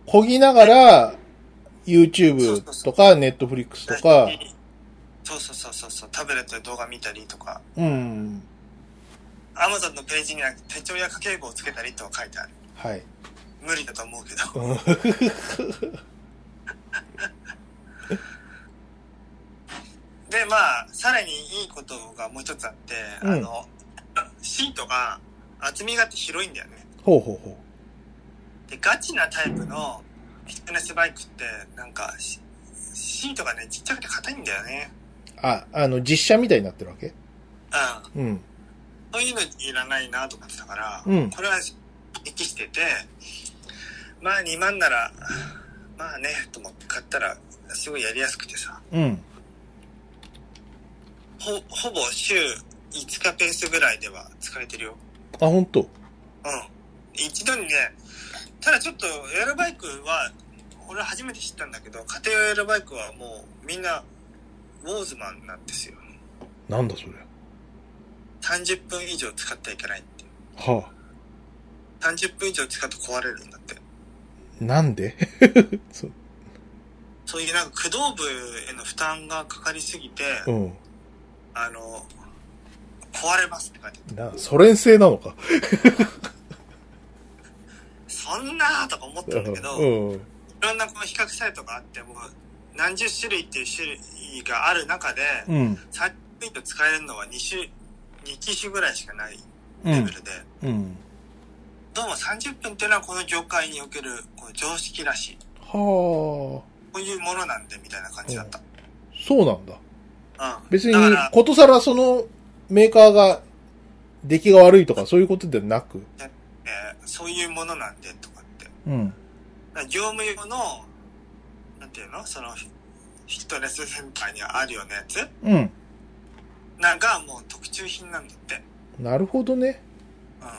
Speaker 2: こぎながら、YouTube とか Netflix とか、
Speaker 1: そうそうそうそうそう、タブレットで動画見たりとか、
Speaker 2: うん。
Speaker 1: Amazon のページには手帳や家計簿をつけたりとは書いてある。
Speaker 2: はい。
Speaker 1: 無理だと思うけど。(laughs)
Speaker 2: うん
Speaker 1: で、まあ、さらにいいことがもう一つあって、
Speaker 2: うん
Speaker 1: あの、シートが厚みがあって広いんだよね。
Speaker 2: ほうほうほ
Speaker 1: で、ガチなタイプのフィットネスバイクって、なんかシ、シートがね、ちっちゃくて硬いんだよね。
Speaker 2: う。あ、あの、実写みたいになってるわけ？
Speaker 1: うん。
Speaker 2: うん。
Speaker 1: そういうのいらないなと思ってたから、
Speaker 2: うん
Speaker 1: これは適してて、まあ2万なら、まあね、と思って買ったら、すごいやりやすくてさ、
Speaker 2: うん。
Speaker 1: ほ、ほぼ週5日ペースぐらいでは使えてるよ。
Speaker 2: あ、ほんと？
Speaker 1: うん。一度にね、ただちょっとエアロバイクは、俺初めて知ったんだけど、家庭用エアロバイクはもうみんな、ウォーズマンなんですよ。
Speaker 2: なんだそれ
Speaker 1: ？30分以上使ってはいけないって。
Speaker 2: は
Speaker 1: 30分以上使うと壊れるんだって。
Speaker 2: あ。なんで？(laughs) そう。
Speaker 1: そういうなんか駆動部への負担がかかりすぎて、
Speaker 2: うん。
Speaker 1: あの、壊れますって書いてある。
Speaker 2: な、ソ連製なのか。
Speaker 1: そんなーとか思ったんだけど、い
Speaker 2: うん。
Speaker 1: ろんなこの比較サイトがあって、もう何十種類っていう種類がある中で、
Speaker 2: うん。
Speaker 1: 30分以上使えるのは2種、2機種ぐらいしかない
Speaker 2: うん
Speaker 1: レベ。ルで、
Speaker 2: うん。
Speaker 1: どうも30分っていうのはこの業界におけるこの常識らしい。
Speaker 2: はあ。
Speaker 1: こういうものなんでみたいな感じだった。
Speaker 2: そうなんだ。
Speaker 1: うん。
Speaker 2: 別にことさらそのメーカーが出来が悪いとかそういうことではなく。
Speaker 1: えーそういうものなんでとかって。
Speaker 2: うん。
Speaker 1: 業務用の、なんていうの？その、フィットネスセンターにあるようなやつ？
Speaker 2: うん。
Speaker 1: なんかもう特注品なんだって。
Speaker 2: なるほどね。
Speaker 1: うん。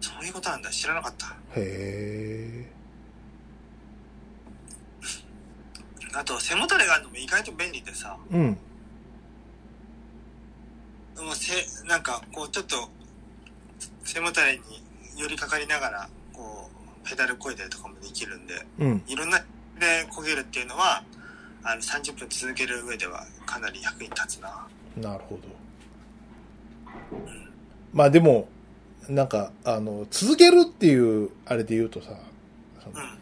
Speaker 1: そういうことなんだ。知らなかった。
Speaker 2: へえ。
Speaker 1: あと、背もたれがあるのも意外と便利でさ、
Speaker 2: うん。
Speaker 1: もうせ、なんか、こう、ちょっと、背もたれに寄りかかりながら、こう、ペダルこいだりとかもできるんで、
Speaker 2: うん。
Speaker 1: いろんなで焦げるっていうのは、あの、30分続ける上ではかなり役に立つな。
Speaker 2: なるほど。まあでも、なんか、あの、続けるっていう、あれで言うとさ、
Speaker 1: うん。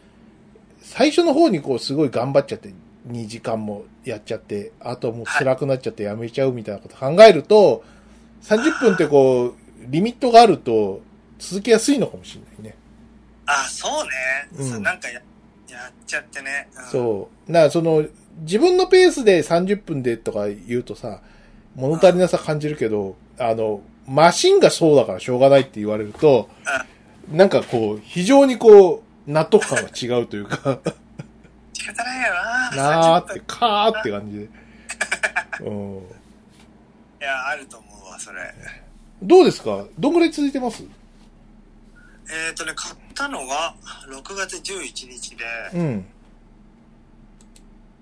Speaker 2: 最初の方にこうすごい頑張っちゃって、2時間もやっちゃって、あともう辛くなっちゃってやめちゃうみたいなこと考えると、30分ってこう、リミットがあると続けやすいのかもしれないね。
Speaker 1: あ、そうね。
Speaker 2: うん
Speaker 1: なんかや、やっちゃってね。うん、
Speaker 2: そう。だからその、自分のペースで30分でとか言うとさ、物足りなさ感じるけど、あの、マシンがそうだからしょうがないって言われると、なんかこう、非常にこう、納得感が違うというか、
Speaker 1: 仕方ないよな。
Speaker 2: なーっ
Speaker 1: 30
Speaker 2: て、
Speaker 1: 分
Speaker 2: かーって感じで。(laughs) うん、
Speaker 1: いや、あると思うわ、それ。
Speaker 2: どうですか？どんぐらい続いてます？
Speaker 1: えっ、とね、買ったのが6月11日で、
Speaker 2: うん。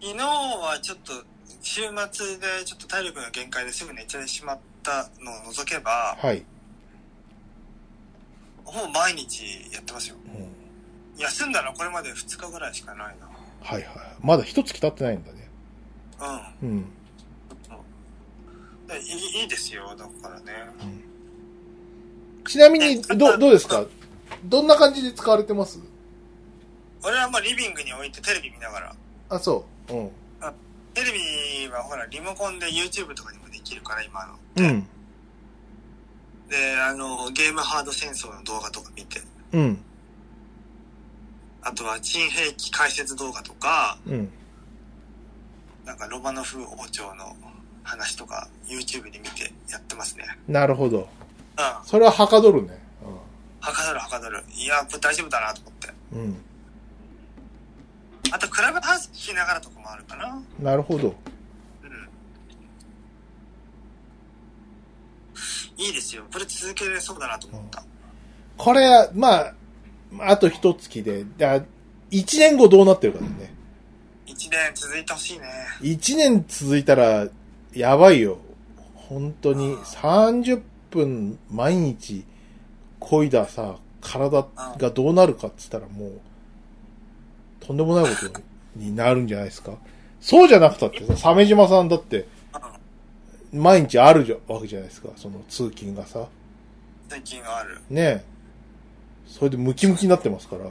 Speaker 1: 昨日はちょっと、週末でちょっと体力の限界ですぐ寝てしまったのを除けば、
Speaker 2: はい。
Speaker 1: ほぼ毎日やってますよ。
Speaker 2: うん、
Speaker 1: 休んだのはこれまで2日ぐらいしかないな。
Speaker 2: はいはい。まだ一月経ってないんだね。
Speaker 1: うん。
Speaker 2: うん。
Speaker 1: でいいいいですよ、だからね。
Speaker 2: ちなみに、ど、どうですか？どんな感じで使われてます？
Speaker 1: 俺はまあリビングに置いてテレビ見ながら。
Speaker 2: あ、そう。うん。
Speaker 1: テレビはほら、リモコンで YouTube とかにもできるから、今の。
Speaker 2: うん。
Speaker 1: で、あの、ゲームハード戦争の動画とか見て。
Speaker 2: うん。
Speaker 1: あとは、珍兵器解説動画とか、
Speaker 2: うん。
Speaker 1: なんかロマノフ王朝の話とか、YouTube で見てやってますね。
Speaker 2: なるほど。
Speaker 1: うん。
Speaker 2: それははかどるね。
Speaker 1: はかどるはかどる。いや、これ大丈夫だなと思って。
Speaker 2: うん。うん。
Speaker 1: あと、クラブハウス聞きながらとかもあるかな。
Speaker 2: なるほど。
Speaker 1: うん。いいですよ。これ続けれそうだなと思った。
Speaker 2: これ、まあ、あと一月で、だ一年後どうなってるかだよね。
Speaker 1: 一年続いてほしいね。
Speaker 2: 一年続いたら、やばいよ。本当に、30分毎日、漕いださ、体がどうなるかって言ったらもう、とんでもないことになるんじゃないですか。そうじゃなくたってさ、鮫島さんだって、
Speaker 1: うん。
Speaker 2: 毎日あるじゃわけじゃないですか、その通勤がさ。
Speaker 1: 最近がある。
Speaker 2: ねえ。それでムキムキになってますから。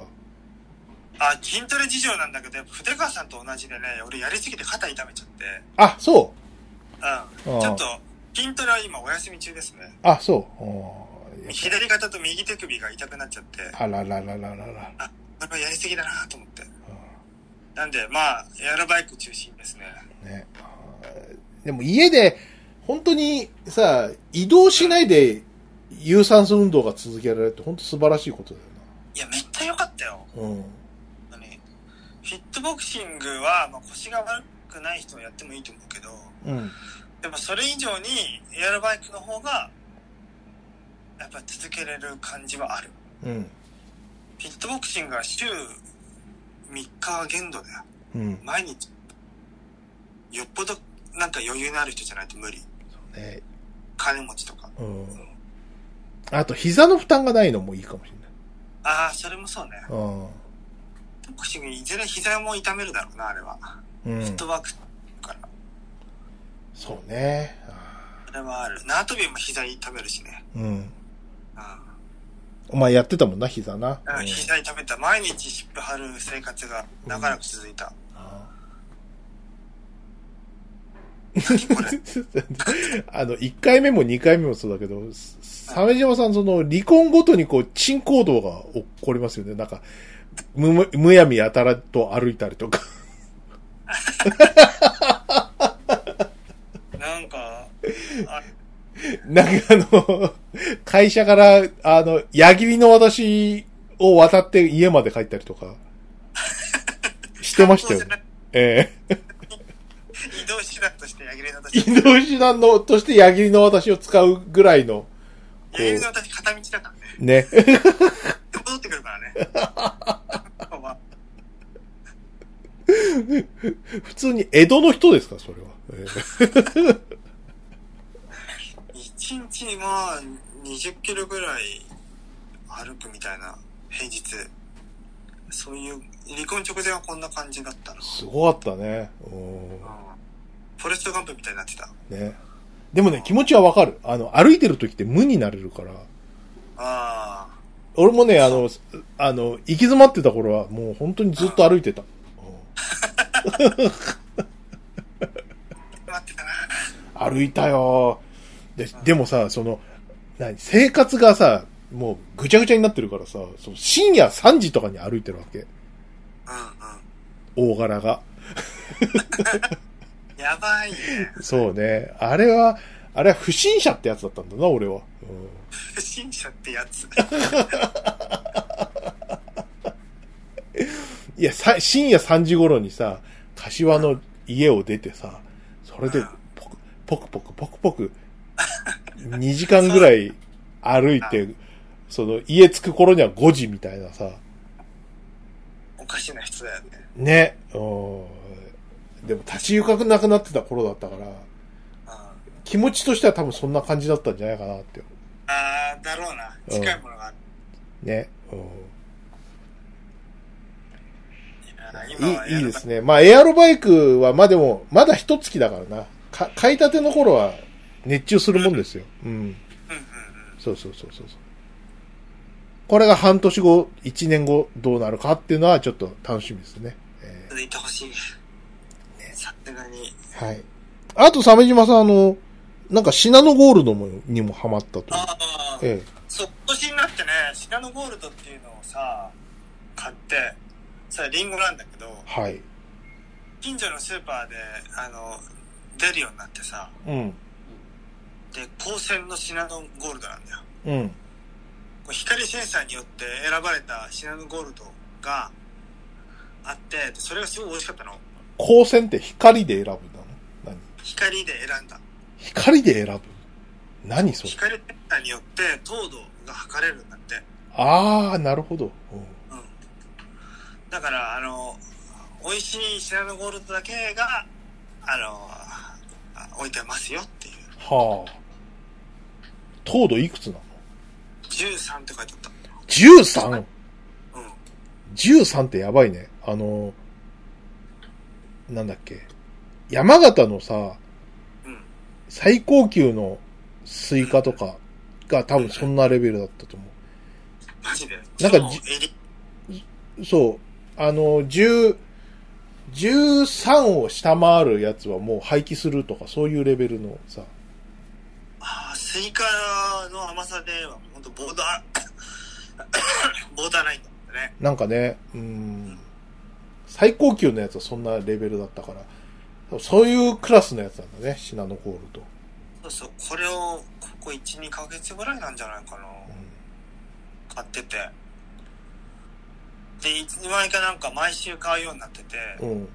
Speaker 1: あ、筋トレ事情なんだけど、やっぱ筆川さんと同じでね、俺やりすぎて肩痛めちゃって。
Speaker 2: あ、そう
Speaker 1: うん。
Speaker 2: あ
Speaker 1: ちょっと、筋トレは今お休み中ですね。
Speaker 2: あ、そう。うん
Speaker 1: 左肩と右手首が痛くなっちゃって、
Speaker 2: あらららららら。
Speaker 1: あ、これはやりすぎだなと思って。なんで、まあ、エアロバイク中心ですね。
Speaker 2: ね。でも家で、本当にさ、移動しないで有酸素運動が続けられるって本当素晴らしいことだよ
Speaker 1: いや、めっちゃ良かったよ。
Speaker 2: な。うん。
Speaker 1: フィットボクシングは、まあ、腰が悪くない人はやってもいいと思うけど、
Speaker 2: うん。
Speaker 1: でもそれ以上にエアロバイクの方が、やっぱ続けれる感じはある。
Speaker 2: うん。
Speaker 1: フィットボクシングは週3日限度だよ。
Speaker 2: うん。
Speaker 1: 毎日。よっぽどなんか余裕のある人じゃないと無理。
Speaker 2: ね、
Speaker 1: 金持ちとか。
Speaker 2: うん。あと、膝の負担がないのもいいかもしれ
Speaker 1: ああ、それもそうね。
Speaker 2: ない。
Speaker 1: ボクシングいずれ膝も痛めるだろうな、あれは。
Speaker 2: うん。うん
Speaker 1: フッ。トワークから。
Speaker 2: そうね。
Speaker 1: あれはある。縄跳びも膝痛めるしね。
Speaker 2: うん。
Speaker 1: うん。
Speaker 2: お前やってたもんな、膝な。
Speaker 1: うん膝痛めた。毎日湿布貼る生活が長らく続いた。
Speaker 2: あの、1回目も2回目もそうだけど、鮫島さん、その、離婚ごとにこう、珍行動が起こりますよね。なんか、む、むむやみやたらと歩いたりとか。
Speaker 1: なんか、あ
Speaker 2: なんかあの、会社から、あの、矢切の私を渡って家まで帰ったりとか、してましたよ
Speaker 1: 観光。
Speaker 2: ええ (laughs)
Speaker 1: 移動手段として矢切の私。
Speaker 2: 移動手段の、として矢切の私を使うぐらいの、こ
Speaker 1: 矢切の私片道だからね。
Speaker 2: う、ね。(laughs)
Speaker 1: 戻ってくるからね。まあ
Speaker 2: 普通に江戸の人ですか、それは。え
Speaker 1: 一日にまあ、20キロぐらい歩くみたいな平日。そういう、離婚直前はこんな感じだったの
Speaker 2: え。すごかったね。うん
Speaker 1: フォレストガンプみたいになってた。
Speaker 2: ね。でもね、気持ちはわかる。あの、歩いてる時って無になれるから。
Speaker 1: あ
Speaker 2: 俺もね、あの、あの、行き詰まってた頃は、もう本当にずっと歩いてた。うん。(laughs) 歩いたよで、でもさ、その、何、生活がさ、もうぐちゃぐちゃになってるからさ、その深夜3時とかに歩いてるわけ。
Speaker 1: うんうん。
Speaker 2: 大柄が。(laughs)
Speaker 1: やばいね。
Speaker 2: そうね。あれは、あれは不審者ってやつだったんだな、俺は。
Speaker 1: 不審者ってやつ。
Speaker 2: いや、さ深夜3時頃にさ、柏の家を出てさ、それでポク、ポクポク、ポクポク、2時間ぐらい (laughs) 歩いて、その、家着く頃には5時みたいなさ、
Speaker 1: おかしな人だよね。
Speaker 2: ね。うん。でも立ち行かなくなってた頃だったから、
Speaker 1: うん。
Speaker 2: 気持ちとしては多分そんな感じだったんじゃないかなって。
Speaker 1: あー、だろうな。近いものがある。
Speaker 2: ね。うん。
Speaker 1: いや今はい
Speaker 2: い、いいですね。まあ、エアロバイクは、まあでも、まだ一月だからな。か、買いたての頃は、熱中するもんですよ。うん。
Speaker 1: うんうんうん。
Speaker 2: そうそうそうそう。これが半年後、一年後、どうなるかっていうのは、ちょっと楽しみですね。え
Speaker 1: 続いてほしい。さすがに。
Speaker 2: ーはい。あと、鮫島さん、あの、なんか、シナノゴールドも、にもハマったという。
Speaker 1: ああ、
Speaker 2: え
Speaker 1: そう、今年になってね、シナノゴールドっていうのをさ、買って、それリンゴなんだけど、
Speaker 2: えはい。
Speaker 1: 近所のスーパーで、あの、出るようになってさ、
Speaker 2: うん。
Speaker 1: で、光線のシナノゴールドなんだよ。
Speaker 2: うん。
Speaker 1: 光センサーによって選ばれたシナノゴールドがあって、でそれがすごい美味しかったの。
Speaker 2: 光線って光で選ぶなの？何？
Speaker 1: 光で選んだ。
Speaker 2: 光で選ぶ？何それ？
Speaker 1: 光センサーによって糖度が測れるんだって。
Speaker 2: あー、なるほど。うん
Speaker 1: うん。だから、あの、美味しいシナノゴールドだけが、あの、あ置いてますよっていう。
Speaker 2: はあ。糖度いくつなの
Speaker 1: ？13って書いてあっ
Speaker 2: ?13?13
Speaker 1: た。うん。
Speaker 2: 13ってやばいね。あの、なんだっけ？山形のさ、
Speaker 1: うん。
Speaker 2: 最高級のスイカとかが多分そんなレベルだったと思
Speaker 1: マジで？
Speaker 2: なんか
Speaker 1: 超
Speaker 2: じ。そう。あの、10、13を下回るやつはもう廃棄するとかそういうレベルのさ。
Speaker 1: ああ、スイカの甘さでは、本当ボーダー、(coughs) ボーダーラインだったね。
Speaker 2: なんかね、うん。最高級のやつはそんなレベルだったから。そういうクラスのやつなんだね、シナノゴールド。
Speaker 1: そうそう、これを、ここ1、2ヶ月ぐらいなんじゃないかな。買ってて。で、いつの間にかなんか毎週買うようになってて、
Speaker 2: うん。うん。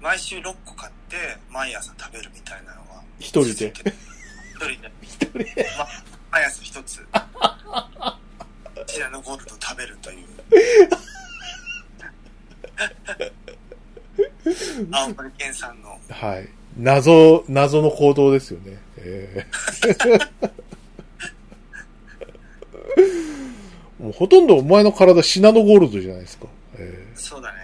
Speaker 1: 毎週6個買って、毎朝食べるみたいなのが。
Speaker 2: 一人で？
Speaker 1: 一人で。(laughs)
Speaker 2: 一人で？
Speaker 1: ま、毎朝一つ。(laughs) シナノゴールドを食べるという。(laughs) 青森県産の。
Speaker 2: はい。謎、謎の行動ですよね。えー (laughs) もうほとんどお前の体シナノゴールドじゃないですか。え
Speaker 1: そうだね。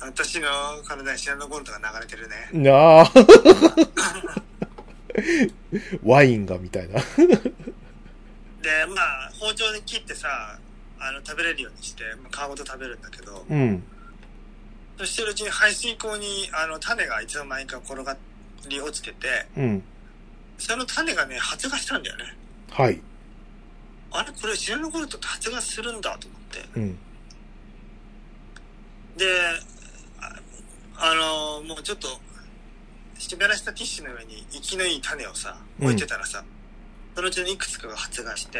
Speaker 1: 私の体にシナノゴールドが流れてるね。
Speaker 2: ー、なあ。ワインがみたいな。
Speaker 1: で、まあ、包丁で切ってさ、あの、食べれるようにして、まあ皮ごと食べるんだけど、
Speaker 2: うん。
Speaker 1: そしてるうちに排水口に、あの、種がいつの間にか転がり落ちてて、
Speaker 2: うん。
Speaker 1: その種がね、発芽したんだよね。
Speaker 2: はい。
Speaker 1: あれ？これシナノゴールドって発芽するんだと思って。
Speaker 2: うん。
Speaker 1: で、ああのもうちょっと、湿らしたティッシュの上に生きのいい種をさ、置いてたらさ、そのうちのいくつかが発芽して、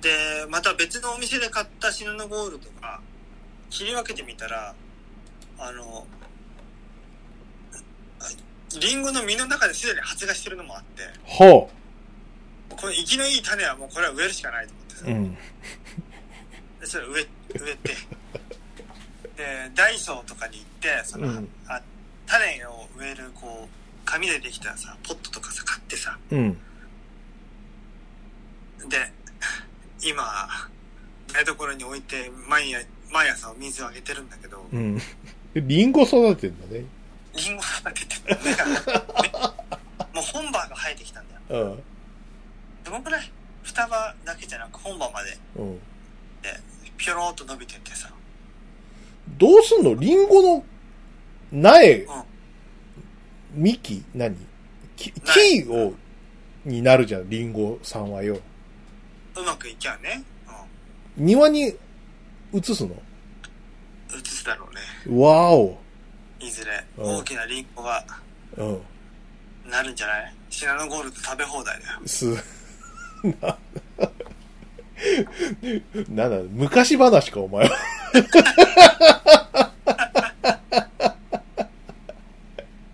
Speaker 1: で、また別のお店で買ったシナノゴールドが、切り分けてみたら、あの、あリンゴの実の中ですでに発芽してるのもあって、
Speaker 2: ほ
Speaker 1: この生きのいい種はもうこれは植えるしかないと思ってさ
Speaker 2: う。う、ん。
Speaker 1: でそれ植え植えてでダイソーとかに行ってその、
Speaker 2: うん
Speaker 1: あ種を植えるこう紙でできたさポットとかさ買ってさ
Speaker 2: うん。
Speaker 1: で今台所に置いて毎夜毎朝お水をあげてるんだけど
Speaker 2: うん。(laughs) リンゴ育てんだね。
Speaker 1: リンゴが出てるもう本葉が生えてきたんだよ。
Speaker 2: うん。
Speaker 1: どのくらい？双葉だけじゃなく本葉まで。
Speaker 2: うん。
Speaker 1: でピョローっと伸びてってさ。
Speaker 2: どうすんの？リンゴの苗、
Speaker 1: うん。
Speaker 2: 幹？何？木
Speaker 1: 苗
Speaker 2: 木を、になるじゃん、リンゴさんはよ。
Speaker 1: うまくいきゃね、
Speaker 2: 庭に移すの？
Speaker 1: うん、移すだろうね
Speaker 2: わーお。
Speaker 1: いずれ
Speaker 2: うん
Speaker 1: 大きなリンゴが
Speaker 2: うん。
Speaker 1: なるんじゃない？シナノゴールド食べ放題だよ。
Speaker 2: す、な、なんだ、昔話か、お前は。(laughs)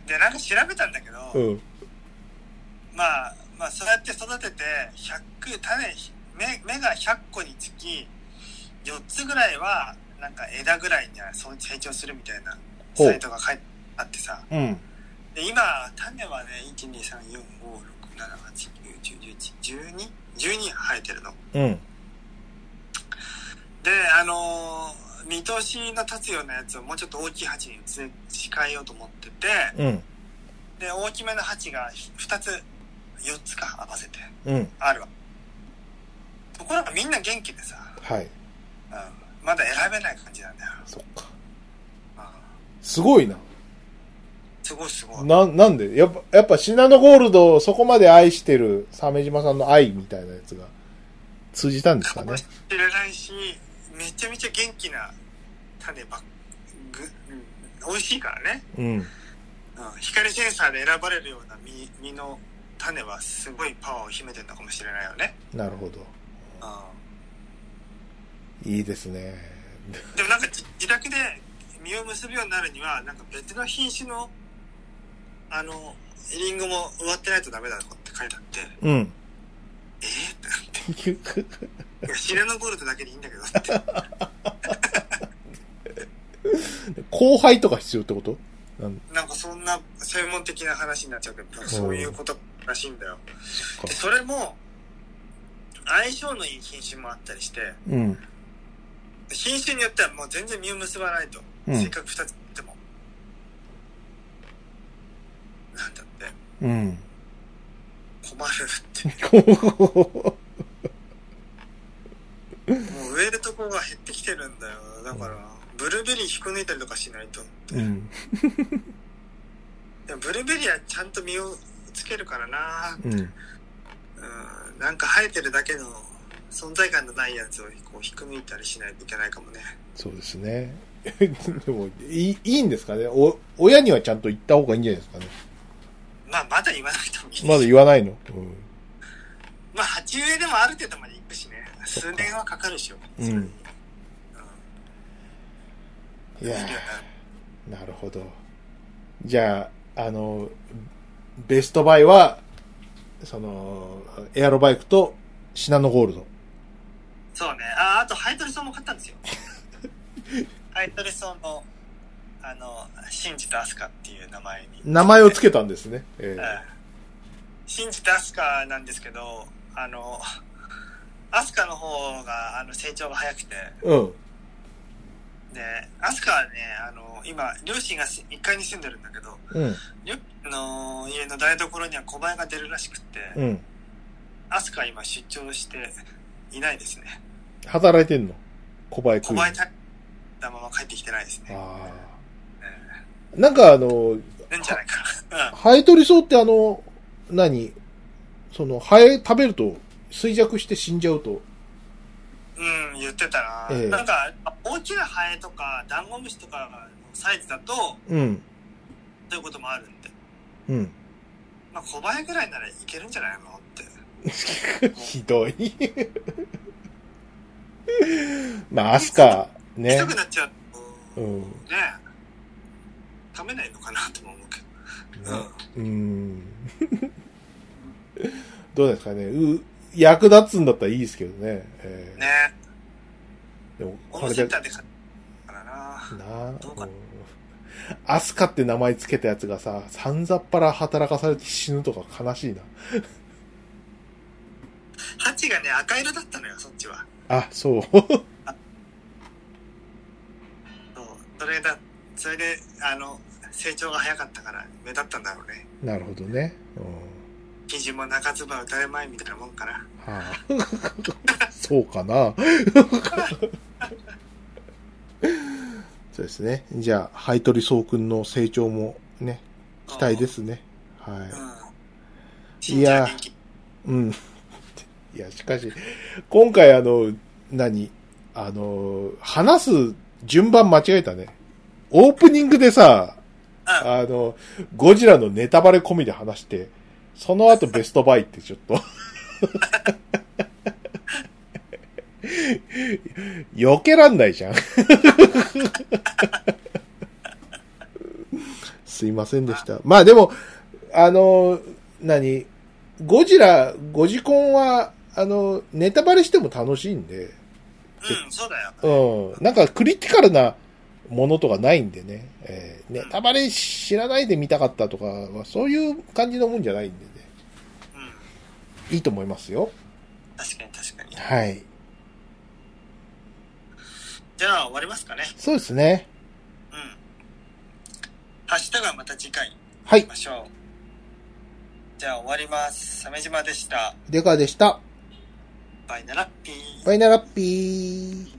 Speaker 1: で、なんか調べたんだけど、
Speaker 2: うん。
Speaker 1: まあ、まあ、そうやって育てて、100、種、芽芽が100個につき、4つぐらいは、なんか枝ぐらいにはそう成長するみたいなサイトが書いてあってさ。
Speaker 2: うん。
Speaker 1: で、今、種はね、1、2、3、4、5、6、7、8、9、10、11、12?12 生えてるの。
Speaker 2: うん。
Speaker 1: で、あのー見通しの立つようなやつをもうちょっと大きい鉢に移し替えようと思ってて、
Speaker 2: うん。
Speaker 1: で、大きめの鉢が2つ、4つか合わせて
Speaker 2: うん。
Speaker 1: あるわ。ところがみんな元気でさ、
Speaker 2: はい。
Speaker 1: うん、まだ選べない感じなんだよ。
Speaker 2: そっか。
Speaker 1: うん、
Speaker 2: すごいな。
Speaker 1: すごいすごい。
Speaker 2: な、なんで？やっぱ、やっぱシナノゴールドをそこまで愛してる鮫島さんの愛みたいなやつが通じたんですかね？
Speaker 1: かも。しれないし、めちゃめちゃ元気な種ばっぐ、うん、美味しいからね。
Speaker 2: うん。
Speaker 1: うん、光センサーで選ばれるような実実の種はすごいパワーを秘めてるのかもしれないよね。
Speaker 2: なるほど。
Speaker 1: うん、
Speaker 2: いいですね。
Speaker 1: でもなんか自自宅で実を結ぶようになるには、なんか別の品種の、あの、リンゴも植わってないとダメだとかって書いてあって、
Speaker 2: うん。
Speaker 1: えー、ってなって。いや、シナノゴールドだけでいいんだけどって。
Speaker 2: 後輩とか必要ってこと？なん
Speaker 1: かそんな専門的な話になっちゃうけど、そういうことらしいんだよ。
Speaker 2: か
Speaker 1: で、それも、相性のいい品種もあったりして、
Speaker 2: うん。
Speaker 1: 品種によってはもう全然実を結ばないと。
Speaker 2: うん
Speaker 1: せっかく二つでも。なんだって、
Speaker 2: うん。
Speaker 1: 困るって。(laughs) もう植えるとこが減ってきてるんだよ。だから、ブルーベリー引く抜いたりとかしないと。
Speaker 2: うん。(laughs)
Speaker 1: でもブルーベリーはちゃんと実をつけるからな。
Speaker 2: うん。
Speaker 1: うん、なんか生えてるだけの存在感のないやつをこう引く抜いたりしないといけないかもね。
Speaker 2: そうですね。(laughs) でも、いい、いいんですかねお、親にはちゃんと言った方がいいんじゃないですかね。
Speaker 1: まあ、まだ言わなくてもいい。
Speaker 2: まだ言わないの？
Speaker 1: まあ、鉢植えでもある程度まで行くしね。数年はかかるでしょ。
Speaker 2: ううん。いやなるほど。じゃあ、あの、ベストバイは、その、エアロバイクとシナノゴールド。
Speaker 1: そうね。あ、あと、ハイトレソンも買ったんですよ。(laughs) ハイトレソンのあの、シンジとアスカっていう名前に。
Speaker 2: 名前をつけたんですね。え
Speaker 1: うんシンジとアスカなんですけど、あの、アスカの方が、あの、成長が早くて、
Speaker 2: えうん。
Speaker 1: で、アスカはね、あの、今、両親が1階に住んでるんだけど、
Speaker 2: うん。
Speaker 1: 両親の家の台所には小林が出るらしくって、
Speaker 2: うん。
Speaker 1: アスカは今出張していないですね。
Speaker 2: 働いてんの？小林君。
Speaker 1: 小林たまま帰ってきてないですね。
Speaker 2: あ
Speaker 1: う
Speaker 2: あ。なんかあの、
Speaker 1: ん。なんじゃないかな。うん。
Speaker 2: ハエトリソウってあの、何？その、ハエ食べると衰弱して死んじゃうと。
Speaker 1: うん、言ってたな。
Speaker 2: ええ
Speaker 1: なんか、大きなハエとか、ダンゴムシとかのサイズだと、
Speaker 2: うん。
Speaker 1: そういうこともあるんで。
Speaker 2: うん。
Speaker 1: まあ、小林ぐらいならいけるんじゃない？の。(laughs)
Speaker 2: ひどい。まあ、アスカ、ね
Speaker 1: 痛。くなっちゃうと、
Speaker 2: うん。
Speaker 1: ね食べないのかなとも思うけど。うん。
Speaker 2: うん。(laughs) どうですかね。う、役立つんだったらいいですけどね。えー
Speaker 1: ね
Speaker 2: でも、これで、
Speaker 1: な。
Speaker 2: な
Speaker 1: どうか
Speaker 2: うんアスカって名前つけたやつがさ、さんざっぱら働かされて死ぬとか悲しいな。
Speaker 1: ハチがね、赤色だったのよ、そっちは。
Speaker 2: あ、そう。
Speaker 1: そう。それだ、それで、あの、成長が早かったから目立ったんだろうね。
Speaker 2: なるほどね。うん
Speaker 1: 基準も中唾打たれまいみたいなもんかな。
Speaker 2: はあ、(laughs) そうかな。そうですね。じゃあ、ハイトリソウ君の成長もね、期待ですね。は
Speaker 1: うん。
Speaker 2: い。
Speaker 1: 死んじゃう元気。
Speaker 2: うん。いや、しかし、今回あの、何？あの、話す順番間違えたね。オープニングでさ、
Speaker 1: うん。
Speaker 2: あの、ゴジラのネタバレ込みで話して、その後ベストバイってちょっと。(laughs) 避けらんないじゃん。(laughs) すいませんでした。まあでも、あの、何？ゴジラ、ゴジコンは、あの、ネタバレしても楽しいんで、
Speaker 1: うん、そうだよ。
Speaker 2: うん。なんかクリティカルなものとかないんでね。えーネタバレ知らないで見たかったとかは、そういう感じのもんじゃないんでね。
Speaker 1: うん。
Speaker 2: いいと思いますよ。
Speaker 1: 確かに確かに。
Speaker 2: はい。
Speaker 1: じゃあ終わりますかね。
Speaker 2: そうですね。
Speaker 1: うん。ハッシュタグはまた次回
Speaker 2: はい
Speaker 1: 行き。ましょう。じゃあ終わります。鮫島でした。
Speaker 2: デカでした。
Speaker 1: バイナラッピー。
Speaker 2: バイナラッピー。